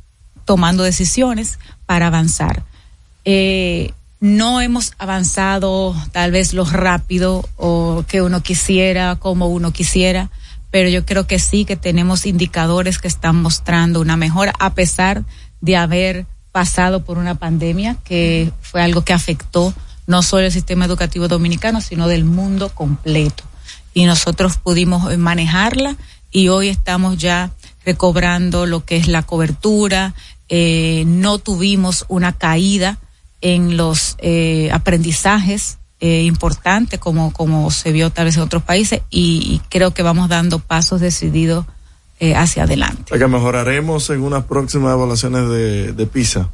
tomando decisiones para avanzar. Eh, no hemos avanzado tal vez lo rápido o que uno quisiera, como uno quisiera, pero yo creo que sí que tenemos indicadores que están mostrando una mejora a pesar de haber pasado por una pandemia que fue algo que afectó no solo el sistema educativo dominicano, sino del mundo completo. Y nosotros pudimos manejarla y hoy estamos ya recobrando lo que es la cobertura. Eh, no tuvimos una caída en los eh, aprendizajes eh, importantes como, como se vio tal vez en otros países y, y creo que vamos dando pasos decididos eh, hacia adelante. Que mejoraremos en unas próximas evaluaciones de, de PISA.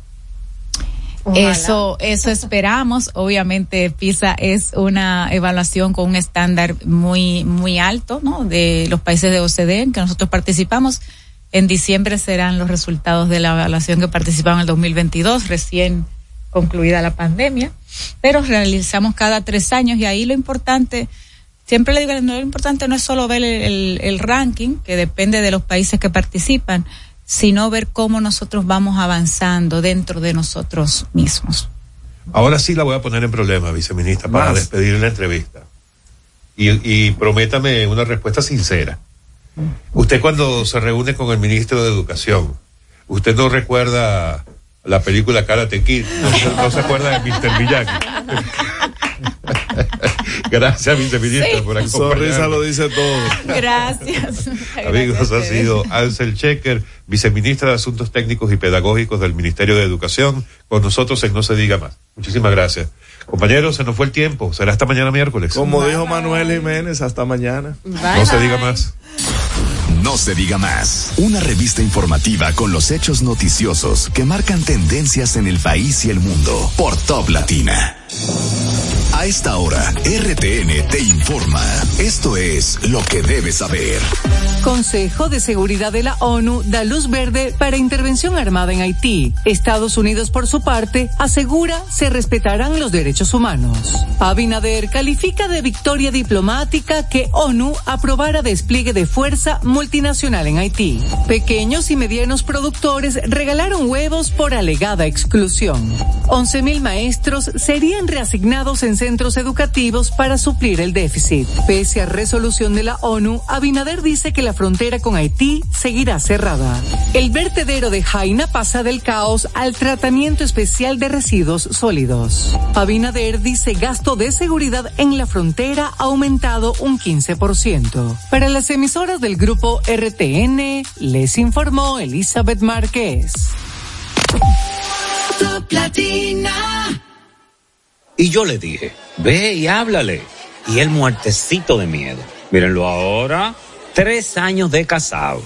Eso, eso esperamos. Obviamente, PISA es una evaluación con un estándar muy, muy alto, ¿no? De los países de OCDE en que nosotros participamos. En diciembre serán los resultados de la evaluación que participaron en el 2022, recién concluida la pandemia. Pero realizamos cada tres años y ahí lo importante, siempre le digo, lo importante no es solo ver el, el, el ranking, que depende de los países que participan, sino ver cómo nosotros vamos avanzando dentro de nosotros mismos. Ahora sí la voy a poner en problema, viceministra, para Más. despedir la entrevista. Y, y prométame una respuesta sincera. Usted cuando se reúne con el ministro de Educación, ¿usted no recuerda la película Karate Kid? ¿No, se- no se acuerda de Mr. Miyagi? [LAUGHS] [LAUGHS] Gracias, viceministra, Sí. por Su sonrisa acompañarnos. lo dice todo. Gracias. [LAUGHS] Amigos, Gracias ha sido Ansel Checker, viceministra de Asuntos Técnicos y Pedagógicos del Ministerio de Educación, con nosotros en No Se Diga Más. Muchísimas gracias. Compañeros, se nos fue el tiempo. Será hasta mañana miércoles. Como dijo Manuel Jiménez, hasta mañana. No se diga más. No se diga más. Una revista informativa con los hechos noticiosos que marcan tendencias en el país y el mundo por Top Latina. A esta hora, RTN te informa. Esto es lo que debes saber. Consejo de Seguridad de la ONU da luz verde para intervención armada en Haití. Estados Unidos, por su parte, asegura se respetarán los derechos humanos. Abinader califica de victoria diplomática que ONU aprobara despliegue de fuerza multinacional en Haití. Pequeños y medianos productores regalaron huevos por alegada exclusión. 11.000 maestros serían reasignados en centros educativos para suplir el déficit. Pese a resolución de la ONU, Abinader dice que la frontera con Haití seguirá cerrada. El vertedero de Jaina pasa del caos al tratamiento especial de residuos sólidos. Abinader dice gasto de seguridad en la frontera ha aumentado un 15%. Para las emisoras del grupo RTN, les informó Elizabeth Márquez. Y yo le dije, ve y háblale. Y él muertecito de miedo. Mírenlo ahora, tres años de casado.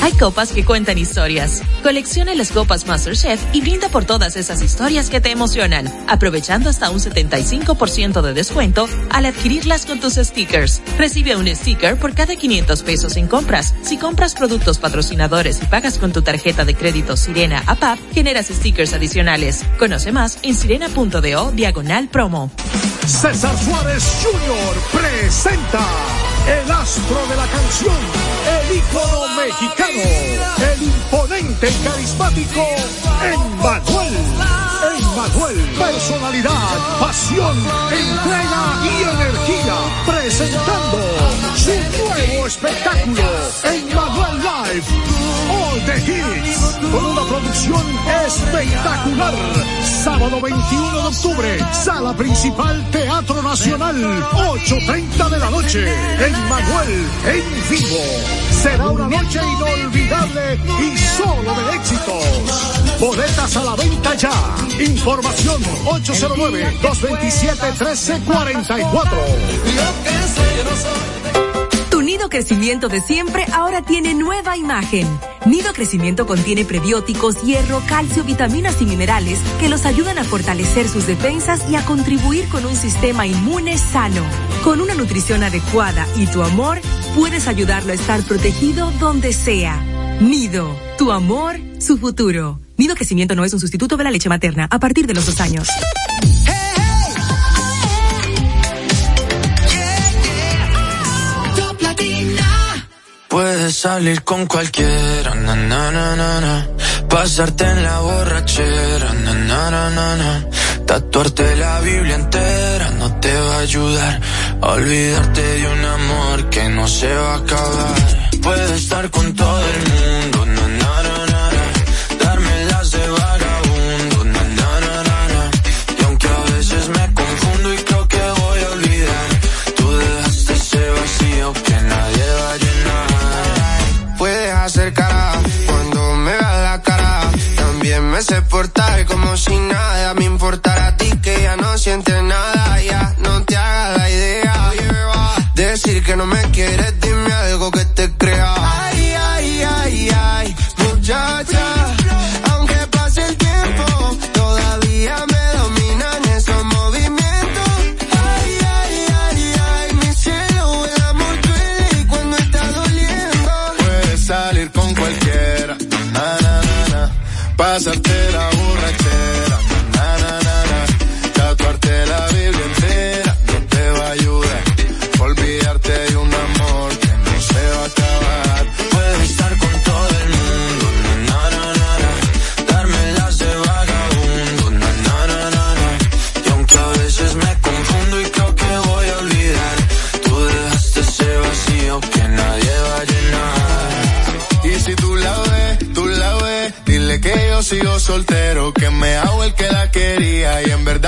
Hay copas que cuentan historias. Colecciona las copas MasterChef y brinda por todas esas historias que te emocionan, aprovechando hasta un 75% de descuento al adquirirlas con tus stickers. Recibe un sticker por cada 500 pesos en compras. Si compras productos patrocinadores y pagas con tu tarjeta de crédito Sirena APAP, generas stickers adicionales. Conoce más en sirena.do diagonal promo. César Suárez Jr. presenta el astro de la canción, el ícono mexicano, el imponente y carismático Emmanuel. Emmanuel, personalidad, pasión, entrega y energía, presentando su nuevo espectáculo, Emmanuel Live, All the Hits, con una producción espectacular. Sábado 21 de octubre, sala principal Teatro Nacional, 8.30 de la noche, Emmanuel en vivo. Será una noche inolvidable y solo de éxitos. Boletas a la venta ya. Información 809-227-1344. Nido crecimiento de siempre ahora tiene nueva imagen. Nido crecimiento contiene prebióticos, hierro, calcio, vitaminas y minerales que los ayudan a fortalecer sus defensas y a contribuir con un sistema inmune sano. Con una nutrición adecuada y tu amor, puedes ayudarlo a estar protegido donde sea. Nido, tu amor, su futuro. Nido crecimiento no es un sustituto de la leche materna a partir de los dos años. Puedes salir con cualquiera, na, na, na, na, na. pasarte en la borrachera, na, na, na, na, na. tatuarte la Biblia entera no te va a ayudar olvidarte de un amor que no se va a acabar. Puedes estar con todo el mundo, na, na, portar como si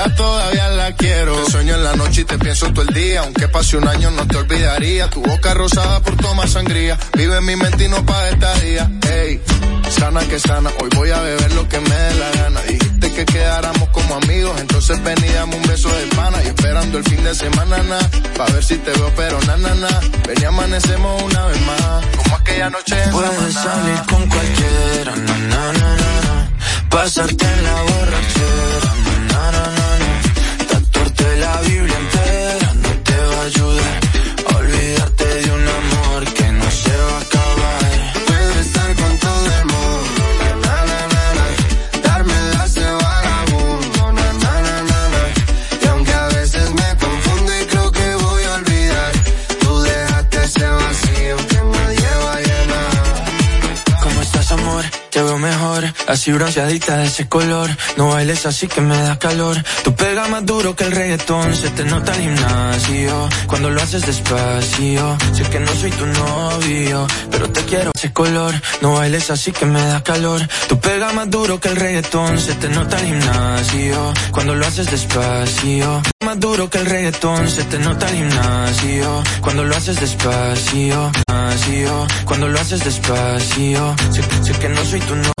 verdad todavía la quiero. Te sueño en la noche y te pienso todo el día, aunque pase un año no te olvidaría. Tu boca rosada por tomar sangría, vive en mi mente y no para esta día. Ey, sana que sana, hoy voy a beber lo que me dé la gana. Dijiste que quedáramos como amigos, entonces ven y dame un beso de pana y esperando el fin de semana, na, pa' ver si te veo, pero na, na, na. Ven y amanecemos una vez más, como aquella noche en Puedes salir con cualquiera, na, na, na, na, na. Pasarte en la borrachera, na, na, na, na. Tatuarte la Biblia entera no te va a ayudar. Olvidarte de un así bronceadita de ese color. No bailes así que me da calor. Tu pega más duro que el reggaetón, se te nota el gimnasio. Cuando lo haces despacio, sé que no soy tu novio, pero te quiero ese color. No bailes así que me da calor. Tu pega más duro que el reggaetón, se te nota el gimnasio. Cuando lo haces despacio, más duro que el reggaetón, se te nota el gimnasio. Cuando lo haces despacio, despacio. Cuando lo haces despacio, sé, sé que no soy tu novio.